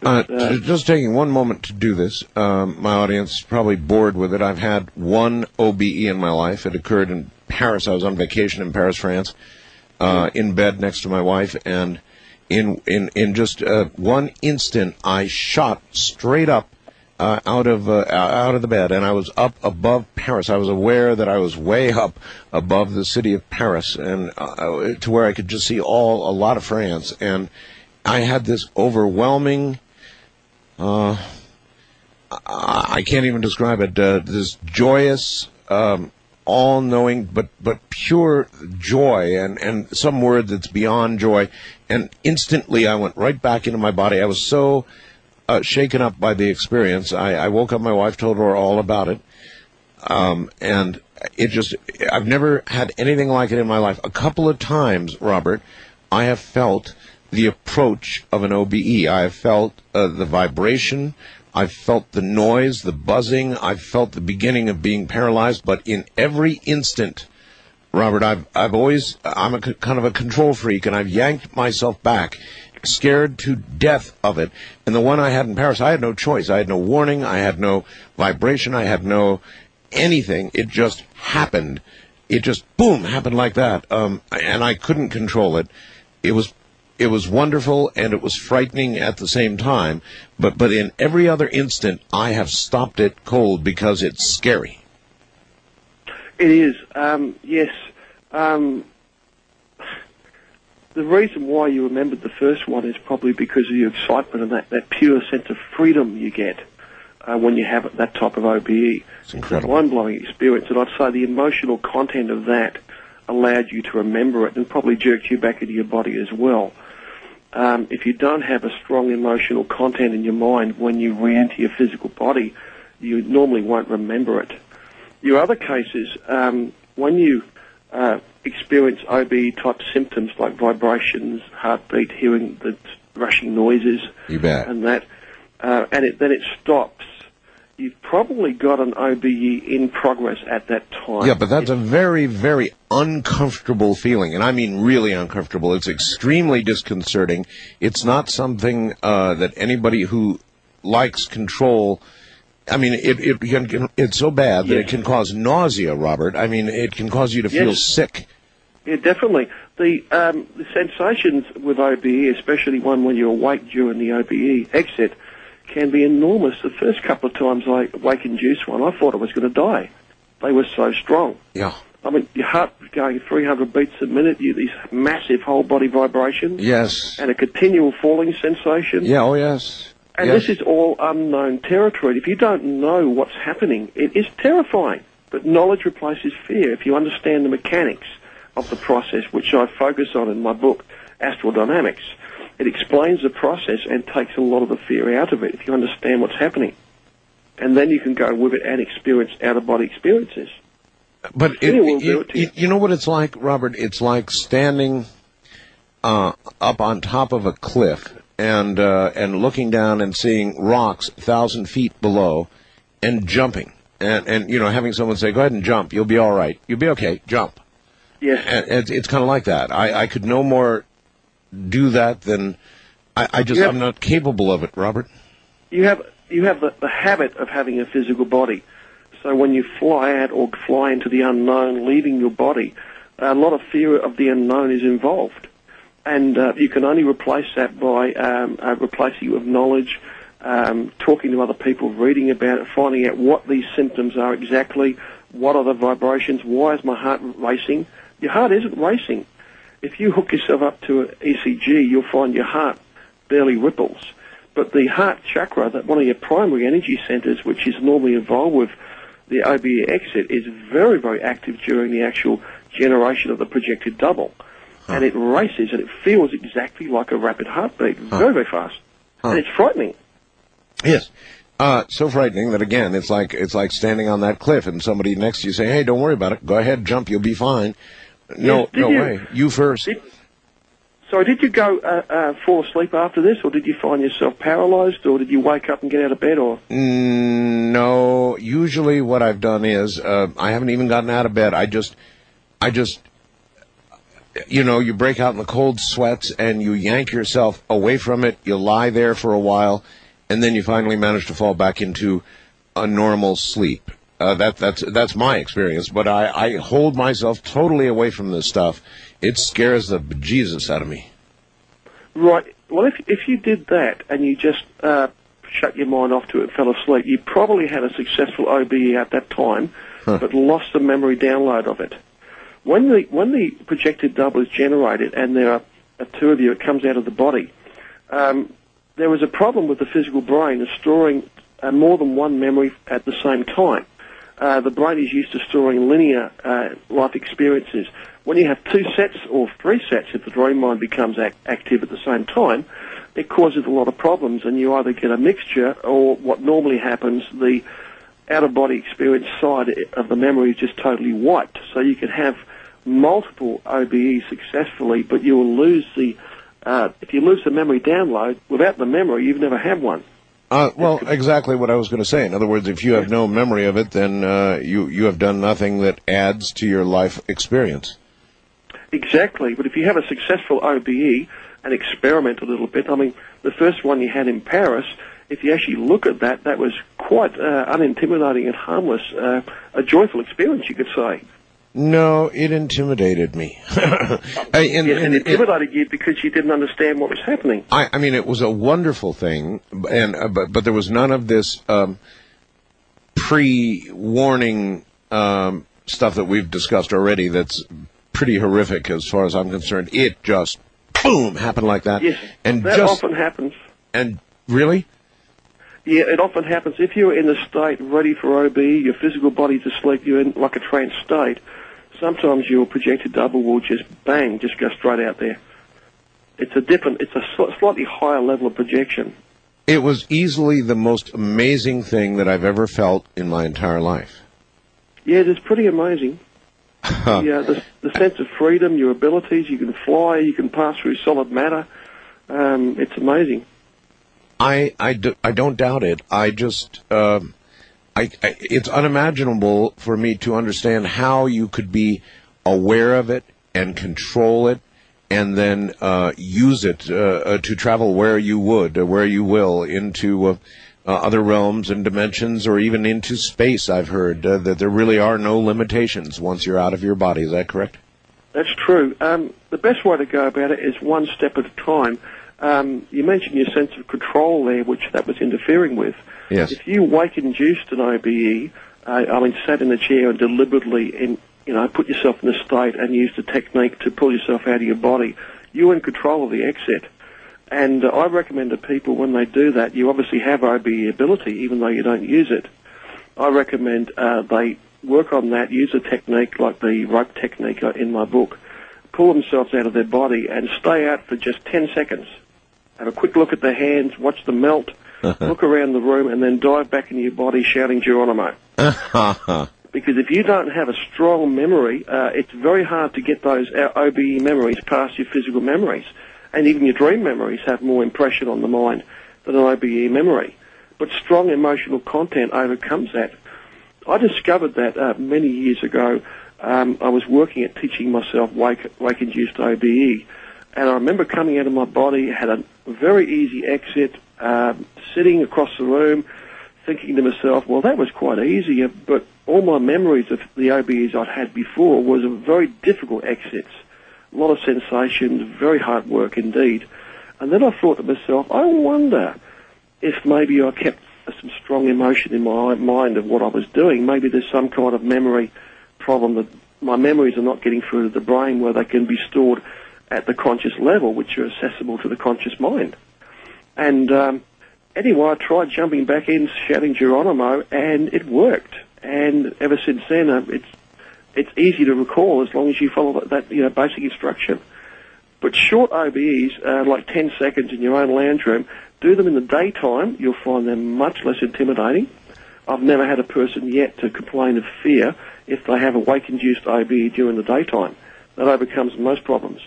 S2: Uh, just taking one moment to do this. Um, my audience is probably bored with it. I've had one OBE in my life. It occurred in Paris. I was on vacation in Paris, France, uh, in bed next to my wife, and in in in just uh, one instant, I shot straight up uh, out of uh, out of the bed, and I was up above Paris. I was aware that I was way up above the city of Paris, and uh, to where I could just see all a lot of France, and I had this overwhelming. Uh, I can't even describe it. Uh, this joyous, um, all-knowing, but but pure joy, and and some word that's beyond joy. And instantly, I went right back into my body. I was so uh, shaken up by the experience. I, I woke up. My wife told her all about it, um, and it just I've never had anything like it in my life. A couple of times, Robert, I have felt the approach of an OBE. I have felt uh, the vibration. I've felt the noise, the buzzing. I've felt the beginning of being paralyzed. But in every instant, Robert, I've I've always I'm a c- kind of a control freak, and I've yanked myself back, scared to death of it. And the one I had in Paris, I had no choice. I had no warning. I had no vibration. I had no anything. It just happened. It just boom happened like that, um, and I couldn't control it. It was it was wonderful and it was frightening at the same time. But but in every other instant, I have stopped it cold because it's scary.
S12: It is, um, yes. Um, the reason why you remembered the first one is probably because of your excitement and that, that pure sense of freedom you get uh, when you have that type of OBE. It's
S2: incredible.
S12: a mind-blowing experience, and I'd say the emotional content of that allowed you to remember it and probably jerked you back into your body as well. Um, if you don't have a strong emotional content in your mind when you re-enter your physical body, you normally won't remember it. Your other cases, um, when you uh, experience OB type symptoms like vibrations, heartbeat, hearing the rushing noises,
S2: You bet.
S12: and that, uh, and it, then it stops. You've probably got an OBE in progress at that time.
S2: Yeah, but that's a very, very uncomfortable feeling, and I mean really uncomfortable. It's extremely disconcerting. It's not something uh, that anybody who likes control. I mean, it, it can, it's so bad that it can cause nausea, Robert. I mean, it can cause you to feel sick.
S12: Yeah, definitely. The um, the sensations with OBE, especially one when you're awake during the OBE exit, can be enormous. The first couple of times I wake induced one, I thought I was going to die. They were so strong.
S2: Yeah.
S12: I mean, your heart was going 300 beats a minute. You these massive whole body vibrations.
S2: Yes.
S12: And a continual falling sensation.
S2: Yeah. Oh, yes.
S12: And
S2: yes.
S12: this is all unknown territory. If you don't know what's happening, it is terrifying. But knowledge replaces fear. If you understand the mechanics of the process, which I focus on in my book, Astral Dynamics, it explains the process and takes a lot of the fear out of it if you understand what's happening. And then you can go with it and experience out-of-body experiences.
S2: But it,
S12: Fear will do
S2: it, it- you know what it's like, Robert? It's like standing uh, up on top of a cliff and uh, and looking down and seeing rocks a thousand feet below, and jumping, and and you know having someone say, "Go ahead and jump. You'll be all right. You'll be okay. Jump."
S12: Yes.
S2: And it's, it's kind of like that. I, I could no more do that then I, I just
S12: Yeah.
S2: I'm not capable of it, Robert.
S12: you have you have the, the habit of having a physical body. So when you fly out or fly into the unknown, leaving your body, a lot of fear of the unknown is involved, and uh, you can only replace that by um, uh, replacing it with knowledge, um, talking to other people, reading about it, finding out what these symptoms are exactly, what are the vibrations, why is my heart racing? Your heart isn't racing. If you hook yourself up to an ECG, you'll find your heart barely ripples. But the heart chakra, that one of your primary energy centers, which is normally involved with the OBE exit, is very, very active during the actual generation of the projected double. And it races and it feels exactly like a rapid heartbeat, very, very fast. And it's frightening.
S2: Yes. Uh, so frightening that again, it's like it's like standing on that cliff and somebody next to you saying, "Hey, don't worry about it. Go ahead, jump. You'll be fine." No,
S12: did
S2: no
S12: you-
S2: way. You first.
S12: So did you go uh, uh, fall asleep after this, or did you find yourself paralyzed, or did you wake up and get out of bed, or?
S2: Mm, no, usually what I've done is uh, I haven't even gotten out of bed. I just, I just, you know, you break out in the cold sweats and you yank yourself away from it. You lie there for a while, and then you finally manage to fall back into a normal sleep. Uh, that that's that's my experience, but I, I hold myself totally away from this stuff. It scares the bejesus out of me.
S12: Right. Well, if if you did that and you just uh, shut your mind off to it and fell asleep, you probably had a successful OBE at that time, but lost the memory download of it. When the when the projected double is generated and there are, are two of you, it comes out of the body. Um, there was a problem with the physical brain of storing uh, more than one memory at the same time. Uh, the brain is used to storing linear uh, life experiences. When you have two sets or three sets, if the dream mind becomes ac- active at the same time, it causes a lot of problems, and you either get a mixture or what normally happens, the out of body experience side of the memory is just totally wiped. So you can have multiple OBEs successfully, but you will lose the uh, if you lose the memory download without the memory, you've never had one.
S2: Uh, well, exactly what I was going to say. In other words, if you have no memory of it, then uh, you you have done nothing that adds to your life experience.
S12: Exactly, but if you have a successful OBE and experiment a little bit, I mean, the first one you had in Paris, if you actually look at that, that was quite uh, unintimidating and harmless, uh, a joyful experience, you could say.
S2: No, it intimidated me. I, and,
S12: Yes, and
S2: and-
S12: intimidated you because you didn't understand what was happening.
S2: I, I mean, it was a wonderful thing, and uh, but but there was none of this um, pre-warning um, stuff that we've discussed already. That's pretty horrific as far as I'm concerned. It just boom happened like that,
S12: Yes,
S2: and
S12: that
S2: just
S12: often happens.
S2: and really,
S12: Yeah, it often happens. If you're in the state ready for OB, your physical body body's asleep, you're in like a trance state, sometimes your projected double will just bang, just go straight out there. It's a different, it's a sl- slightly higher level of projection.
S2: it was easily the most amazing thing that I've ever felt in my entire life.
S12: Yeah, it is pretty amazing. Yeah, the, the sense of freedom, your abilities, you can fly, you can pass through solid matter. Um, it's amazing.
S2: I, I, do, I don't doubt it. I just, um, I, I, it's unimaginable for me to understand how you could be aware of it and control it and then uh, use it uh, uh, to travel where you would, uh, where you will, into uh, uh, other realms and dimensions or even into space. I've heard uh, that there really are no limitations once you're out of your body. Is that correct?
S12: That's true. Um, the best way to go about it is one step at a time. Um, you mentioned your sense of control there, which that was interfering with.
S2: Yes.
S12: If you wake induced an OBE, uh, I mean, sat in the chair and deliberately, in, you know, put yourself in a state and used a technique to pull yourself out of your body, you're in control of the exit. And uh, I recommend to people when they do that, you obviously have OBE ability, even though you don't use it. I recommend uh, they work on that, use a technique like the rope technique uh, in my book, pull themselves out of their body and stay out for just 10 seconds. Have a quick look at the hands, watch them melt, look around the room, and then dive back into your body shouting Geronimo. Because if you don't have a strong memory, uh, it's very hard to get those uh, OBE memories past your physical memories. And even your dream memories have more impression on the mind than an OBE memory. But strong emotional content overcomes that. I discovered that uh, many years ago. Um, I was working at teaching myself wake, wake-induced OBE, and I remember coming out of my body, had a very easy exit, um, sitting across the room, thinking to myself, well, that was quite easy, uh, but all my memories of the OBEs I'd had before was very difficult exits. A lot of sensations, very hard work indeed. And then I thought to myself, I wonder if maybe I kept some strong emotion in my mind of what I was doing. Maybe there's some kind of memory problem that my memories are not getting through to the brain where they can be stored at the conscious level, which are accessible to the conscious mind. And um, anyway, I tried jumping back in, shouting Geronimo, and it worked. And ever since then, uh, it's it's easy to recall as long as you follow that, that you know basic instruction. But short OBEs, uh, like 10 seconds in your own lounge room, do them in the daytime. You'll find them much less intimidating. I've never had a person yet to complain of fear if they have a wake-induced OBE during the daytime. That overcomes most problems.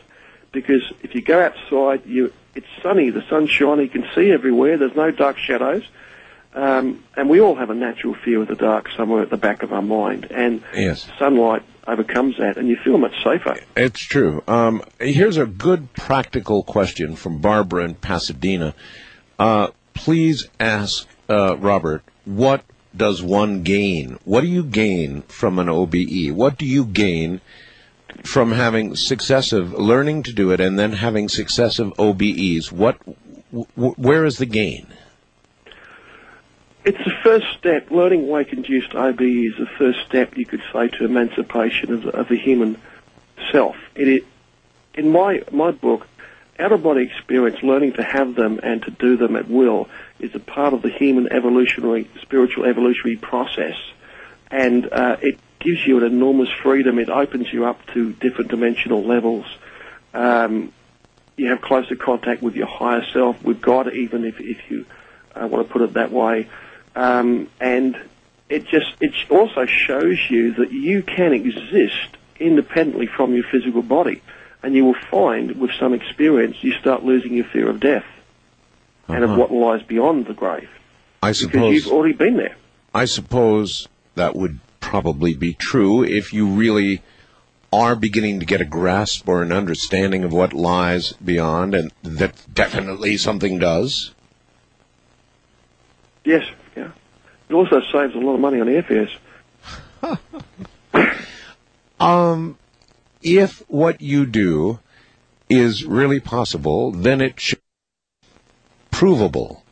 S12: Because if you go outside, you it's sunny, the sun's shining, you can see everywhere. There's no dark shadows, um, and we all have a natural fear of the dark somewhere at the back of our mind. And
S2: Yes.
S12: sunlight overcomes that, and you feel much safer.
S2: It's true. Um, here's a good practical question from Barbara in Pasadena. Uh, please ask uh, Robert, what does one gain? What do you gain from an OBE? What do you gain from having successive learning to do it and then having successive OBEs? What, where is the gain?
S12: It's the first step. Learning wake-induced OBE is the first step, you could say, to emancipation of the, of the human self. It, it, in my my book, out-of-body experience, learning to have them and to do them at will, is a part of the human evolutionary, spiritual evolutionary process, and uh, it gives you an enormous freedom. It opens you up to different dimensional levels. Um, you have closer contact with your higher self, with God, even if if you uh, want to put it that way. Um, and it just it also shows you that you can exist independently from your physical body, and you will find with some experience you start losing your fear of death and of
S2: Uh-huh.
S12: what lies beyond the grave
S2: I
S12: because
S2: suppose.
S12: you've already been there.
S2: I suppose that would probably be true if you really are beginning to get a grasp or an understanding of what lies beyond, and that definitely something does.
S12: Yes, yeah. It also saves a lot of money on airfares.
S2: Um, if what you do is really possible, then it should be provable.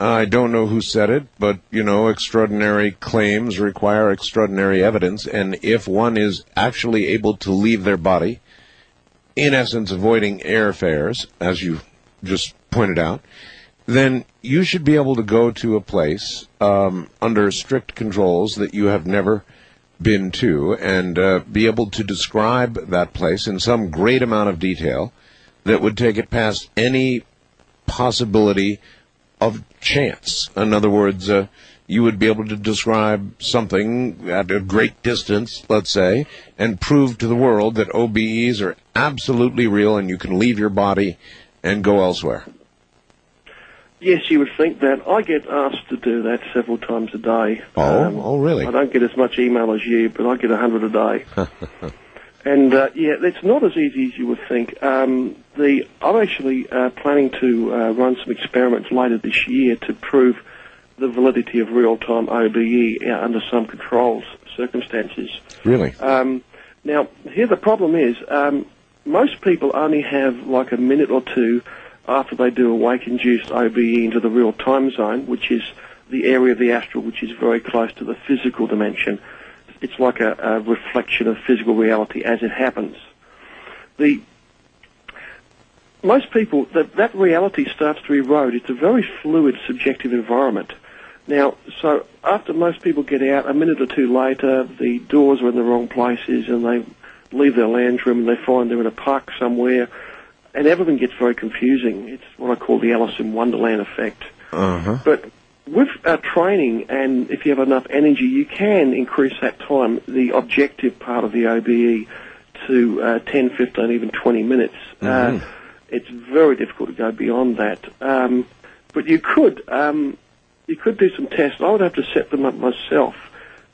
S2: I don't know who said it, but you know, extraordinary claims require extraordinary evidence, and if one is actually able to leave their body, in essence avoiding airfares, as you just pointed out, then you should be able to go to a place um, under strict controls that you have never been to and uh, be able to describe that place in some great amount of detail that would take it past any possibility of chance. In other words, uh, you would be able to describe something at a great distance, let's say, and prove to the world that OBEs are absolutely real and you can leave your body and go elsewhere.
S12: Yes, you would think that. I get asked to do that several times a day. Um,
S2: Oh, oh, really?
S12: I don't get as much email as you, but I get a hundred a day. And uh, yeah, it's not as easy as you would think. Um, the I'm actually uh, planning to uh, run some experiments later this year to prove the validity of real-time OBE uh, under some controls circumstances.
S2: really?
S12: Um, now, here the problem is, um, most people only have like a minute or two after they do a wake-induced OBE into the real time zone, which is the area of the astral which is very close to the physical dimension. It's like a, a reflection of physical reality as it happens. The most people that that reality starts to erode. It's a very fluid, subjective environment. Now, so after most people get out, a minute or two later, the doors are in the wrong places, and they leave their lounge room, and they find they're in a park somewhere, and everything gets very confusing. It's what I call the Alice in Wonderland effect.
S2: Uh-huh.
S12: But with uh, training, and if you have enough energy, you can increase that time, the objective part of the OBE, to uh, 10, 15, even 20 minutes.
S2: Mhm.
S12: Uh, it's very difficult to go beyond that. Um, but you could, um, you could do some tests. I would have to set them up myself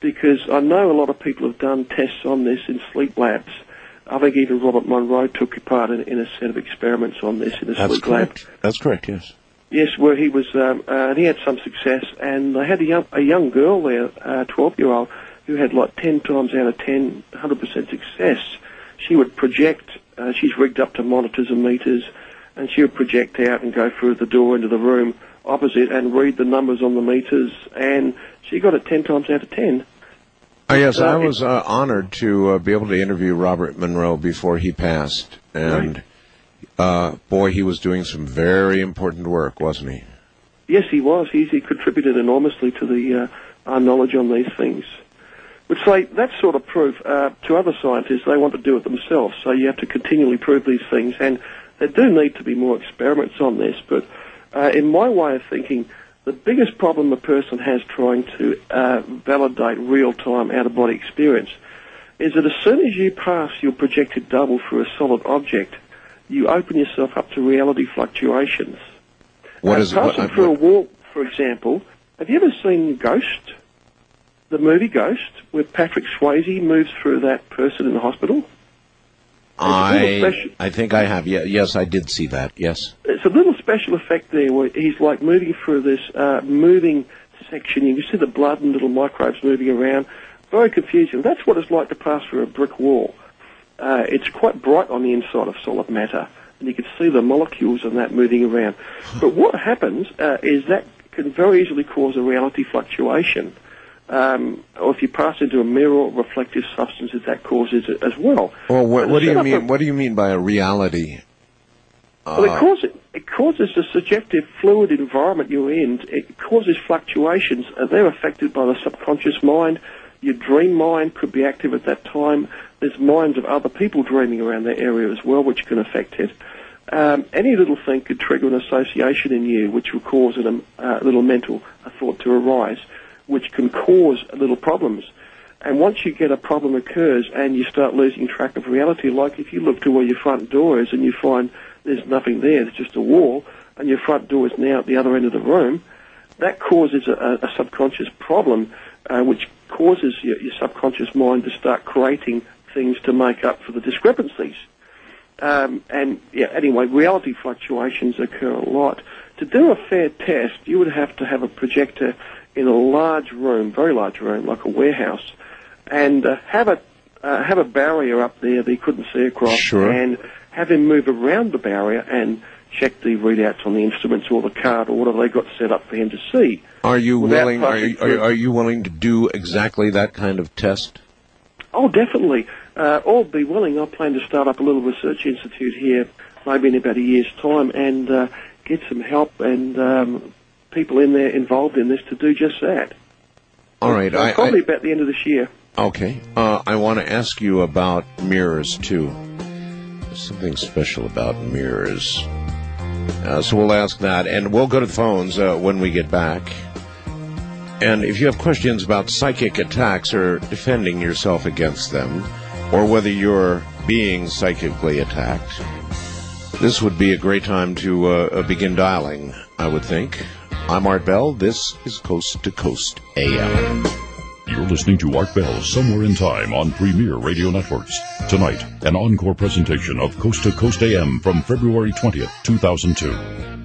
S12: because I know a lot of people have done tests on this in sleep labs. I think even Robert Monroe took part in, in a set of experiments on this in a
S2: That's
S12: sleep lab.
S2: correct. That's correct, yes.
S12: Yes, where he was, um, uh, and he had some success, and they had a young, a young girl there, a 12 year old, who had like 10 times out of 10, 100% success. She would project, uh, she's rigged up to monitors and meters, and she would project out and go through the door into the room opposite and read the numbers on the meters, and she got it 10 times out of 10.
S2: Uh, yes,
S12: Uh,
S2: I was uh, honored to uh, be able to interview Robert Monroe before he passed, and uh, boy, he was doing some very important work, wasn't he?
S12: Yes, he was. He's, he contributed enormously to the uh, our knowledge on these things. Which say that sort of proof uh, to other scientists. They want to do it themselves, so you have to continually prove these things, and there do need to be more experiments on this. But uh, in my way of thinking, the biggest problem a person has trying to uh, validate real-time out-of-body experience is that as soon as you pass your projected double for a solid object, you open yourself up to reality fluctuations.
S2: What
S12: Uh,
S2: is what,
S12: passing through a wall, for example? Have you ever seen Ghost, the movie Ghost, where Patrick Swayze moves through that person in the hospital?
S2: I
S12: special-
S2: I think I have. Yeah, yes, I did see that. Yes.
S12: It's a little special effect there where he's like moving through this uh, moving section. You can see the blood and little microbes moving around. Very confusing. That's what it's like to pass through a brick wall. Uh, it's quite bright on the inside of solid matter, and you can see the molecules in that moving around. But what happens uh, is that can very easily cause a reality fluctuation. Um, or if you pass into a mirror, reflective substances, that causes it as well.
S2: Well, what, what do you mean?
S12: a-
S2: What do you mean by a reality?
S12: well, it
S2: Uh,
S12: causes it causes the subjective fluid environment you're in. It causes fluctuations. Uh, they're affected by the subconscious mind. Your dream mind could be active at that time. There's minds of other people dreaming around that area as well, which can affect it. Um, any little thing could trigger an association in you, which will cause a uh, little mental a thought to arise, which can cause little problems. And once you get a problem occurs and you start losing track of reality, like if you look to where your front door is and you find there's nothing there, there's just a wall, and your front door is now at the other end of the room, that causes a, a subconscious problem, uh, which causes your, your subconscious mind to start creating things to make up for the discrepancies. Um, and yeah, anyway, reality fluctuations occur a lot. To do a fair test, you would have to have a projector in a large room, very large room, like a warehouse, and uh, have a uh, have a barrier up there that he couldn't see across,
S2: Sure.
S12: and have him move around the barrier and check the readouts on the instruments or the card or whatever they got set up for him to see.
S2: Are you willing? Are you, are, are you willing to do exactly that kind of test?
S12: Oh, definitely. Uh, all be willing. I plan to start up a little research institute here, maybe in about a year's time, and uh, get some help and um, people in there involved in this to do just that.
S2: All right.
S12: So
S2: I,
S12: probably
S2: I,
S12: about the end of this year.
S2: okay. Uh, I want to ask you about mirrors too. There's something special about mirrors. Uh, so we'll ask that, and we'll go to the phones uh, when we get back. And if you have questions about psychic attacks or defending yourself against them, or whether you're being psychically attacked, this would be a great time to uh, uh, begin dialing, I would think. I'm Art Bell. This is Coast to Coast AM.
S1: You're listening to Art Bell's Somewhere in Time on Premier Radio Networks. Tonight, an encore presentation of Coast to Coast AM from February 20th, 2002.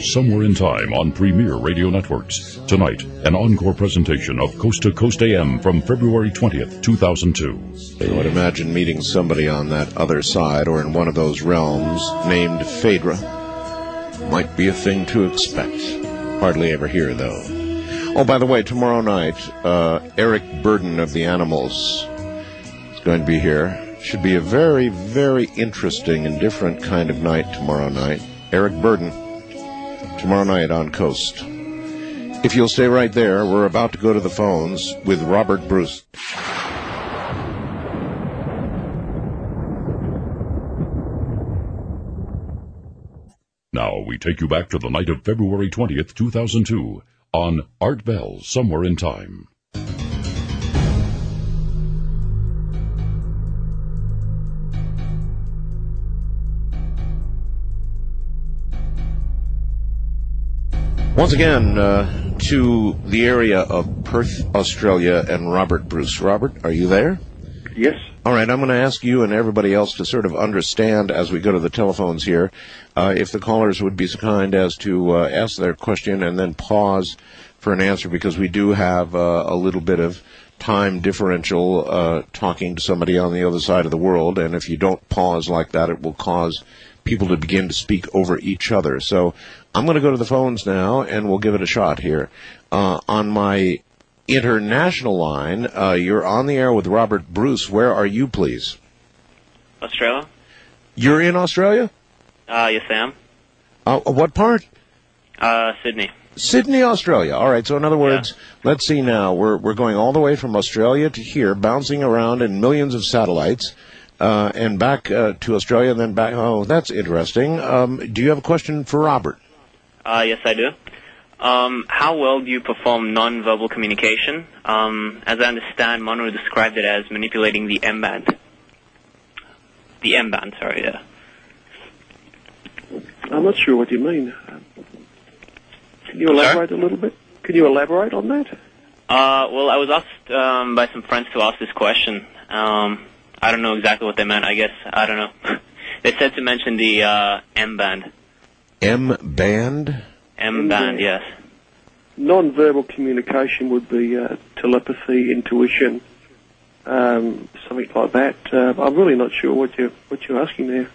S1: Somewhere in Time on Premier Radio Networks. Tonight, an encore presentation of Coast to Coast AM from February 20th, 2002.
S2: I would imagine meeting somebody on that other side or in one of those realms named Phaedra might be a thing to expect. Hardly ever hear, though. Oh, by the way, tomorrow night, uh, Eric Burdon of the Animals is going to be here. Should be a very, very interesting and different kind of night tomorrow night. Eric Burdon, tomorrow night on Coast. If you'll stay right there, we're about to go to the phones with Robert Bruce.
S1: Now we take you back to the night of February 20th, 2002 on Art Bell's Somewhere in Time.
S2: Once again, uh, to the area of Perth, Australia, and Robert Bruce. Robert, are you there?
S14: Yes.
S2: All right, I'm going to ask you and everybody else to sort of understand as we go to the telephones here, uh, if the callers would be so kind as to uh, ask their question and then pause for an answer because we do have uh, a little bit of time differential uh, talking to somebody on the other side of the world, and if you don't pause like that, it will cause people to begin to speak over each other. So I'm going to go to the phones now, and we'll give it a shot here. Uh, on my international line, uh, you're on the air with Robert Bruce. Where are you, please?
S15: Australia?
S2: You're in Australia?
S15: Uh, yes, I am.
S2: Uh, what part?
S15: Uh, Sydney.
S2: Sydney, Australia. All right. So in other words, let's see now. We're we're going all the way from Australia to here, bouncing around in millions of satellites, uh, and back uh, to Australia, and then back. Oh, that's interesting. Um, do you have a question for Robert?
S15: Uh, yes, I do. Um, how well do you perform non-verbal communication? Um, as I understand, Monroe described it as manipulating the M band. The M band, sorry, yeah.
S12: I'm not sure what you mean. Can you elaborate a little bit? Can you elaborate on that?
S15: Uh, well, I was asked um, by some friends to ask this question. Um, I don't know exactly what they meant. I guess I don't know. they said to mention the uh, M band.
S2: M band.
S15: M band, yes.
S12: Non-verbal communication would be uh, telepathy, intuition, um, something like that. Uh, I'm really not sure what you what you're asking there.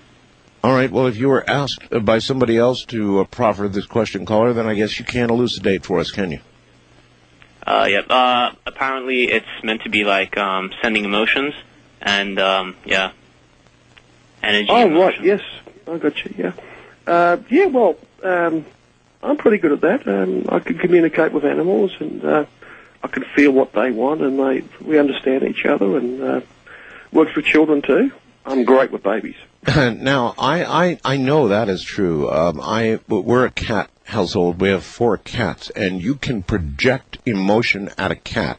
S2: All right. Well, if you were asked uh, by somebody else to uh, proffer this question, caller, then I guess you can't elucidate for us, can you?
S15: Uh, yep. Uh, apparently, it's meant to be like um, sending emotions, and um, yeah, energy.
S12: Oh, right. Yes, I got you. Yeah. Uh, yeah. Well, um, I'm pretty good at that. Um, I can communicate with animals, and uh, I can feel what they want, and they we understand each other, and uh, works with children too. I'm great with babies.
S2: now, I, I, I know that is true. Um, I, we're a cat household. We have four cats, and you can project emotion at a cat,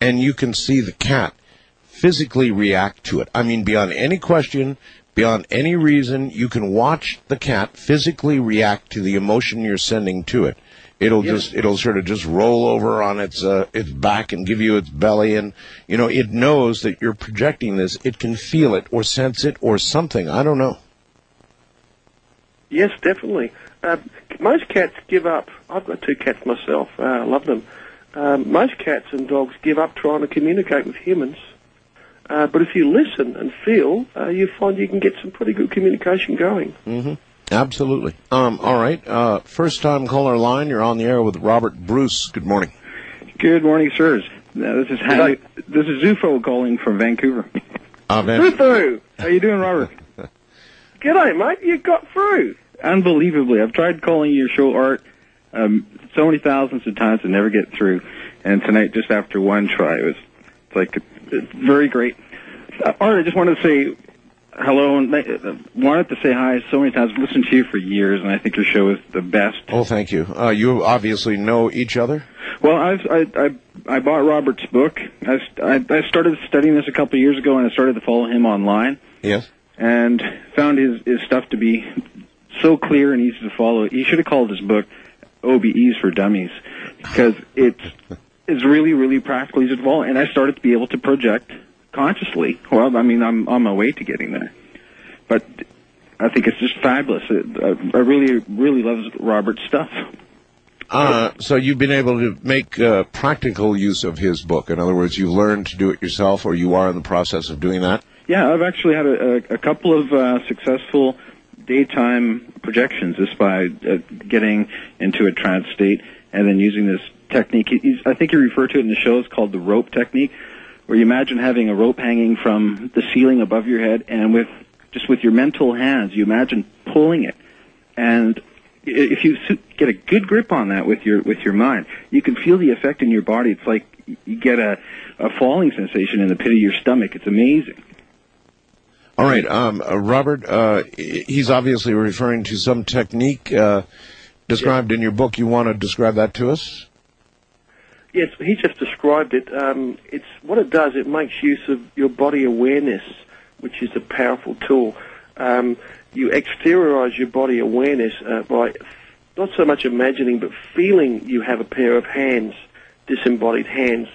S2: and you can see the cat physically react to it. I mean, beyond any question, beyond any reason, you can watch the cat physically react to the emotion you're sending to it. It'll just it'll sort of just roll over on its uh, its back and give you its belly, and you know it knows that you're projecting this. It can feel it or sense it or something. I don't know.
S12: Yes, definitely. Uh, most cats give up. I've got two cats myself. Uh, I love them. Um, most cats and dogs give up trying to communicate with humans. Uh, but if you listen and feel, uh, you find you can get some pretty good communication going.
S2: hmm Absolutely. Um, all right. Uh, first time caller line. You're on the air with Robert Bruce. Good morning.
S16: Good morning, sirs. This is Hanley. This is Zufo calling from Vancouver.
S2: Uh,
S12: Zufo!
S16: How you doing, Robert?
S12: G'day, mate. You got through.
S16: Unbelievably, I've tried calling your show, Art, um, so many thousands of times to never get through. And tonight, just after one try, it was it's like it's very great. Uh, Art, I just wanted to say hello and uh, wanted to say hi so many times. I've listened to you for years, and I think your show is the best.
S2: Oh, thank you. Uh, you obviously know each other.
S16: Well, I've, I I I bought Robert's book. I, I I started studying this a couple of years ago, and I started to follow him online.
S2: Yes.
S16: And found his his stuff to be so clear and easy to follow. He should have called his book OBEs for Dummies because it's it's really really practical, easy to. And I started to be able to project consciously. Well, I mean, I'm on my way to getting there, but I think it's just fabulous. Uh, I really, really love Robert's stuff.
S2: Uh, so you've been able to make uh, practical use of his book. In other words, you've learned to do it yourself, or you are in the process of doing that.
S16: Yeah, I've actually had a, a, a couple of uh, successful daytime projections just by uh, getting into a trance state and then using this technique. I think you refer to it in the show. It's called the rope technique, where you imagine having a rope hanging from the ceiling above your head, and with just with your mental hands, you imagine pulling it. And if you get a good grip on that with your with your mind, you can feel the effect in your body. It's like you get a, a falling sensation in the pit of your stomach. It's amazing.
S2: All right, um, uh, Robert. Uh, he's obviously referring to some technique uh, described in your book. You want to describe that to us?
S12: Yes, he just described it. Um, it's what it does. It makes use of your body awareness, which is a powerful tool. Um, you exteriorize your body awareness uh, by not so much imagining, but feeling you have a pair of hands, disembodied hands.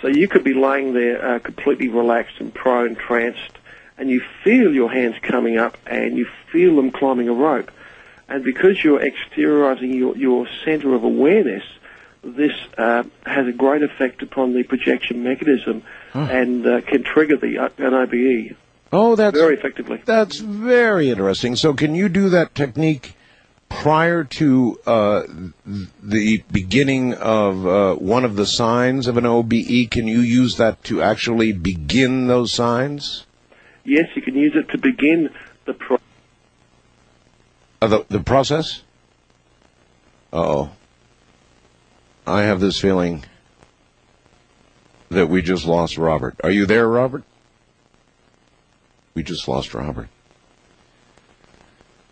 S12: So you could be laying there uh, completely relaxed and prone, tranced, and you feel your hands coming up, and you feel them climbing a rope. And because you're exteriorizing your, your center of awareness, this uh, has a great effect upon the projection mechanism and uh, can trigger the uh, NOBE
S2: Oh, that's
S12: very effectively.
S2: That's very interesting. So, can you do that technique prior to uh, the beginning of uh, one of the signs of an OBE? Can you use that to actually begin those signs?
S12: Yes, you can use it to begin the pro-
S2: Uh, the, the process? oh. I have this feeling that we just lost Robert. Are you there, Robert? We just lost Robert.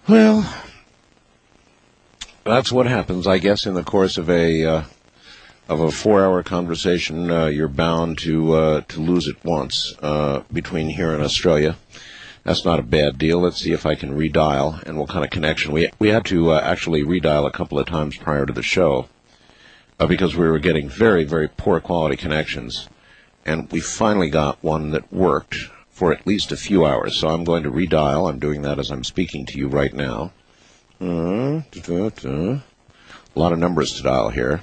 S2: Well, that's what happens, I guess, in the course of a uh, of a four-hour conversation. Uh, you're bound to uh, to lose it once uh, between here and Australia. That's not a bad deal. Let's see if I can redial and what kind of connection we we had to uh, actually redial a couple of times prior to the show uh, because we were getting very very poor quality connections, and we finally got one that worked for at least a few hours. So I'm going to redial. I'm doing that as I'm speaking to you right now. Da-da-da. A lot of numbers to dial here.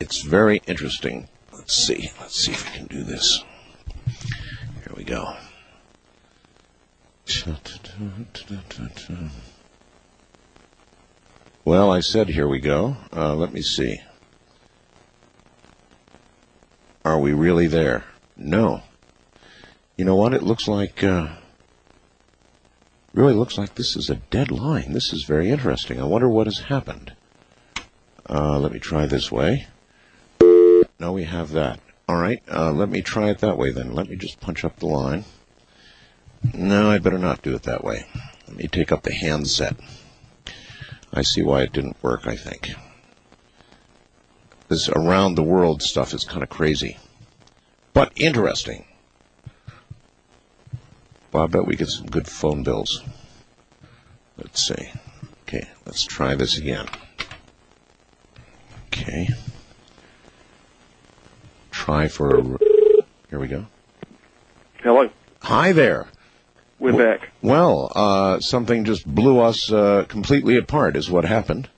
S2: It's very interesting. Let's see. Let's see if we can do this. Here we go. Well, I said here we go. Uh, let me see. Are we really there? No. You know what? It looks like, uh, really looks like this is a dead line. This is very interesting. I wonder what has happened. Uh, let me try this way. No, we have that. All right, uh, let me try it that way then. Let me just punch up the line. No, I'd better not do it that way. Let me take up the handset. I see why it didn't work, I think. This around the world stuff is kind of crazy. But interesting. Well, I bet we get some good phone bills. Let's see. Okay, let's try this again. Okay. Try for. A... Here we go.
S12: Hello.
S2: Hi there.
S12: We're back.
S2: Well, uh, something just blew us uh, completely apart, is what happened.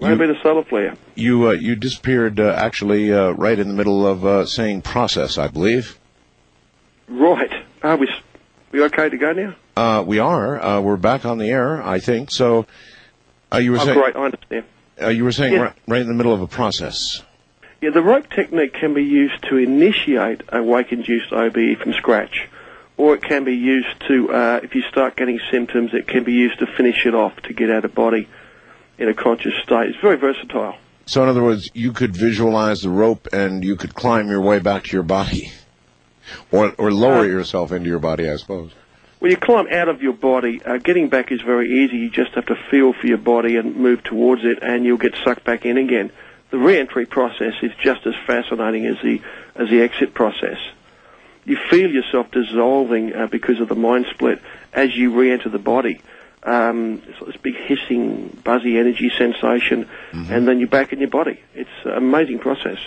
S12: Maybe the solar flare.
S2: You uh, you disappeared uh, actually uh, right in the middle of uh, saying process, I believe.
S12: Right. Are we, we okay to go now?
S2: Uh, we are. Uh, we're back on the air, I think. So, uh, you were
S12: oh,
S2: saying
S12: great. I understand.
S2: uh, you were saying
S12: Yeah.
S2: right, right in the middle of a process.
S12: Yeah, the rope technique can be used to initiate a wake-induced OBE from scratch, or it can be used to, uh, if you start getting symptoms, it can be used to finish it off to get out of body in a conscious state. It's very versatile.
S2: So, in other words, you could visualize the rope and you could climb your way back to your body, or or lower yourself into your body, I suppose.
S12: Well, you climb out of your body. Uh, getting back is very easy. You just have to feel for your body and move towards it, and you'll get sucked back in again. The re-entry process is just as fascinating as the as the exit process. You feel yourself dissolving uh, because of the mind split as you re-enter the body. Um, it's like this big hissing, buzzy energy sensation, and then you're back in your body. It's an amazing process.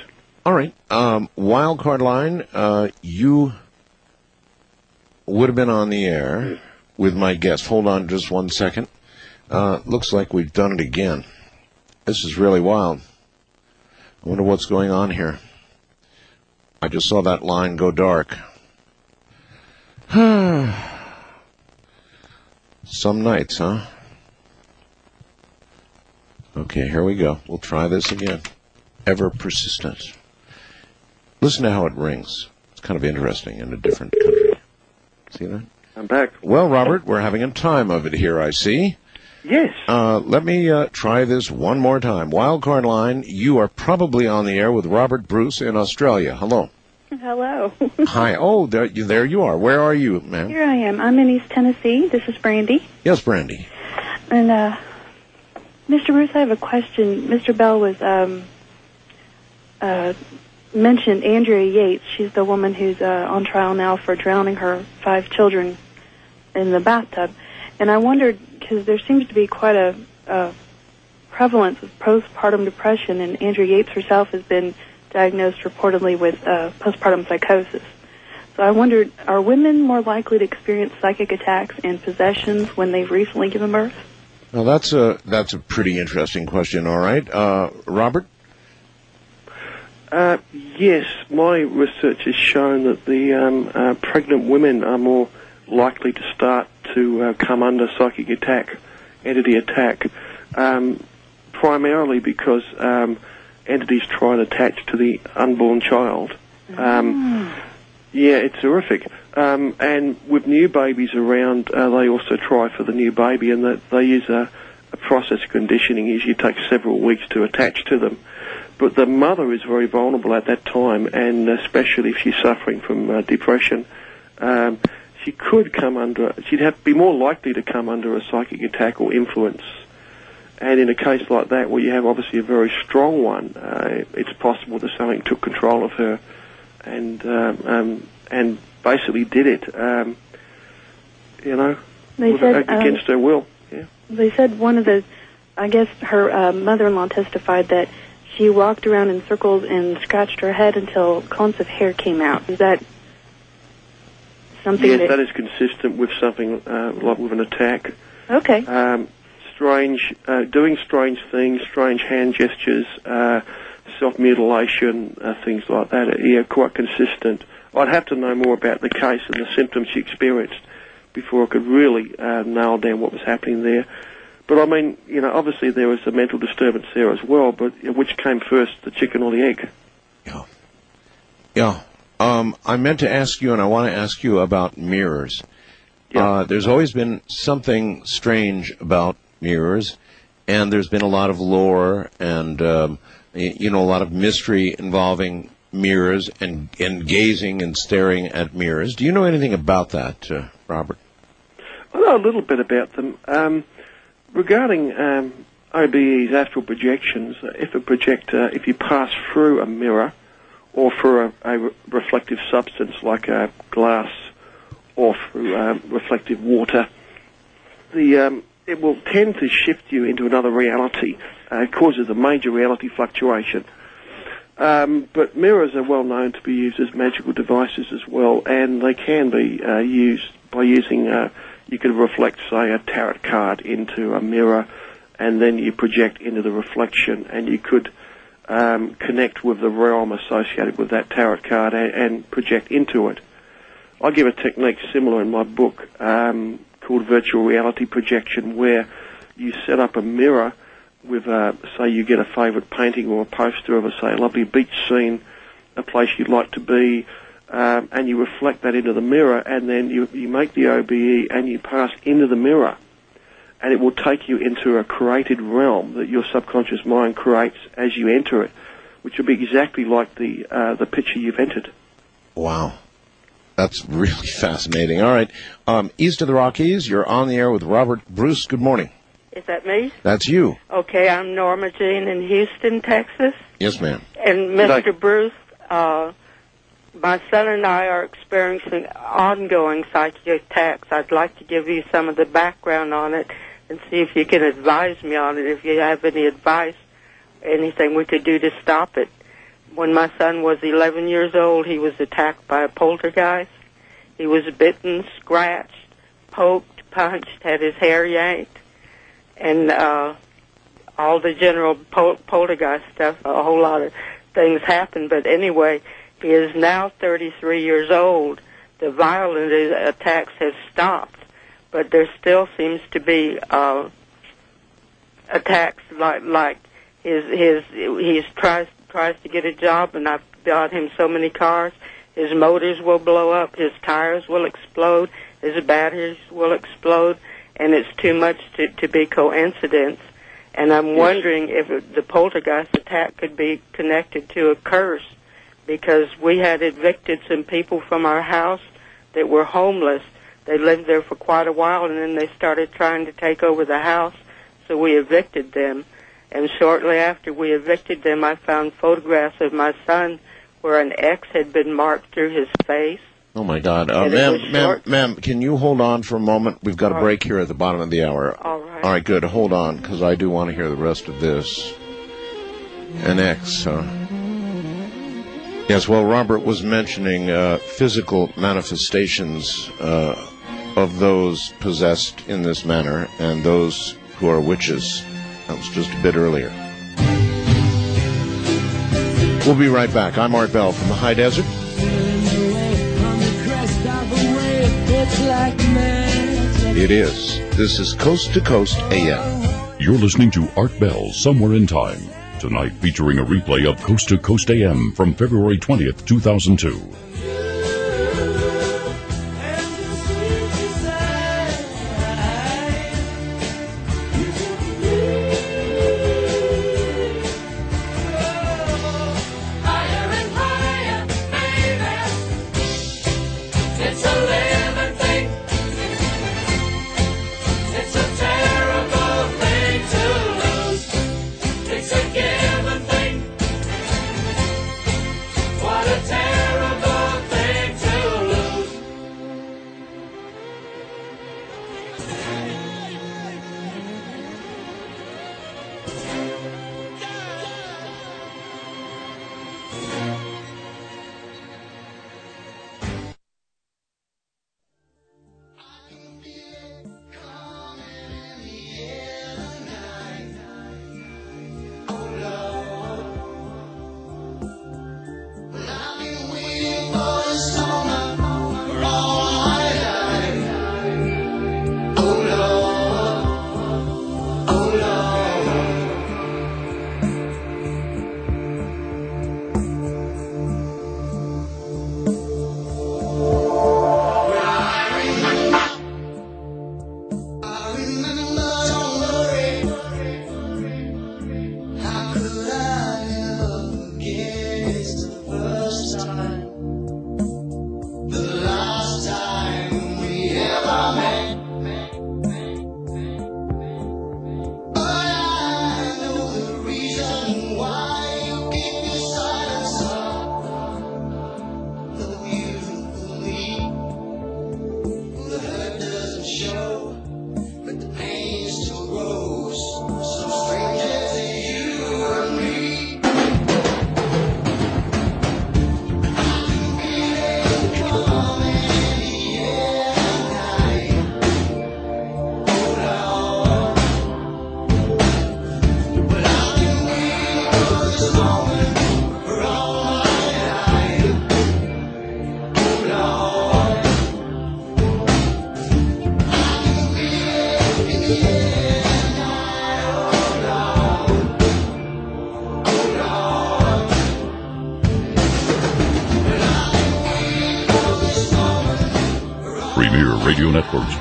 S2: All right. Um, wild card line. Uh, you would have been on the air with my guest. Hold on just one second. Uh, looks like we've done it again. This is really wild. I wonder what's going on here. I just saw that line go dark. Some nights, huh? Okay, here we go. We'll try this again. Ever persistent. Listen to how it rings. It's kind of interesting in a different country. See that?
S12: I'm back.
S2: Well, Robert, we're having a time of it here, I see.
S12: Yes.
S2: Uh, let me uh, try this one more time. Wildcard line, you are probably on the air with Robert Bruce in Australia. Hello.
S14: Hello.
S2: Hi. Oh, there you, there you are. Where are you, ma'am?
S14: Here I am. I'm in East Tennessee. This is Brandy.
S2: Yes, Brandy.
S14: And, uh, Mr. Bruce, I have a question. Mr. Bell was, um, uh, mentioned Andrea Yates. She's the woman who's, uh, on trial now for drowning her five children in the bathtub. And I wondered, because there seems to be quite a, a prevalence of postpartum depression, and Andrea Yates herself has been diagnosed reportedly with uh, postpartum psychosis. So I wondered, are women more likely to experience psychic attacks and possessions when they've recently given birth?
S2: Well, that's a that's a pretty interesting question. All right, uh, Robert.
S12: Uh, yes, my research has shown that the um, uh, pregnant women are more likely to start to uh, come under psychic attack, entity attack, um, primarily because um, entities try and attach to the unborn child. Um, yeah, it's horrific. Um, and with new babies around, uh, they also try for the new baby, and that they use a, a process of conditioning. Usually takes several weeks to attach to them. But the mother is very vulnerable at that time, and especially if she's suffering from uh, depression, um, she could come under. She'd have be more likely to come under a psychic attack or influence. And in a case like that, where you have obviously a very strong one, uh, it's possible that something took control of her, and um, um, and basically did it. Um, you know,
S14: They said, um,
S12: against her will. Yeah.
S14: They said one of the, I guess her uh, mother-in-law testified that she walked around in circles and scratched her head until clumps of hair came out. Is that something
S12: yes,
S14: that?
S12: that is consistent with something uh, like with an attack.
S14: okay.
S12: Um, strange, uh, doing strange things, strange hand gestures, uh, self-mutilation, uh, things like that. are, Yeah, quite consistent. I'd have to know more about the case and the symptoms she experienced before I could really uh, nail down what was happening there. But I mean, you know, obviously there was a mental disturbance there as well. But uh, which came first, the chicken or the egg?
S2: Yeah. Um, I meant to ask you, and I want to ask you about mirrors. Uh, there's always been something strange about mirrors, and there's been a lot of lore and um, you know a lot of mystery involving mirrors and and gazing and staring at mirrors. Do you know anything about that, uh, Robert?
S12: I know a little bit about them. Um, regarding um, OBE's astral projections, if a projector, if you pass through a mirror or through a, a reflective substance like a glass or through um, reflective water, the um, it will tend to shift you into another reality. Uh, it causes a major reality fluctuation. Um, but mirrors are well known to be used as magical devices as well, and they can be uh, used by using. Uh, you could reflect, say, a tarot card into a mirror, and then you project into the reflection, and you could um, connect with the realm associated with that tarot card and, and project into it. I give a technique similar in my book um, called virtual reality projection, where you set up a mirror with, uh, say, you get a favourite painting or a poster of a, say, a lovely beach scene, a place you'd like to be, um, and you reflect that into the mirror, and then you, you make the OBE and you pass into the mirror, and it will take you into a created realm that your subconscious mind creates as you enter it, which will be exactly like the uh, the picture you've entered.
S2: Wow. That's really fascinating. All right. Um, east of the Rockies, you're on the air with Robert Bruce. Good morning.
S17: Is that me?
S2: That's you.
S17: Okay, I'm Norma Jean in Houston, Texas.
S2: Yes, ma'am.
S17: And Mr. Bruce, uh, my son and I are experiencing ongoing psychic attacks. I'd like to give you some of the background on it and see if you can advise me on it, if you have any advice, anything we could do to stop it. When my son was 11 years old, he was attacked by a poltergeist. He was bitten, scratched, poked, punched, had his hair yanked, and uh, all the general pol- poltergeist stuff. A whole lot of things happened, but anyway, he is now 33 years old. The violent attacks have stopped, but there still seems to be uh, attacks like like his his he's tries tries to get a job, and I've bought him so many cars. His motors will blow up, his tires will explode, his batteries will explode, and it's too much to, to be coincidence. And I'm wondering if it, the poltergeist attack could be connected to a curse, because we had evicted some people from our house that were homeless. They lived there for quite a while, and then they started trying to take over the house, so we evicted them. And shortly after we evicted them, I found photographs of my son where an X had been marked through his face.
S2: Oh my God, uh, ma'am, ma'am, ma'am, can you hold on for a moment? We've got a
S17: All
S2: break here at the bottom of the hour.
S17: All right.
S2: All right, good. Hold on, because I do want to hear the rest of this. An X. Uh, yes, well, Robert was mentioning uh, physical manifestations uh, of those possessed in this manner and those who are witches. That was just a bit earlier. We'll be right back. I'm Art Bell from the High Desert. It is. This is Coast to Coast AM.
S18: You're listening to Art Bell Somewhere in Time. Tonight featuring a replay of Coast to Coast AM from February 20th, 2002.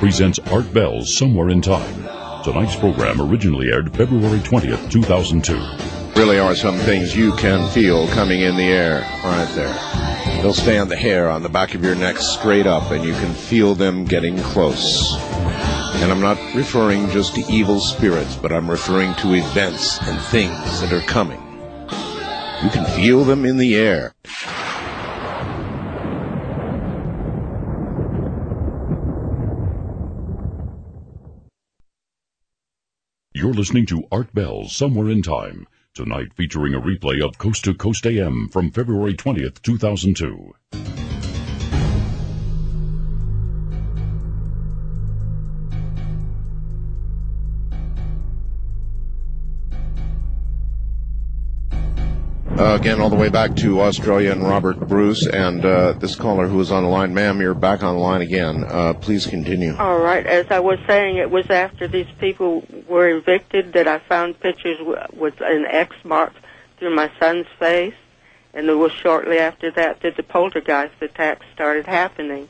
S18: Presents Art Bell's Somewhere in Time. Tonight's program originally aired February 20th, 2002.
S2: Really are some things you can feel coming in the air, aren't there? They'll stay on the hair on the back of your neck straight up, and you can feel them getting close. And I'm not referring just to evil spirits, but I'm referring to events and things that are coming. You can feel them in the air.
S18: You're listening to Art Bell's Somewhere in Time.
S1: Tonight featuring a replay of Coast to Coast AM from February 20th, 2002.
S2: Uh, again, all the way back to Australia and Robert Bruce and uh, this caller who was on the line. Ma'am, you're back on the line again. Uh, please continue.
S17: All right. As I was saying, it was after these people were evicted that I found pictures with an X mark through my son's face, and it was shortly after that that the poltergeist attacks started happening.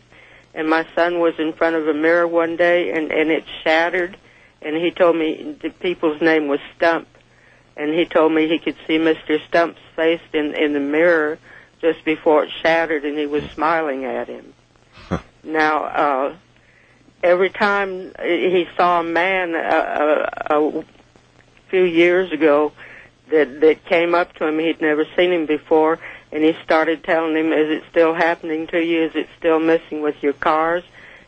S17: And my son was in front of a mirror one day, and and it shattered, and he told me the people's name was Stump, and he told me he could see Mr. Stump's face in in the mirror just before it shattered, and he was smiling at him. Now, uh, every time he saw a man uh, a, a few years ago that that came up to him, he'd never seen him before, and he started telling him, "Is it still happening to you? Is it still messing with your cars?"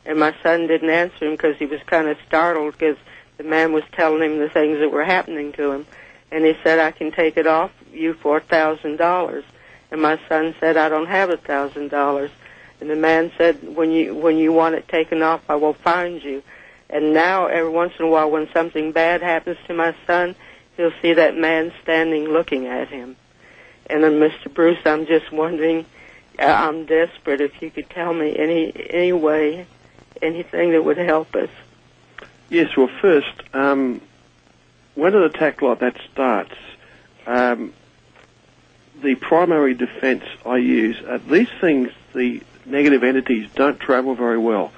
S17: And my son didn't answer him because he was kind of startled because the man was telling him the things that were happening to him. And he said, "I can take it off you for a thousand dollars." And my son said, "I don't have a thousand dollars." And the man said, "When you when you want it taken off, I will find you." And now, every once in a while, when something bad happens to my son, he'll see that man standing looking at him. And then, Mr. Bruce, I'm just wondering, uh, I'm desperate if you could tell me any any way, anything that would help us.
S12: Yes, well, first, um, when an attack like that starts, um, the primary defense I use, uh, these things, the negative entities don't travel very well.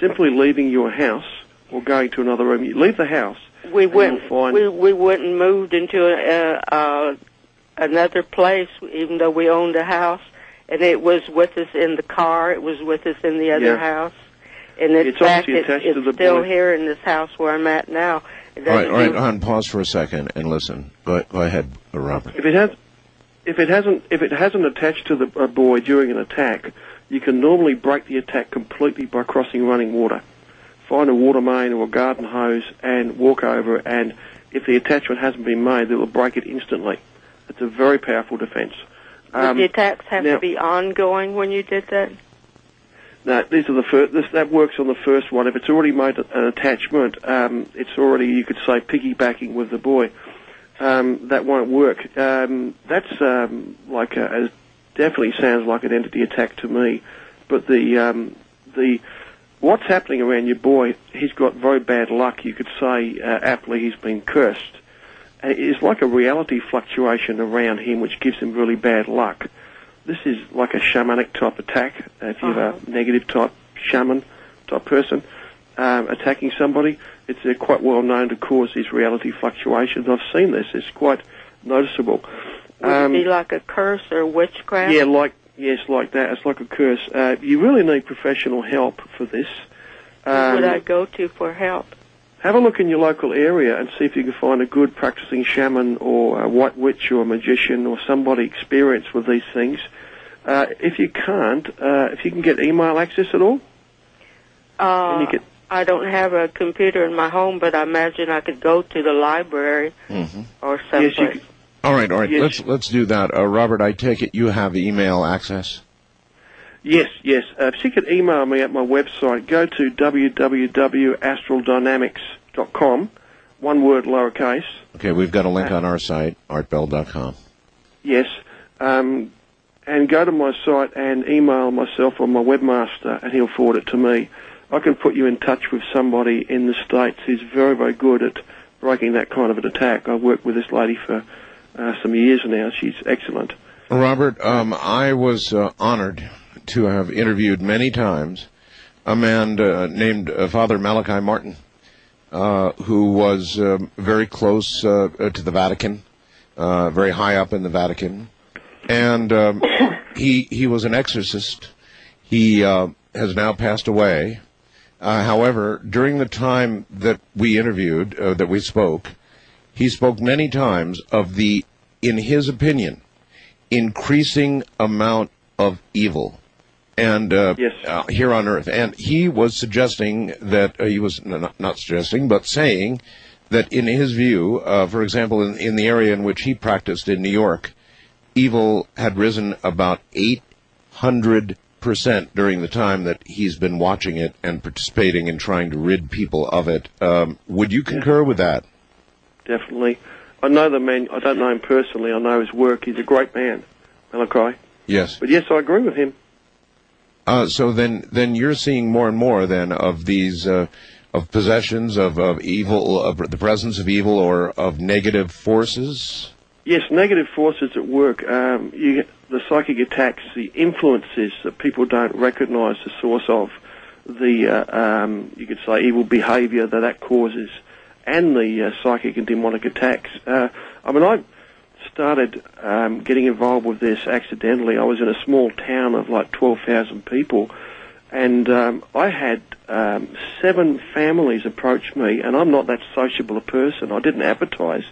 S12: Simply leaving your house or going to another room, you leave the house,
S17: We went
S12: find
S17: we we went and moved into a, uh, another place, even though we owned a house, and it was with us in the car. It was with us in the other
S2: Yeah.
S17: house, and in
S2: It's
S17: fact, it, it's
S2: the
S17: still here in this house where I'm at now. It
S2: All right,
S17: doesn't
S2: all right,
S17: do-
S2: hon, pause for a second and listen. Go, go ahead, uh, Robert.
S12: If it has, if it hasn't, if it hasn't attached to the a boy during an attack, you can normally break the attack completely by crossing running water. Find a water main or a garden hose and walk over. And if the attachment hasn't been made, it will break it instantly. It's a very powerful defense.
S17: Would the attacks have
S12: now-
S17: to be ongoing when you did that?
S12: These are the first. This, that works on the first one. If it's already made an attachment, um, it's already you could say piggybacking with the boy. Um, that won't work. Um, that's um, like a, it definitely sounds like an entity attack to me. But the um, the what's happening around your boy? He's got very bad luck. You could say uh, aptly he's been cursed. It's like a reality fluctuation around him, which gives him really bad luck. This is like a shamanic type attack. If you're a negative type shaman type person um, attacking somebody, it's uh, quite well known to cause these reality fluctuations. I've seen this; it's quite noticeable.
S17: Would
S12: Um,
S17: it be like a curse or witchcraft?
S12: yeah, like yes, like that. It's like a curse. Uh, you really need professional help for this.
S17: Who
S12: Um,
S17: would I go to for help?
S12: have a look in your local area and see if you can find a good practicing shaman or a white witch or a magician or somebody experienced with these things. Uh, if you can't, uh, if you can get email access at all,
S17: Uh,
S12: you could-
S17: I don't have a computer in my home, but I imagine I could go to the library
S2: Mm-hmm.
S17: or someplace.
S2: All right, all right.
S12: Yes.
S2: Let's let's do that. Uh, Robert, I take it you have email access.
S12: Yes, yes. Uh, if you could email me at my website, go to www.astraldynamics.com, one word lowercase.
S2: Okay, we've got a link on our site, artbell.com.
S12: Yes. Um, and go to my site and email myself or my webmaster, and he'll forward it to me. I can put you in touch with somebody in the States who's very, very good at breaking that kind of an attack. I've worked with this lady for uh, some years now. She's excellent.
S2: Robert, um, I was uh, honored to have interviewed many times a man uh, named uh, Father Malachi Martin, uh, who was um, very close uh, to the Vatican, very high up in the Vatican, and um, he he was an exorcist. He uh, has now passed away. Uh, however, during the time that we interviewed, uh, that we spoke, he spoke many times of the, in his opinion, increasing amount of evil and uh, uh, here on earth and he was suggesting that uh, he was n- not, not suggesting but saying that in his view, uh, for example, in, in the area in which he practiced in New York, evil had risen about 800 percent during the time that he's been watching it and participating in trying to rid people of it. Um, would you concur with that?
S12: Definitely. I know the man. I don't know him personally. I know his work. He's a great man, Malachi.
S2: Yes.
S12: But yes, I agree with him.
S2: Uh, so then, then you're seeing more and more then of these uh, of possessions of, of evil, of the presence of evil or of negative forces.
S12: Yes, negative forces at work. Um, you the psychic attacks, the influences that people don't recognise the source of, the uh, um, you could say evil behaviour that that causes, and the uh, psychic and demonic attacks. Uh, I mean, I started um, getting involved with this accidentally. I was in a small town of like twelve thousand people, and um, I had um, seven families approach me, and I'm not that sociable a person. I didn't advertise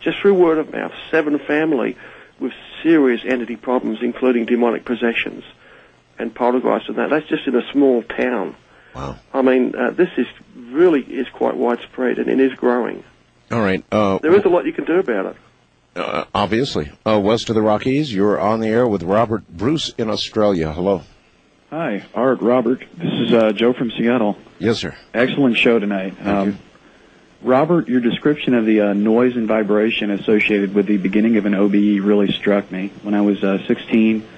S12: just through word of mouth, seven family with serious entity problems, including demonic possessions and poltergeists and that. That's just in a small town.
S2: Wow.
S12: I mean, uh, this is really is quite widespread and it is growing.
S2: All right. Uh,
S12: There is a lot you can do about it.
S2: uh, obviously, uh, west of the Rockies, you're on the air with Robert Bruce in Australia. Hello.
S16: Hi, Art, Robert. This is uh, Joe from Seattle.
S2: Yes, sir.
S16: Excellent show tonight. Um, Robert, your description of the uh, noise and vibration associated with the beginning of an OBE really struck me. When I was uh, 16,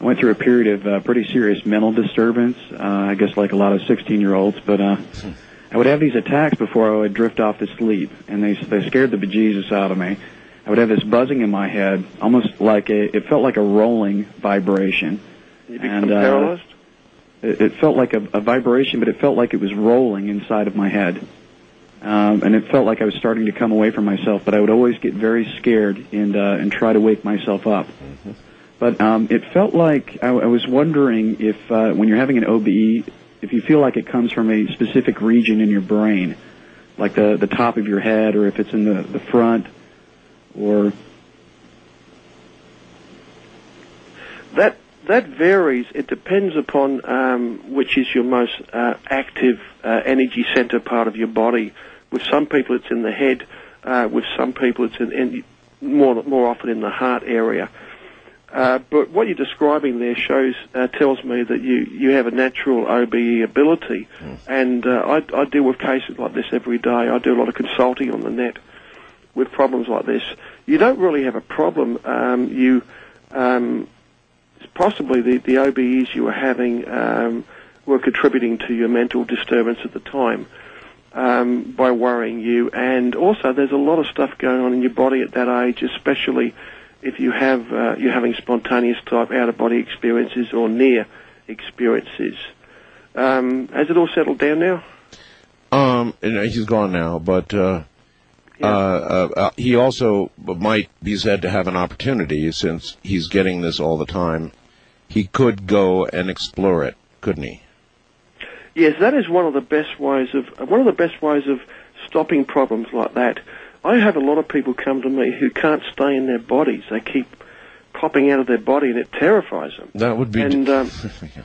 S16: I went through a period of uh, pretty serious mental disturbance, uh, I guess like a lot of 16-year-olds, but uh, I would have these attacks before I would drift off to sleep, and they, they scared the bejesus out of me. I would have this buzzing in my head, almost like a, it felt like a rolling vibration.
S12: You become
S16: And, uh,
S12: paralyzed.
S16: It, it felt like a, a vibration, but it felt like it was rolling inside of my head. Um, and it felt like I was starting to come away from myself, but I would always get very scared and uh, and try to wake myself up. But um, it felt like I, I was wondering if uh, when you're having an OBE, if you feel like it comes from a specific region in your brain, like the the top of your head, or if it's in the the front, or
S12: That that varies. It depends upon um, which is your most uh, active uh, energy center part of your body. With some people, it's in the head. Uh, with some people, it's in, in more more often in the heart area. Uh, but what you're describing there shows uh, tells me that you, you have a natural OBE ability, and uh, I, I deal with cases like this every day. I do a lot of consulting on the net with problems like this. You don't really have a problem. Um, you um, possibly the, the OBEs you were having um, were contributing to your mental disturbance at the time um, by worrying you. And also, there's a lot of stuff going on in your body at that age, especially if you have uh, you're having spontaneous type out of body experiences or near experiences. Um, has it all settled down now?
S2: Um, and he's gone now, but uh, uh, uh, uh, he also might be said to have an opportunity since he's getting this all the time. He could go and explore it, couldn't he?
S12: Yes, that is one of the best ways of one of the best ways of stopping problems like that. I have a lot of people come to me who can't stay in their bodies. They keep popping out of their body, and it terrifies them.
S2: That would be.
S12: And um,
S2: Very-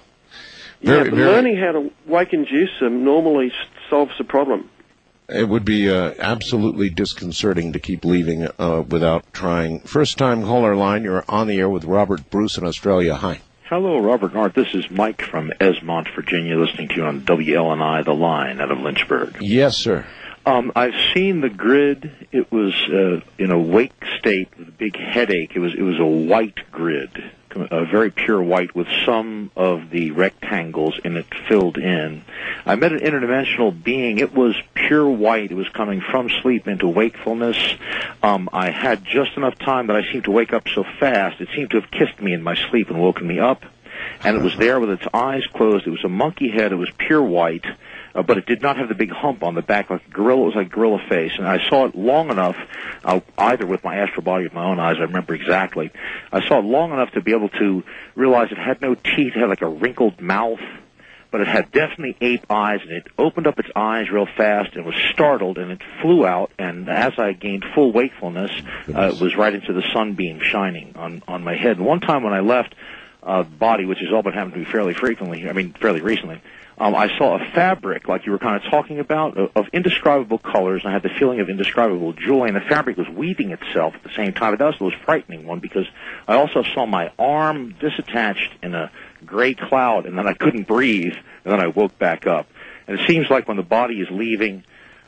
S12: yeah,
S2: very-
S12: learning how to wake-induce them normally solves the problem.
S2: It would be uh, absolutely disconcerting to keep leaving uh, without trying. First time caller line, you're on the air with Robert Bruce in Australia. Hi.
S19: Hello, Robert Nart. This is Mike from Esmont, Virginia, listening to you on WLNI, The Line, out of Lynchburg.
S2: Yes, sir.
S19: Um, I've seen the grid. It was uh, in a wake state with a big headache. It was it was a white grid, a very pure white with some of the rectangles in it filled in. I met an interdimensional being. It was pure white. It was coming from sleep into wakefulness. Um, I had just enough time that I seemed to wake up so fast. It seemed to have kissed me in my sleep and woken me up. And it was there with its eyes closed. It was a monkey head. It was pure white uh, but it did not have the big hump on the back like a gorilla. It was like gorilla face, and I saw it long enough, uh, either with my astral body or my own eyes. I remember exactly. I saw it long enough to be able to realize it had no teeth. It had like a wrinkled mouth, but it had definitely ape eyes, and it opened up its eyes real fast and was startled, and it flew out. And as I gained full wakefulness, uh, it was right into the sunbeam shining on on my head. And one time when I left. uh, body, which has all but happened to me fairly frequently. I mean, fairly recently. Um, I saw a fabric, like you were kind of talking about, of, of indescribable colors. And I had the feeling of indescribable joy, and the fabric was weaving itself at the same time. That was the most frightening one because I also saw my arm disattached in a gray cloud, and then I couldn't breathe, and then I woke back up. And it seems like when the body is leaving,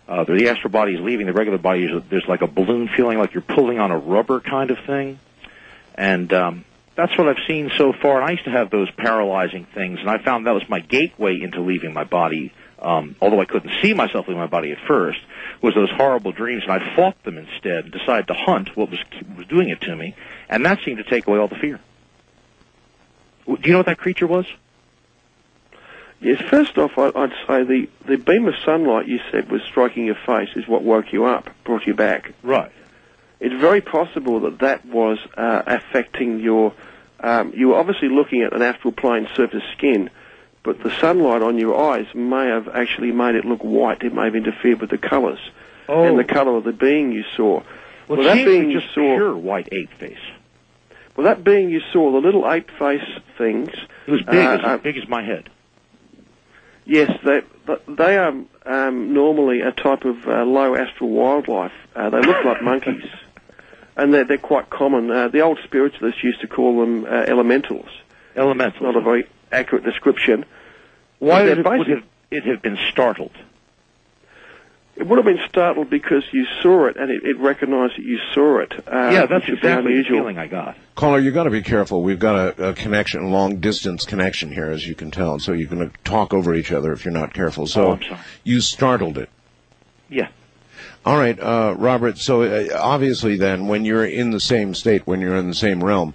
S19: uh, the astral body is leaving the regular body, there's, there's like a balloon feeling, like you're pulling on a rubber kind of thing. And um, that's what I've seen so far. And I used to have those paralyzing things, and I found that was my gateway into leaving my body. Um, although I couldn't see myself leaving my body at first, was those horrible dreams, and I fought them instead and decided to hunt what was was doing it to me, and that seemed to take away all the fear. Do you know what that creature was?
S12: Yes, first off, I'd say the, the beam of sunlight you said was striking your face is what woke you up, brought you back.
S19: Right.
S12: It's very possible that that was uh, affecting your. Um, you were obviously looking at an astral plane surface skin, but the sunlight on your eyes may have actually made it look white. It may have interfered with the colours
S19: Oh.
S12: and the colour of the being you saw.
S19: Well, it
S12: that being
S19: be
S12: you
S19: just
S12: saw,
S19: pure white ape face.
S12: well, that being you saw, the little ape face things.
S19: It was big,
S12: uh,
S19: was
S12: uh,
S19: as big as my head.
S12: Yes, they they are um, normally a type of uh, low astral wildlife. Uh, they look like monkeys, and they're they're quite common. Uh, the old spiritualists used to call them uh, elementals.
S19: Elementals.
S12: Not a very accurate description.
S19: Why
S12: They're
S19: would it, would
S12: basic-
S19: it, it have been startled?
S12: It would have been startled because you saw it and it, it recognised that you saw it. Uh,
S19: yeah, that's
S12: which would
S19: exactly the feeling I got.
S2: Caller, you've got to be careful. We've got a, a connection, long distance connection here, as you can tell. So you're going to talk over each other if you're not careful. So
S19: Oh, I'm sorry.
S2: you startled it.
S19: Yeah.
S2: All right, uh, Robert. So uh, obviously, then, when you're in the same state, when you're in the same realm,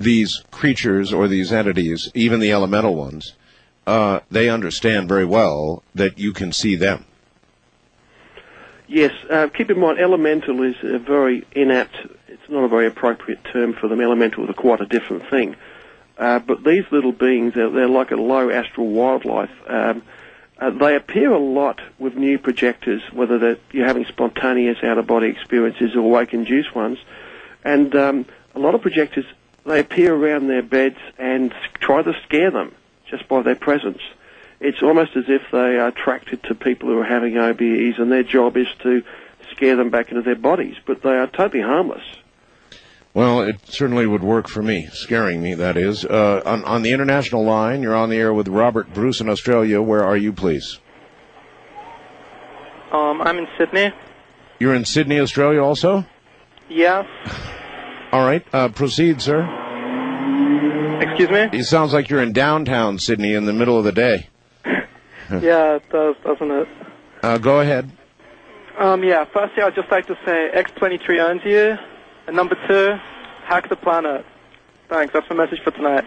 S2: these creatures or these entities, even the elemental ones, uh, they understand very well that you can see them.
S12: Yes, uh, keep in mind, elemental is a very inapt, it's not a very appropriate term for them. Elemental is quite a different thing. Uh, but these little beings, they're, they're like a low astral wildlife. Um, uh, they appear a lot with new projectors, whether that you're having spontaneous out-of-body experiences or wake-induced ones. And um, a lot of projectors, they appear around their beds and try to scare them just by their presence it's almost as if they are attracted to people who are having OBEs, and their job is to scare them back into their bodies. But they are totally harmless.
S2: Well, it certainly would work for me, scaring me, that is. Uh, on, on the international line, you're on the air with Robert Bruce in Australia. Where are you, please?
S20: Um, I'm in Sydney.
S2: You're in Sydney, Australia, also?
S20: Yes.
S2: All right, uh, proceed, sir.
S20: Excuse me?
S2: It sounds like you're in downtown Sydney in the middle of the day.
S20: yeah, it does, doesn't it?
S2: Uh, go ahead.
S20: Um, yeah, firstly, I'd just like to say X23 owns you. And number two, hack the planet. Thanks, that's my message for tonight.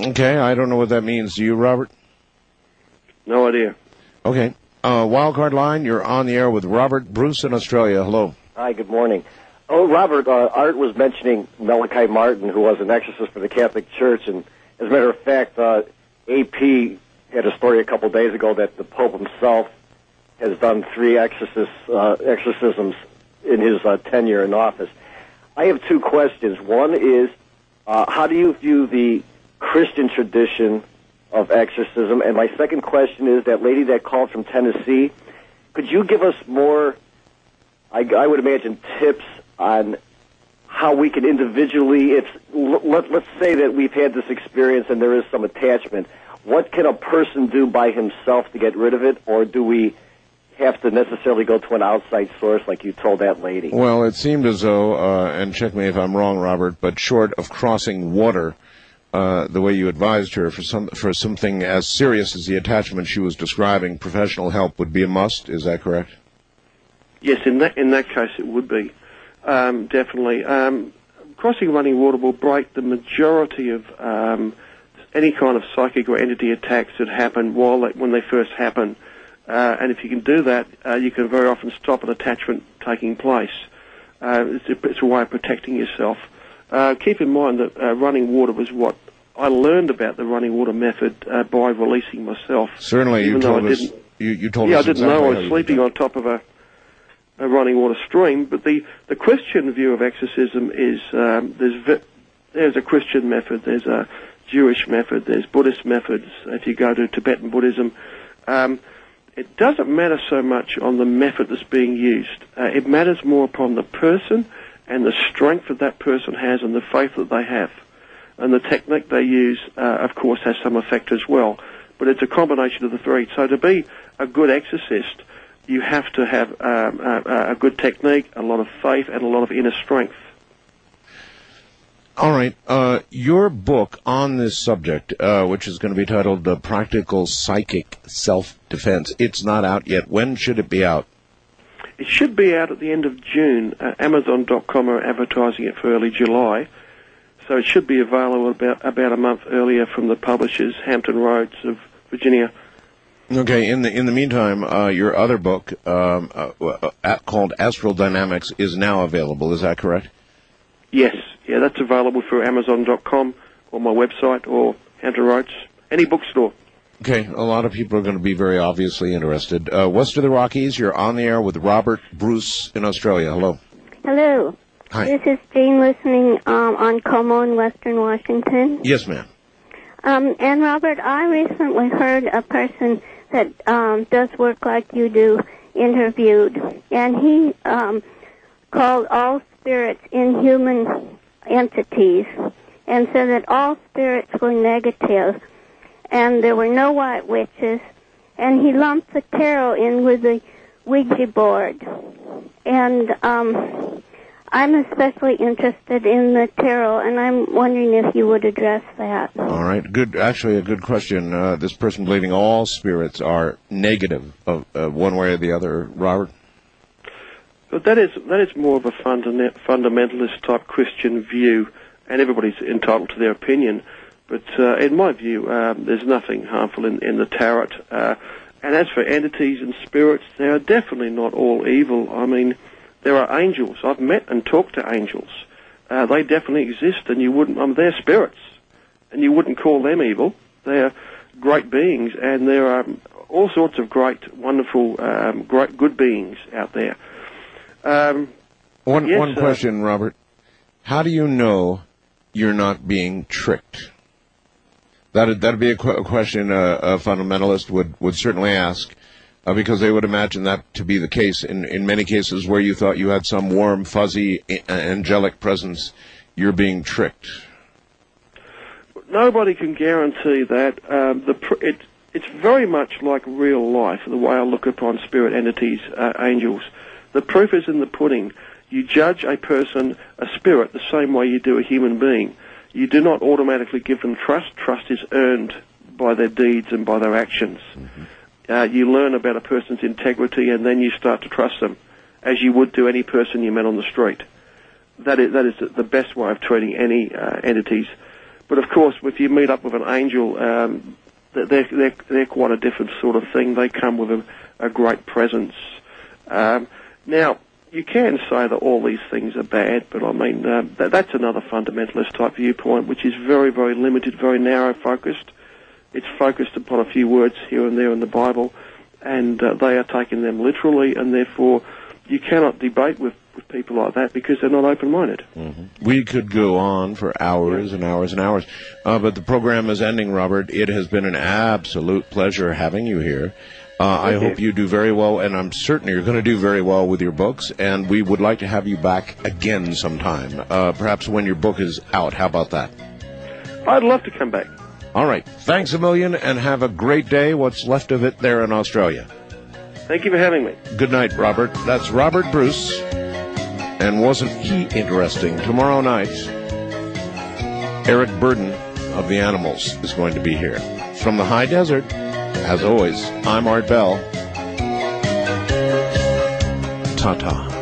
S2: Okay, I don't know what that means. Do you, Robert?
S12: No idea.
S2: Okay. Uh, wildcard line, you're on the air with Robert Bruce in Australia. Hello.
S21: Hi, good morning. Oh, Robert, uh, Art was mentioning Malachi Martin, who was an exorcist for the Catholic Church, and as a matter of fact, uh, AP had a story a couple days ago that the Pope himself has done three exorcist, uh, exorcisms in his uh, tenure in office. I have two questions. One is, uh, how do you view the Christian tradition of exorcism? And my second question is, that lady that called from Tennessee, could you give us more I, I would imagine tips on how we can individually, if let, let's say that we've had this experience and there is some attachment, what can a person do by himself to get rid of it, or do we have to necessarily go to an outside source like you told that lady?
S2: Well, it seemed as though, uh, and check me if I'm wrong, Robert, but short of crossing water, uh, the way you advised her for some for something as serious as the attachment she was describing, professional help would be a must. Is that correct?
S12: Yes, in that in that case, it would be um, definitely. Um, crossing running water will break the majority of um, any kind of psychic or entity attacks that happen while they, when they first happen. Uh, and if you can do that, uh, you can very often stop an attachment taking place. Uh, it's, a, it's a way of protecting yourself. Uh, keep in mind that uh, running water was what I learned about the running water method uh, by releasing myself.
S2: Certainly, you told us. You, you told
S12: yeah,
S2: us
S12: I didn't
S2: exactly
S12: know I was sleeping on top of a, a running water stream. But the, the Christian view of exorcism is um, there's ve- there's a Christian method, there's a Jewish method, there's Buddhist methods. If you go to Tibetan Buddhism, um, it doesn't matter so much on the method that's being used. Uh, it matters more upon the person and the strength that that person has and the faith that they have. And the technique they use, uh, of course, has some effect as well. But it's a combination of the three. So to be a good exorcist, you have to have um, a, a good technique, a lot of faith, and a lot of inner strength.
S2: All right. Uh, your book on this subject, uh, which is going to be titled uh, Practical Psychic Self Defense, it's not out yet. When should it be out?
S12: It should be out at the end of June. Uh, Amazon.com are advertising it for early July. So it should be available about, about a month earlier from the publishers, Hampton Roads of Virginia.
S2: Okay. In the in the meantime, uh, your other book, um, uh, uh, called Astral Dynamics, is now available. Is that correct?
S12: Yes, yeah, that's available through Amazon.com or my website or Hampton Roads, any bookstore.
S2: Okay, a lot of people are going to be very obviously interested. Uh, West of the Rockies, you're on the air with Robert Bruce in Australia. Hello.
S22: Hello.
S2: Hi.
S22: This is Jane listening um, on KOMO in Western Washington.
S2: Yes, ma'am.
S22: Um, and Robert, I recently heard a person that um, does work like you do interviewed, and he um, called all spirits inhuman entities and said that all spirits were negative and there were no white witches, and he lumped the tarot in with the Ouija board. And um, I'm especially interested in the tarot, and I'm wondering if you would address that.
S2: All right, good. Actually, a good question. Uh, this person believing all spirits are negative of uh, one way or the other. Robert.
S12: But that is that is more of a fundament, fundamentalist type Christian view, and everybody's entitled to their opinion. But uh, in my view, um, there's nothing harmful in, in the tarot. Uh, and as for entities and spirits, they are definitely not all evil. I mean, there are angels. I've met and talked to angels. Uh, they definitely exist, and you wouldn't. I mean, they're spirits, and you wouldn't call them evil. They're great beings, and there are all sorts of great, wonderful, um, great, good beings out there. Um,
S2: One
S12: Yes,
S2: one
S12: uh,
S2: question, Robert. How do you know you're not being tricked? That that'd be a, qu- a question a, a fundamentalist would would certainly ask, uh, because they would imagine that to be the case in in many cases where you thought you had some warm, fuzzy, angelic presence, you're being tricked.
S12: nobody can guarantee that. Um, the pr- it, it's very much like real life, the way I look upon spirit entities, uh, angels. The proof is in the pudding. You judge a person, a spirit, the same way you do a human being. You do not automatically give them trust. Trust is earned by their deeds and by their actions. Uh, you learn about a person's integrity and then you start to trust them, as you would to any person you met on the street. That is, that is the best way of treating any uh, entities. But of course, if you meet up with an angel, um, they're, they're, they're quite a different sort of thing. They come with a, a great presence. Um, now, you can say that all these things are bad, but I mean, uh, that, that's another fundamentalist type viewpoint, which is very, very limited, very narrow focused. It's focused upon a few words here and there in the Bible, and uh, they are taking them literally, and therefore you cannot debate with, with people like that because they're not open-minded.
S2: We could go on for hours and hours and hours, uh, but the program is ending, Robert. It has been an absolute pleasure having you here. Uh, I hope you do very well, and I'm certain you're going to do very well with your books. And we would like to have you back again sometime, uh, perhaps when your book is out. How about that?
S12: I'd love to come back.
S2: All right. Thanks a million, and have a great day. What's left of it there in Australia.
S12: Thank you for having me.
S2: Good night, Robert. That's Robert Bruce. And wasn't he interesting? Tomorrow night, Eric Burdon of the Animals is going to be here. From the high desert, as always, I'm Art Bell. Ta ta.